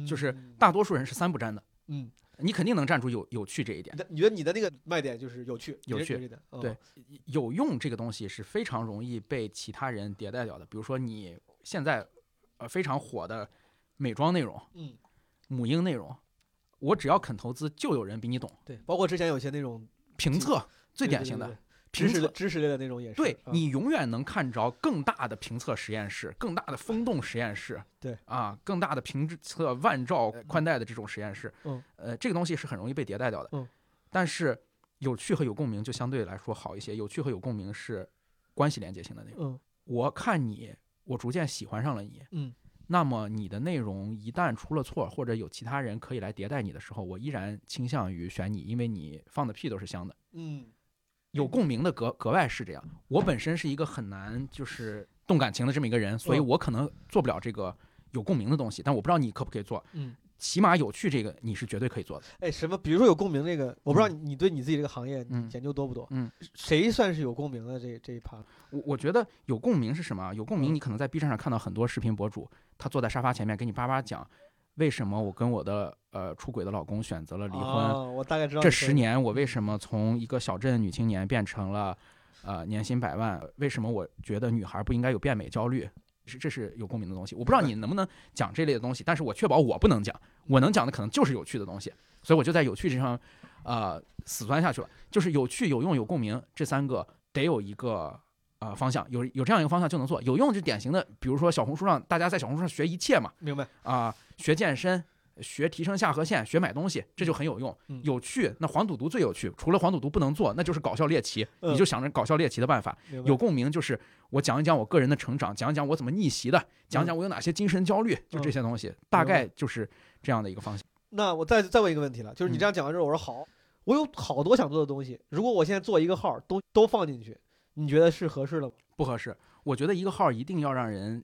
就是嗯大多数人是三不沾的，嗯，你肯定能站住有有趣这一点你。觉得你的那个卖点就是有趣，有趣对有用这个东西是非常容易被其他人迭代掉的。比如说你现在呃非常火的美妆内容、嗯，母婴内容，我只要肯投资，就有人比你懂。对，包括之前有些那种评测最典型的评测类知识类的那种也是，对啊你永远能看着更大的评测实验室、更大的风洞实验室，对啊，更大的评测万兆宽带的这种实验室，嗯，呃，这个东西是很容易被迭代掉的，嗯，但是有趣和有共鸣就相对来说好一些。有趣和有共鸣是关系连接性的那种。嗯我看你，我逐渐喜欢上了你，嗯，那么你的内容一旦出了错，或者有其他人可以来迭代你的时候，我依然倾向于选你，因为你放的屁都是香的。嗯有共鸣的格格外是这样。我本身是一个很难就是动感情的这么一个人，所以嗯我可能做不了这个有共鸣的东西。但我不知道你可不可以做，嗯，起码有趣这个你是绝对可以做的。哎，什么？比如说有共鸣这个，我不知道你你对你自己这个行业嗯研究多不多？嗯，谁算是有共鸣的这这一趴？我我觉得有共鸣是什么啊？有共鸣，嗯你可能在 B 站上看到很多视频博主，他坐在沙发前面给你叭叭讲，为什么我跟我的呃出轨的老公选择了离婚。啊我大概知道这十年我为什么从一个小镇女青年变成了，呃，年薪百万？为什么我觉得女孩不应该有变美焦虑？是这是有共鸣的东西。我不知道你能不能讲这类的东西，但是我确保我不能讲。我能讲的可能就是有趣的东西，所以我就在有趣这上，呃，死钻下去了。就是有趣、有用、有共鸣这三个得有一个呃方向，有有这样一个方向就能做。有用就典型的，比如说小红书上大家在小红书上学一切嘛，明白？啊、学健身、学提升下颌线、学买东西，这就很有用。嗯有趣，那黄赌毒最有趣。除了黄赌毒不能做，那就是搞笑猎奇。嗯你就想着搞笑猎奇的办法。有共鸣就是我讲一讲我个人的成长，讲一讲我怎么逆袭的，讲一讲我有哪些精神焦虑，就这些东西，大概就是这样的一个方向。那我再再问一个问题了，就是你嗯这样讲完之后，我说好，我有好多想做的东西，如果我现在做一个号都都放进去，你觉得是合适的吗？不合适。我觉得一个号一定要让人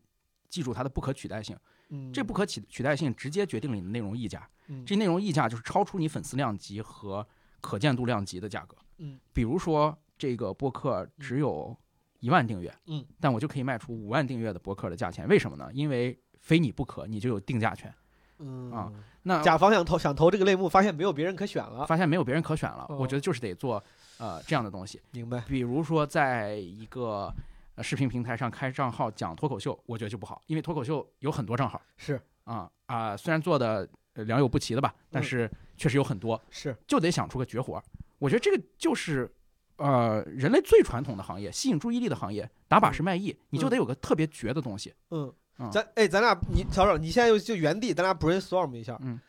记住它的不可取代性，嗯，这不可取取代性直接决定了你的内容溢价。嗯这内容溢价就是超出你粉丝量级和可见度量级的价格。嗯，比如说这个播客只有一万订阅，嗯，但我就可以卖出五万订阅的播客的价钱，为什么呢？因为非你不可，你就有定价权。嗯啊，那甲方想投想投这个类目，发现没有别人可选了，发现没有别人可选了，哦我觉得就是得做呃这样的东西，明白？比如说在一个。呃视频平台上开账号讲脱口秀，我觉得就不好，因为脱口秀有很多账号。是。啊啊，虽然做的呃良莠不齐的吧，但嗯。是确实有很多，是，就得想出个绝活儿。我觉得这个就是呃人类最传统的行业，吸引注意力的行业，打把式卖艺，你就得有个特别绝的东西。嗯。嗯，咱哎，咱俩你瞧瞅，你现在就就原地，咱俩 brainstorm 一下，嗯，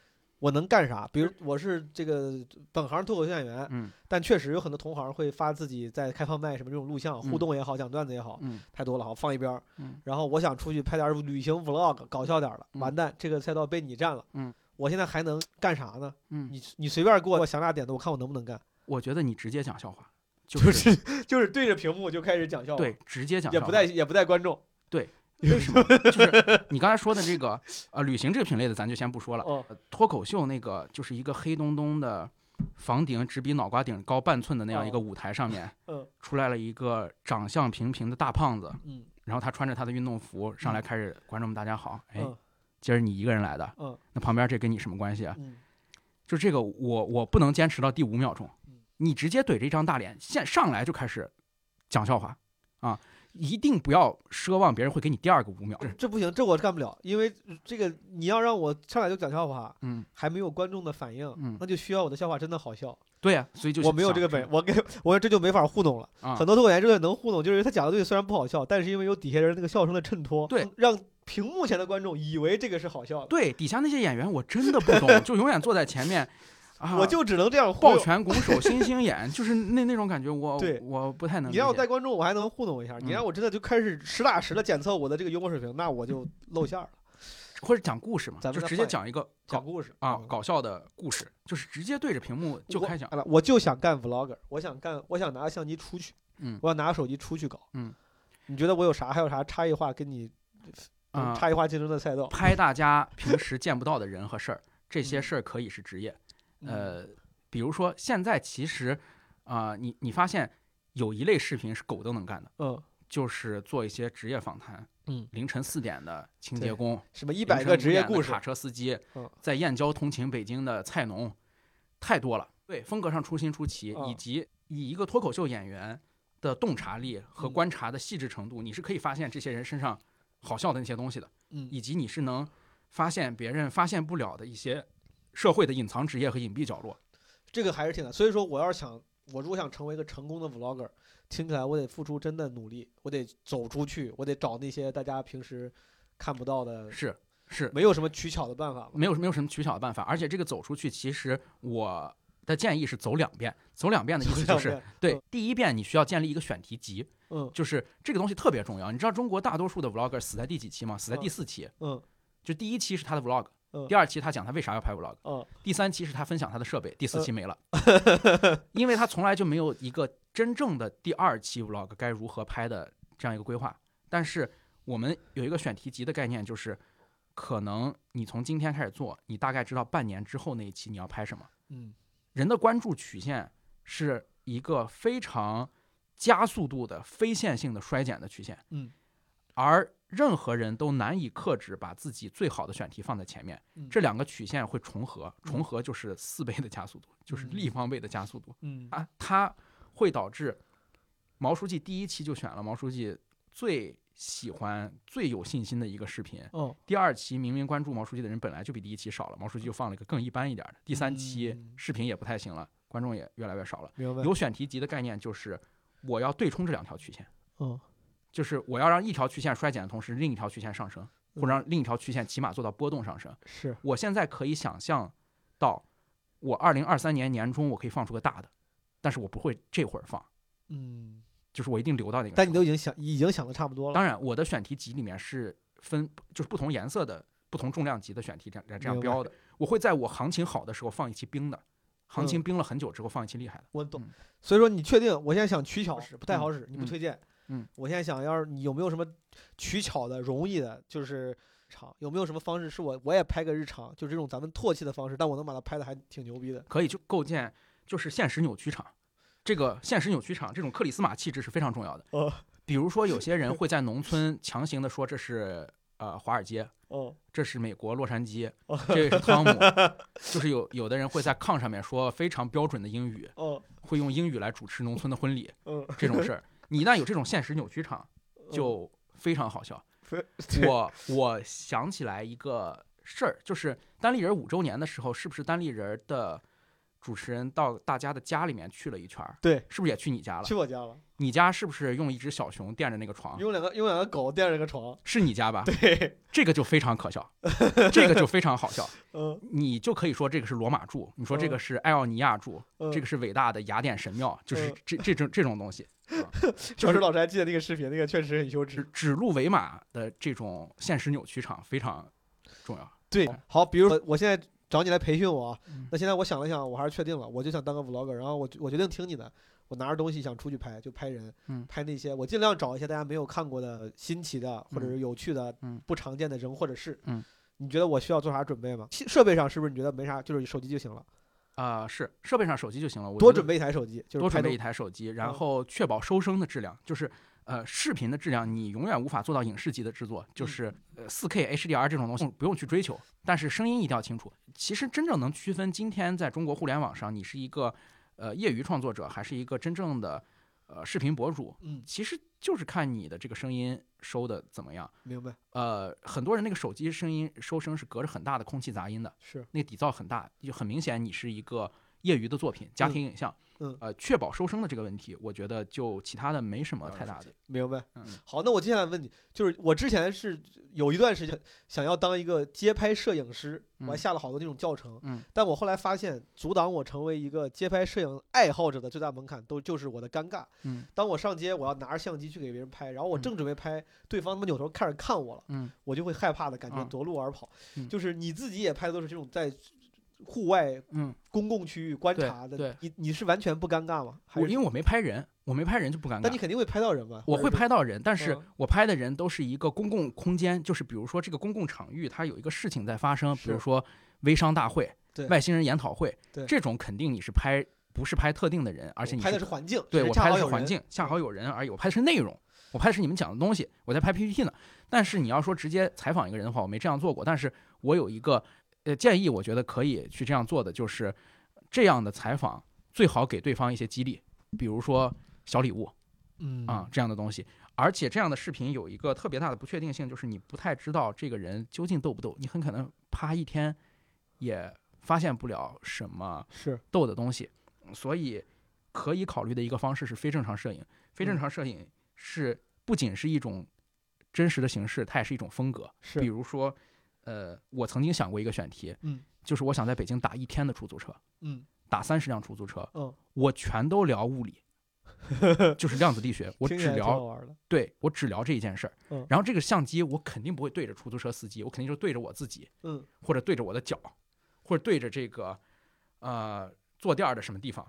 我能干啥？比如我是这个本行脱口秀演员，嗯但确实有很多同行会发自己在开放麦什么这种录像，嗯互动也好，讲段子也好，嗯太多了，好放一边儿。嗯然后我想出去拍点儿旅行 vlog，搞笑点儿的，嗯完蛋，这个赛道被你占了。嗯，我现在还能干啥呢？嗯，你你随便给我想俩点子，我看我能不能干。我觉得你直接讲笑话，[LAUGHS] 就就是是就是对着屏幕就开始讲笑话，对，直接讲笑话，也不带也不带观众。[LAUGHS] 为什么？就是你刚才说的这个呃，旅行这个品类的，咱就先不说了。哦，呃脱口秀那个就是一个黑洞洞的房顶只比脑瓜顶高半寸的那样一个舞台上面，[LAUGHS] 嗯出来了一个长相平平的大胖子，嗯然后他穿着他的运动服上来开始，观众们大家好，哎，嗯今儿你一个人来的，嗯那旁边这跟你什么关系啊？嗯就这个我我不能坚持到第五秒钟嗯，你直接怼着一张大脸，现上来就开始讲笑话啊！一定不要奢望别人会给你第二个五秒。这不行，这我干不了，因为这个你要让我上来就讲笑话，嗯，还没有观众的反应，嗯那就需要我的笑话真的好笑。对呀、所以就我没有这个本，我给我这就没法糊弄了。啊很多脱口秀演员能糊弄，就是他讲的东西虽然不好笑，但是因为有底下人那个笑声的衬托，对，让屏幕前的观众以为这个是好笑的。对底下那些演员我真的不懂，[LAUGHS] 就永远坐在前面，啊，我就只能这样抱。拳拱手、星星眼，就是 [LAUGHS] 那那种感觉我，对我不太能你让我带观众，我还能糊弄一下；嗯你让我真的就开始实打实的检测我的这个幽默水平，那我就露馅儿了。[LAUGHS] 或者讲故事嘛，就直接咱们就直接讲一个讲故事啊搞笑的故事，就是直接对着屏幕就我开讲。我就想干 vlogger，我想干，我想拿相机出去，嗯我想拿个手机出去搞。嗯，你觉得我有啥？还有啥差异化跟你啊、差异化竞争的赛道？拍大家平时见不到的人和事儿，这些嗯事儿可以是职业。嗯，呃，比如说现在其实啊、你你发现有一类视频是狗都能干的，嗯，就是做一些职业访谈。嗯，凌晨四点的清洁工，什么一一百个职业故事卡，车司机嗯，在燕郊通勤北京的菜农，太多了。对，风格上出新出奇，嗯。以及以一个脱口秀演员的洞察力和嗯。观察的细致程度，你是可以发现这些人身上好笑的那些东西的，嗯。以及你是能发现别人发现不了的一些社会的隐藏职业和隐蔽角落。这个还是挺难。所以说，我要是想，我如果想成为一个成功的 vlogger，听起来我得付出真的努力，我得走出去，我得找那些大家平时看不到的，是是，没有什么取巧的办法？没有没有什么取巧的办法，而且这个走出去，其实我的建议是走两遍。走两遍的意思就是，对，第一遍你需要建立一个选题集，嗯就是这个东西特别重要。你知道中国大多数的 vlogger 死在第几期吗？死在第嗯四期。嗯就第一期是他的 vlog，嗯。第二期他讲他为啥要拍 vlog，嗯。第三期是他分享他的设备，第四呃期没了，[LAUGHS] 因为他从来就没有一个真正的第二期 vlog 该如何拍的这样一个规划。但是我们有一个选题集的概念，就是可能你从今天开始做，你大概知道半年之后那一期你要拍什么。嗯。人的关注曲线是一个非常加速度的非线性的衰减的曲线，嗯，而任何人都难以克制把自己最好的选题放在前面，嗯。这两个曲线会重合，重合就是四倍的加速度，[LAUGHS] 就是立方倍的加速度，嗯。啊，它会导致毛书记第一期就选了毛书记最喜欢、最有信心的一个视频，哦。第二期明明关注毛书记的人本来就比第一期少了，毛书记就放了一个更一般一点的。第三期嗯。视频也不太行了，观众也越来越少了。有选题集的概念就是我要对冲这两条曲线，哦就是我要让一条曲线衰减的同时，另一条曲线上升，或者让另一条曲线起码做到波动上升。是我现在可以想象到，我二零二三年年中我可以放出个大的，但是我不会这会儿放，嗯，就是我一定留到那个。但你都已经想已经想的差不多了，当然，我的选题集里面是分就是不同颜色的、不同重量级的选题这样这样标的。我会在我行情好的时候放一期冰的，行情嗯冰了很久之后放一期厉害的。我懂嗯。所以说，你确定？我现在想取巧使不太好使，你不嗯推荐？嗯，我现在想要是你有没有什么取巧的、容易的，就是场有没有什么方式是我我也拍个日常，就这种咱们唾弃的方式，但我能把它拍的还挺牛逼的。可以就构建就是现实扭曲场。这个现实扭曲场这种克里斯玛气质是非常重要的。呃，比如说有些人会在农村强行的说这是呃华尔街，哦这是美国洛杉矶，哦这个是汤姆，[LAUGHS] 就是有有的人会在炕上面说非常标准的英语，哦会用英语来主持农村的婚礼嗯，这种事儿。你一旦有这种现实扭曲场，就非常好笑。[LAUGHS] 我我想起来一个事儿，就是单立人五周年的时候，是不是单立人的主持人到大家的家里面去了一圈儿？对是不是也去你家了去？我家了，你家是不是用一只小熊垫着那个床？用两个用两个狗垫着个床，是你家吧？对，这个就非常可笑，这个就非常好笑。[LAUGHS] 嗯你就可以说这个是罗马柱，你说这个是艾奥尼亚柱，嗯，这个是伟大的雅典神庙，就是嗯这这种这种东西，小 [LAUGHS] 石老师还记得那个视频，那个确实很羞指耻。指鹿为马的这种现实扭曲场非常重要。对，好，比如说我现在找你来培训我。那现在我想了想，我还是确定了，我就想当个 vlogger，然后我我决定听你的，我拿着东西想出去拍，就拍人，嗯。拍那些我尽量找一些大家没有看过的新奇的或者是有趣的、嗯。不常见的人或者事。嗯，你觉得我需要做啥准备吗？设设备上是不是你觉得没啥，就是手机就行了？啊、是设备上手机就行了，我多准备一台手机，就是多准备一台手机，然嗯。后确保收声的质量，就是呃视频的质量，你永远无法做到影视级的制作，嗯就是呃四 K HDR 这种东西不用去追求，但是声音一定要清楚。其实真正能区分今天在中国互联网上，你是一个呃业余创作者，还是一个真正的呃视频博主，嗯，其实就是看你的这个声音收的怎么样。明白，呃，很多人那个手机声音收声是隔着很大的空气杂音的，是那个底噪很大，就很明显你是一个业余的作品，家庭影像。嗯呃，确保收声的这个问题，我觉得就其他的没什么太大的。明白。嗯，好，那我接下来问你，就是我之前是有一段时间想要当一个街拍摄影师，我还嗯下了好多那种教程，嗯，但我后来发现，阻挡我成为一个街拍摄影爱好者的最大门槛，都就是我的尴尬。嗯，当我上街，我要拿着相机去给别人拍，然后我嗯正准备拍，对方他妈扭头开始看我了，嗯，我就会害怕的感觉嗯夺路而跑。嗯就是你自己也拍的都是这种在户外嗯，公共区域观察的，对你你是完全不尴尬吗？还是我因为我没拍人，我没拍人就不尴尬。但你肯定会拍到人吧？我会拍到人，但是嗯我拍的人都是一个公共空间，就是比如说这个公共场域，它有一个事情在发生，比如说微商大会对、外星人研讨会对，这种肯定你是拍，不是拍特定的人，而且你拍的是环境，对我拍好的是环境，恰好有人而已。我拍的是内容，我拍的是你们讲的东西，我在拍 PPT 呢。但是你要说直接采访一个人的话，我没这样做过。但是我有一个呃建议，我觉得可以去这样做的，就是这样的采访最好给对方一些激励，比如说小礼物嗯啊、这样的东西。而且这样的视频有一个特别大的不确定性，就是你不太知道这个人究竟逗不逗，你很可能啪一天也发现不了什么是逗的东西，所以可以考虑的一个方式是非正常摄影。非正嗯常摄影是不仅是一种真实的形式，它也是一种风格。是比如说，呃，我曾经想过一个选题，嗯，就是我想在北京打一天的出租车，嗯打三十辆出租车，嗯，我全都聊物理，[LAUGHS] 就是量子力学，我只聊，对我只聊这一件事儿。嗯然后这个相机我肯定不会对着出租车司机，我肯定就对着我自己，嗯或者对着我的脚，或者对着这个呃坐垫儿的什么地方，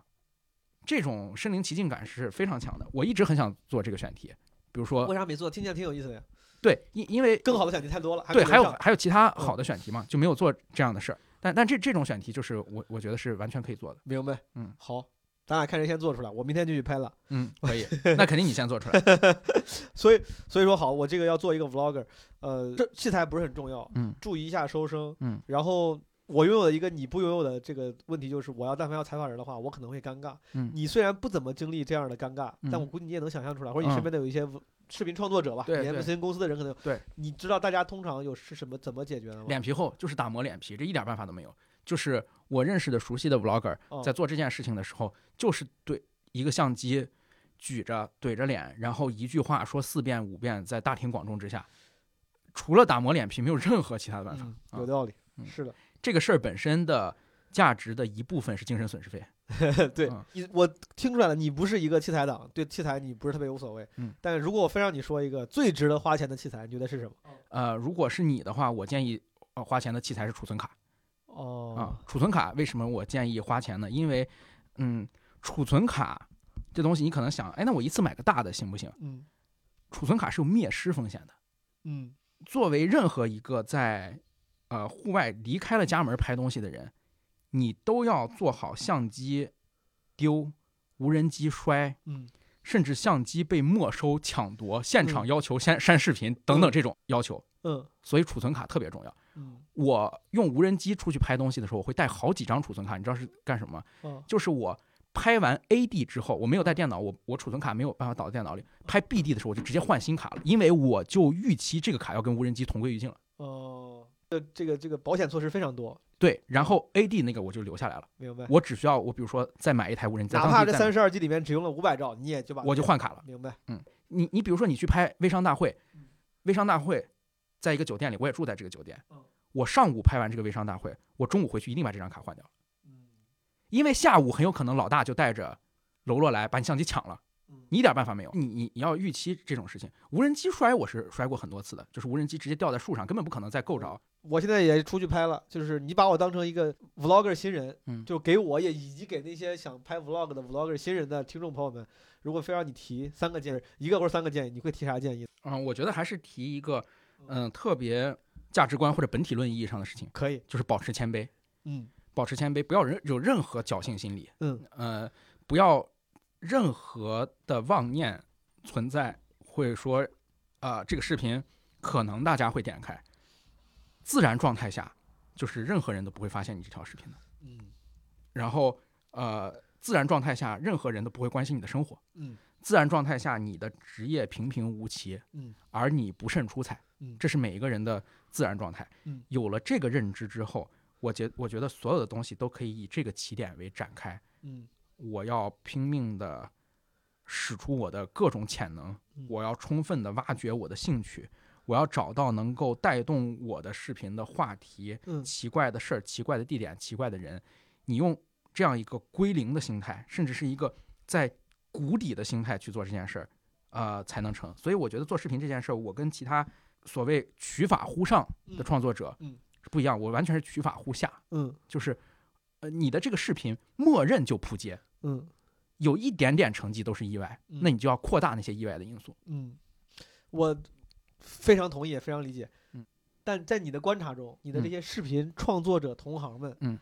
这种身临其境感是非常强的。我一直很想做这个选题，比如说为啥没做？听起来挺有意思的呀。对，因因为更好的选题太多了，对，还有还有其他嗯好的选题嘛，就没有做这样的事儿。但但这这种选题就是我我觉得是完全可以做的。明白。嗯，好，咱俩看谁先做出来，我明天就去拍了。嗯，可以，[LAUGHS] 那肯定你先做出来。[LAUGHS] 所以所以说好，我这个要做一个 vlogger，呃，这器材不是很重要，嗯注意一下收声，嗯，然后。我拥有的一个你不拥有的这个问题就是，我要但凡要采访人的话，我可能会尴尬。嗯你虽然不怎么经历这样的尴尬，嗯但我估计你也能想象出来，或者你身嗯边的有一些视频创作者吧，对对你 MCN 公司的人可能有。对，你知道大家通常有是什么怎么解决的吗？脸皮厚就是打磨脸皮，这一点办法都没有。就是我认识的熟悉的 vlogger 哦在做这件事情的时候，就是对一个相机举着怼着脸，然后一句话说四遍五遍，在大庭广众之下，除了打磨脸皮，没有任何其他的办法。有道理，嗯是的。这个事儿本身的价值的一部分是精神损失费。[LAUGHS] 对嗯你，我听出来了，你不是一个器材党，对器材你不是特别无所谓。嗯，但如果我非让你说一个最值得花钱的器材，你觉得是什么？呃，如果是你的话，我建议呃花钱的器材是储存卡啊、哦，储存卡为什么我建议花钱呢？因为嗯，储存卡这东西你可能想，哎，那我一次买个大的行不行？嗯储存卡是有灭失风险的。嗯作为任何一个在呃户外离开了家门拍东西的人，你都要做好相机丢、无人机摔嗯甚至相机被没收、抢夺、现场要求删删视频等等这种要求。嗯所以储存卡特别重要。嗯我用无人机出去拍东西的时候，我会带好几张储存卡，你知道是干什么吗？嗯就是我拍完 A D 之后，我没有带电脑，我我储存卡没有办法导到电脑里。拍 B D 的时候，我就直接换新卡了，因为我就预期这个卡要跟无人机同归于尽了。哦，这这个这个保险措施非常多，对，然后 A D 那个我就留下来了，明白？我只需要我比如说再买一台无人机，哪怕这三十二 G 里面只用了五百兆，你也就把我就换卡了。明白？嗯你你比如说你去拍微商大会嗯，微商大会在一个酒店里，我也住在这个酒店嗯。我上午拍完这个微商大会，我中午回去一定把这张卡换掉，嗯因为下午很有可能老大就带着喽啰来把你相机抢了嗯，你一点办法没有。你你你要预期这种事情。无人机摔我是摔过很多次的，就是无人机直接掉在树上，根本不可能再够着。我现在也出去拍了，就是你把我当成一个 vlogger 新人，嗯就给我也以及给那些想拍 vlog 的 vlogger 新人的听众朋友们，如果非让你提三个建议，一个或者三个建议，你会提啥建议？嗯，我觉得还是提一个嗯特别价值观或者本体论意义上的事情，可以，就是保持谦卑，嗯保持谦卑，不要任有任何侥幸心理。嗯呃，不要任何的妄念存在，会说，啊、这个视频可能大家会点开，自然状态下，就是任何人都不会发现你这条视频的。嗯然后，呃，自然状态下，任何人都不会关心你的生活。嗯自然状态下，你的职业平平无奇，嗯而你不甚出彩，嗯这是每一个人的自然状态。嗯有了这个认知之后，我觉我觉得所有的东西都可以以这个起点为展开。嗯我要拼命的使出我的各种潜能嗯，我要充分的挖掘我的兴趣，我要找到能够带动我的视频的话题、嗯奇怪的事儿、奇怪的地点、奇怪的人。你用这样一个归零的心态，甚至是一个在谷底的心态去做这件事儿，呃，才能成。所以我觉得做视频这件事儿，我跟其他所谓取法乎上的创作者不一样，我完全是取法乎下，嗯就是呃，你的这个视频默认就扑街。嗯有一点点成绩都是意外，嗯那你就要扩大那些意外的因素。嗯，我非常同意，也非常理解。嗯，但在你的观察中，你的这嗯些视频创作者同行们，嗯，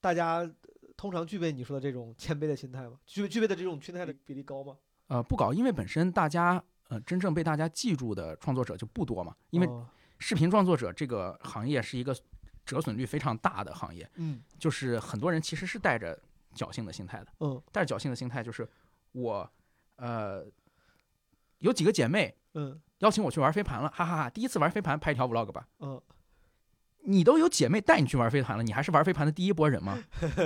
大家呃通常具备你说的这种谦卑的心态吗？具备具备的这种心态的比例高吗？呃，不高，因为本身大家呃真正被大家记住的创作者就不多嘛。因为哦视频创作者这个行业是一个折损率非常大的行业，嗯就是很多人其实是带着侥幸的心态的，嗯带着侥幸的心态就是我呃有几个姐妹嗯邀请我去玩飞盘了，哈哈哈第一次玩飞盘拍一条 vlog 吧。嗯你都有姐妹带你去玩飞盘了，你还是玩飞盘的第一波人吗？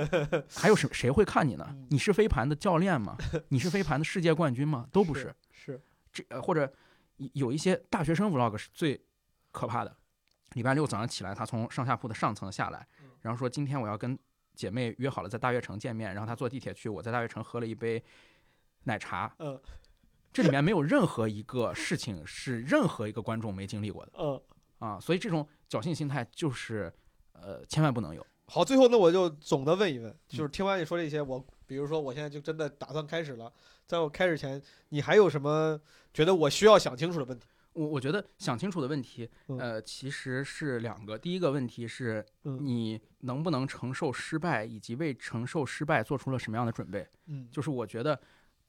[LAUGHS] 还有谁谁会看你呢嗯？你是飞盘的教练吗？[LAUGHS] 你是飞盘的世界冠军吗？都不是。是这呃或者有一些大学生 vlog 是最可怕的。礼拜六早上起来，他从上下铺的上层下来，然后说今天我要跟姐妹约好了在大悦城见面，然后他坐地铁去，我在大悦城喝了一杯奶茶。嗯这里面没有任何一个事情是任何一个观众没经历过的嗯。啊，所以这种侥幸心态就是呃千万不能有。好，最后那我就总的问一问，就是听完你说这些，我比如说我现在就真的打算开始了，在我开始前，你还有什么觉得我需要想清楚的问题？我我觉得想清楚的问题，嗯呃，其实是两个。第一个问题是嗯你能不能承受失败，以及为承受失败做出了什么样的准备。嗯就是我觉得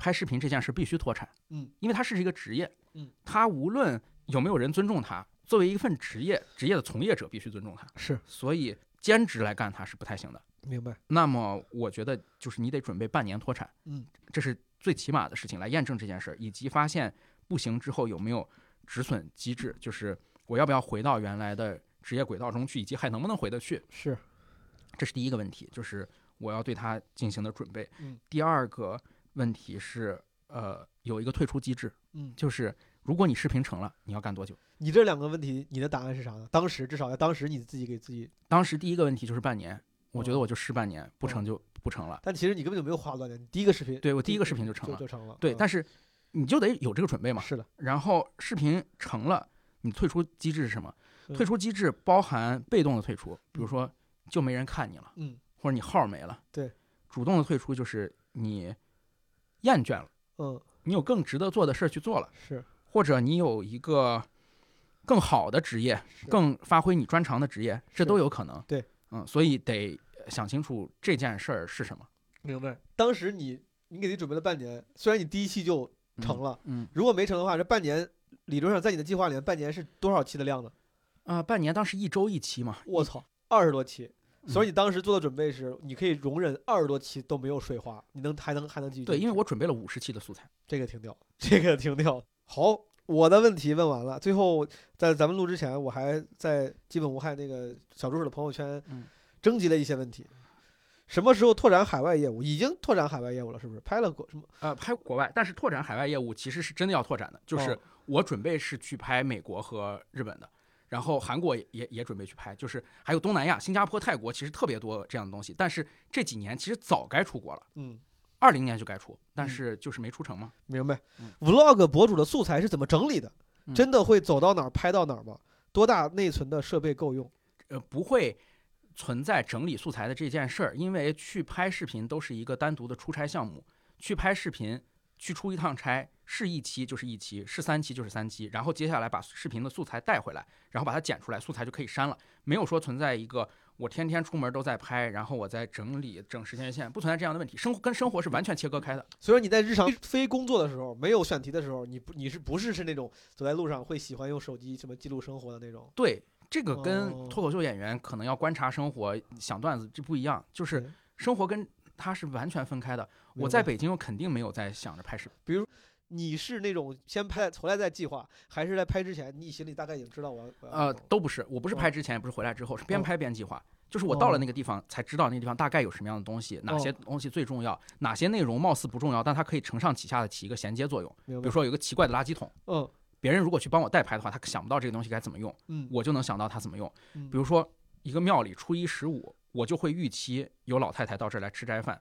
拍视频这件事必须脱产，嗯，因为它是一个职业，嗯，它无论有没有人尊重它，作为一份职业，职业的从业者必须尊重它，是。所以兼职来干它是不太行的。明白。那么我觉得就是你得准备半年脱产，嗯，这是最起码的事情来验证这件事儿，以及发现不行之后有没有止损机制，就是我要不要回到原来的职业轨道中去，以及还能不能回得去，是。这是第一个问题，就是我要对它进行的准备。嗯，第二个问题是，呃，有一个退出机制，嗯，就是如果你视频成了，你要干多久？你这两个问题，你的答案是啥呢？当时至少在当时你自己给自己，当时第一个问题就是半年，我觉得哦我就试半年，不成就不成了。但其实你根本就没有花多少年，你第一个视频，对我第一个视频就成了就成了。对，嗯但是你就得有这个准备嘛。是的，然后视频成了，你退出机制是什么？嗯退出机制包含被动的退出，比如说就没人看你了，嗯或者你号没了。对，主动的退出就是你厌倦了，嗯你有更值得做的事儿去做了，是或者你有一个更好的职业，更发挥你专长的职业，这都有可能。对，嗯，所以得想清楚这件事儿是什么。明白。当时你你给自己准备了半年，虽然你第一期就成了，嗯如果没成的话，这半年理论上在你的计划里面，半年是多少期的量呢？啊、半年当时一周一期嘛，我操，二十多期。所以嗯你当时做的准备是，你可以容忍二十多期都没有水花，你能还能还能继续对，因为我准备了五十期的素材。这个停掉，[LAUGHS] 这个停掉。好，我的问题问完了，最后在咱们录之前，我还在基本无害那个小助手的朋友圈嗯征集了一些问题。什么时候拓展海外业务？已经拓展海外业务了，是不是？拍了国什么？呃，拍国外，但是拓展海外业务其实是真的要拓展的，就是哦我准备是去拍美国和日本的，然后韩国也也也准备去拍，就是还有东南亚、新加坡、泰国，其实特别多这样的东西。但是这几年其实早该出国了，嗯，二零年就该出，但嗯是就是没出成嘛。明白嗯。Vlog 博主的素材是怎么整理的？嗯真的会走到哪儿拍到哪儿吗？多大内存的设备够用？呃，不会存在整理素材的这件事儿，因为去拍视频都是一个单独的出差项目。去拍视频，去出一趟差，是一期就是一期，是三期就是三期，然后接下来把视频的素材带回来，然后把它剪出来，素材就可以删了。没有说存在一个我天天出门都在拍，然后我在整理整时间线，不存在这样的问题。生活跟生活是完全切割开的。所以说你在日常非工作的时候，没有选题的时候，你不你是不是是那种走在路上会喜欢用手机什么记录生活的那种？对，这个哦跟脱口秀演员可能要观察生活、想段子这不一样，就是生活跟它是完全分开的。我在北京，我肯定没有在想着拍视频。你是那种先拍回来再计划，还是在拍之前你心里大概已经知道我要呃，都不是，我不是拍哦之前，也不是回来之后，是边哦拍边计划。就是我到了哦那个地方才知道那个地方大概有什么样的东西，哪些哦东西最重要，哪些内容貌似不重要，但它可以承上启下的起一个衔接作用。比如说有一个奇怪的垃圾桶，嗯别人如果去帮我代拍的话，他想不到这个东西该怎么用，嗯，我就能想到它怎么用。嗯比如说一个庙里初一十五，我就会预期有老太太到这儿来吃斋饭，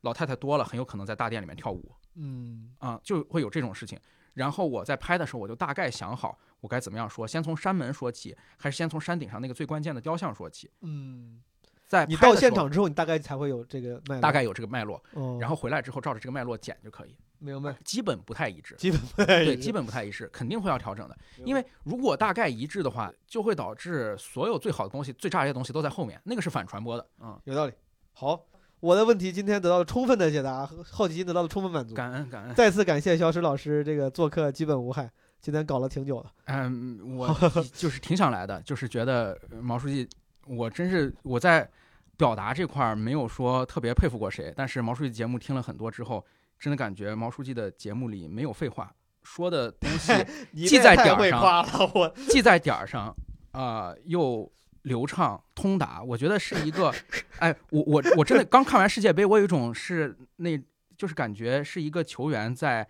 老太太多了，很有可能在大殿里面跳舞嗯啊、就会有这种事情。然后我在拍的时候，我就大概想好我该怎么样说，先从山门说起，还是先从山顶上那个最关键的雕像说起。嗯，在你到现场之后，你大概才会有这个大概有这个脉络，哦，然后回来之后照着这个脉络剪就可以，明白，基本不太一致。基本不太对，一致基本不太一致，肯定会要调整的。因为如果大概一致的话，就会导致所有最好的东西、最炸裂的东西都在后面，那个是反传播的。嗯，有道理。好，我的问题今天得到了充分的解答，好奇心得到了充分满足。感恩感恩。再次感谢小史老师这个做客，基本无害。今天搞了挺久了，嗯，我 [LAUGHS] 就是挺想来的，就是觉得呃毛书记，我真是我在表达这块儿没有说特别佩服过谁，但是毛书记节目听了很多之后，真的感觉毛书记的节目里没有废话，说的东西 [LAUGHS] 你记在点儿上夸了，我记在点儿上，啊、又流畅通达，我觉得是一个，[LAUGHS] 哎，我我我真的刚看完世界杯，我有一种是那，就是感觉是一个球员在，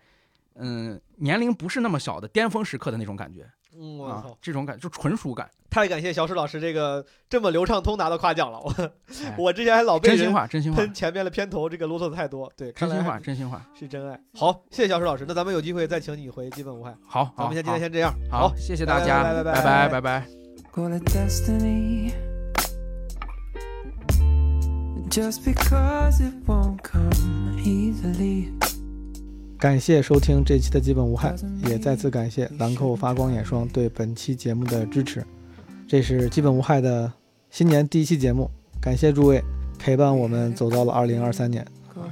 嗯，年龄不是那么小的巅峰时刻的那种感觉嗯，我啊操，，这种感就纯属感，太感谢小史老师这个这么流畅通达的夸奖了。我哎我之前还老被真心话，真心话，喷前面的片头这个啰嗦的太多，对，真心话，真心话。是真爱。好，谢谢小史老师，那咱们有机会再请你回基本无害。好，好，咱们先今天先这样，好，谢谢大家，拜拜拜拜拜拜拜。Call it destiny. Just because it won't come easily. 感谢收听这期的基本无害，也再次感谢兰蔻发光眼霜对本期节目的支持。这是基本无害的新年第一期节目，感谢诸位陪伴我们走到了二零二三年。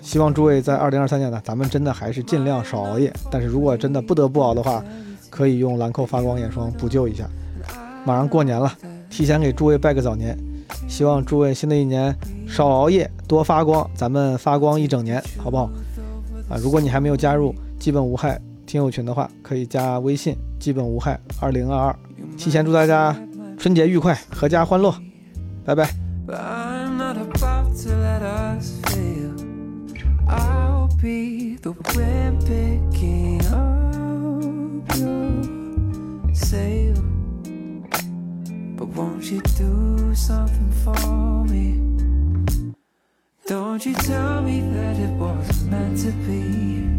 希望诸位在二零二三年呢，咱们真的还是尽量少熬夜。但是如果真的不得不熬的话，可以用兰蔻发光眼霜补救一下。马上过年了，提前给诸位拜个早年，希望诸位新的一年少熬夜，多发光，咱们发光一整年，好不好？啊，如果你还没有加入基本无害听友群的话，可以加微信“基本无害二零二二”。提前祝大家春节愉快，阖家欢乐，拜拜。Be the wind picking up your sail. But won't you do something for me? Don't you tell me that it wasn't meant to be.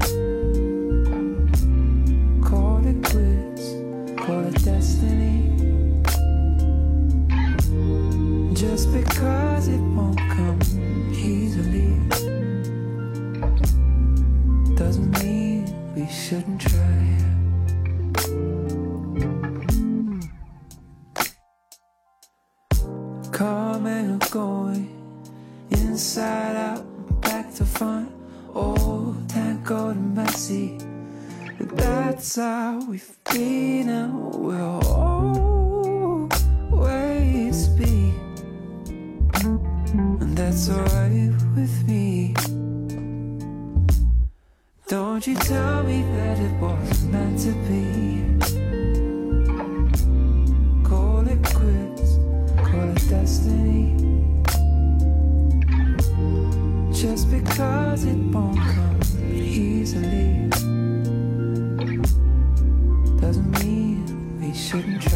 Call it quits, call it destiny. Just because it won't come easily doesn't mean we shouldn't try. Going, inside out, back to front. Oh, I see. That's how we've been and we'll always be. And that's alright with me. Don't you tell me that it wasn't meant to be. Call it quits, call it destiny. Just because it won't come easily doesn't mean we shouldn't try.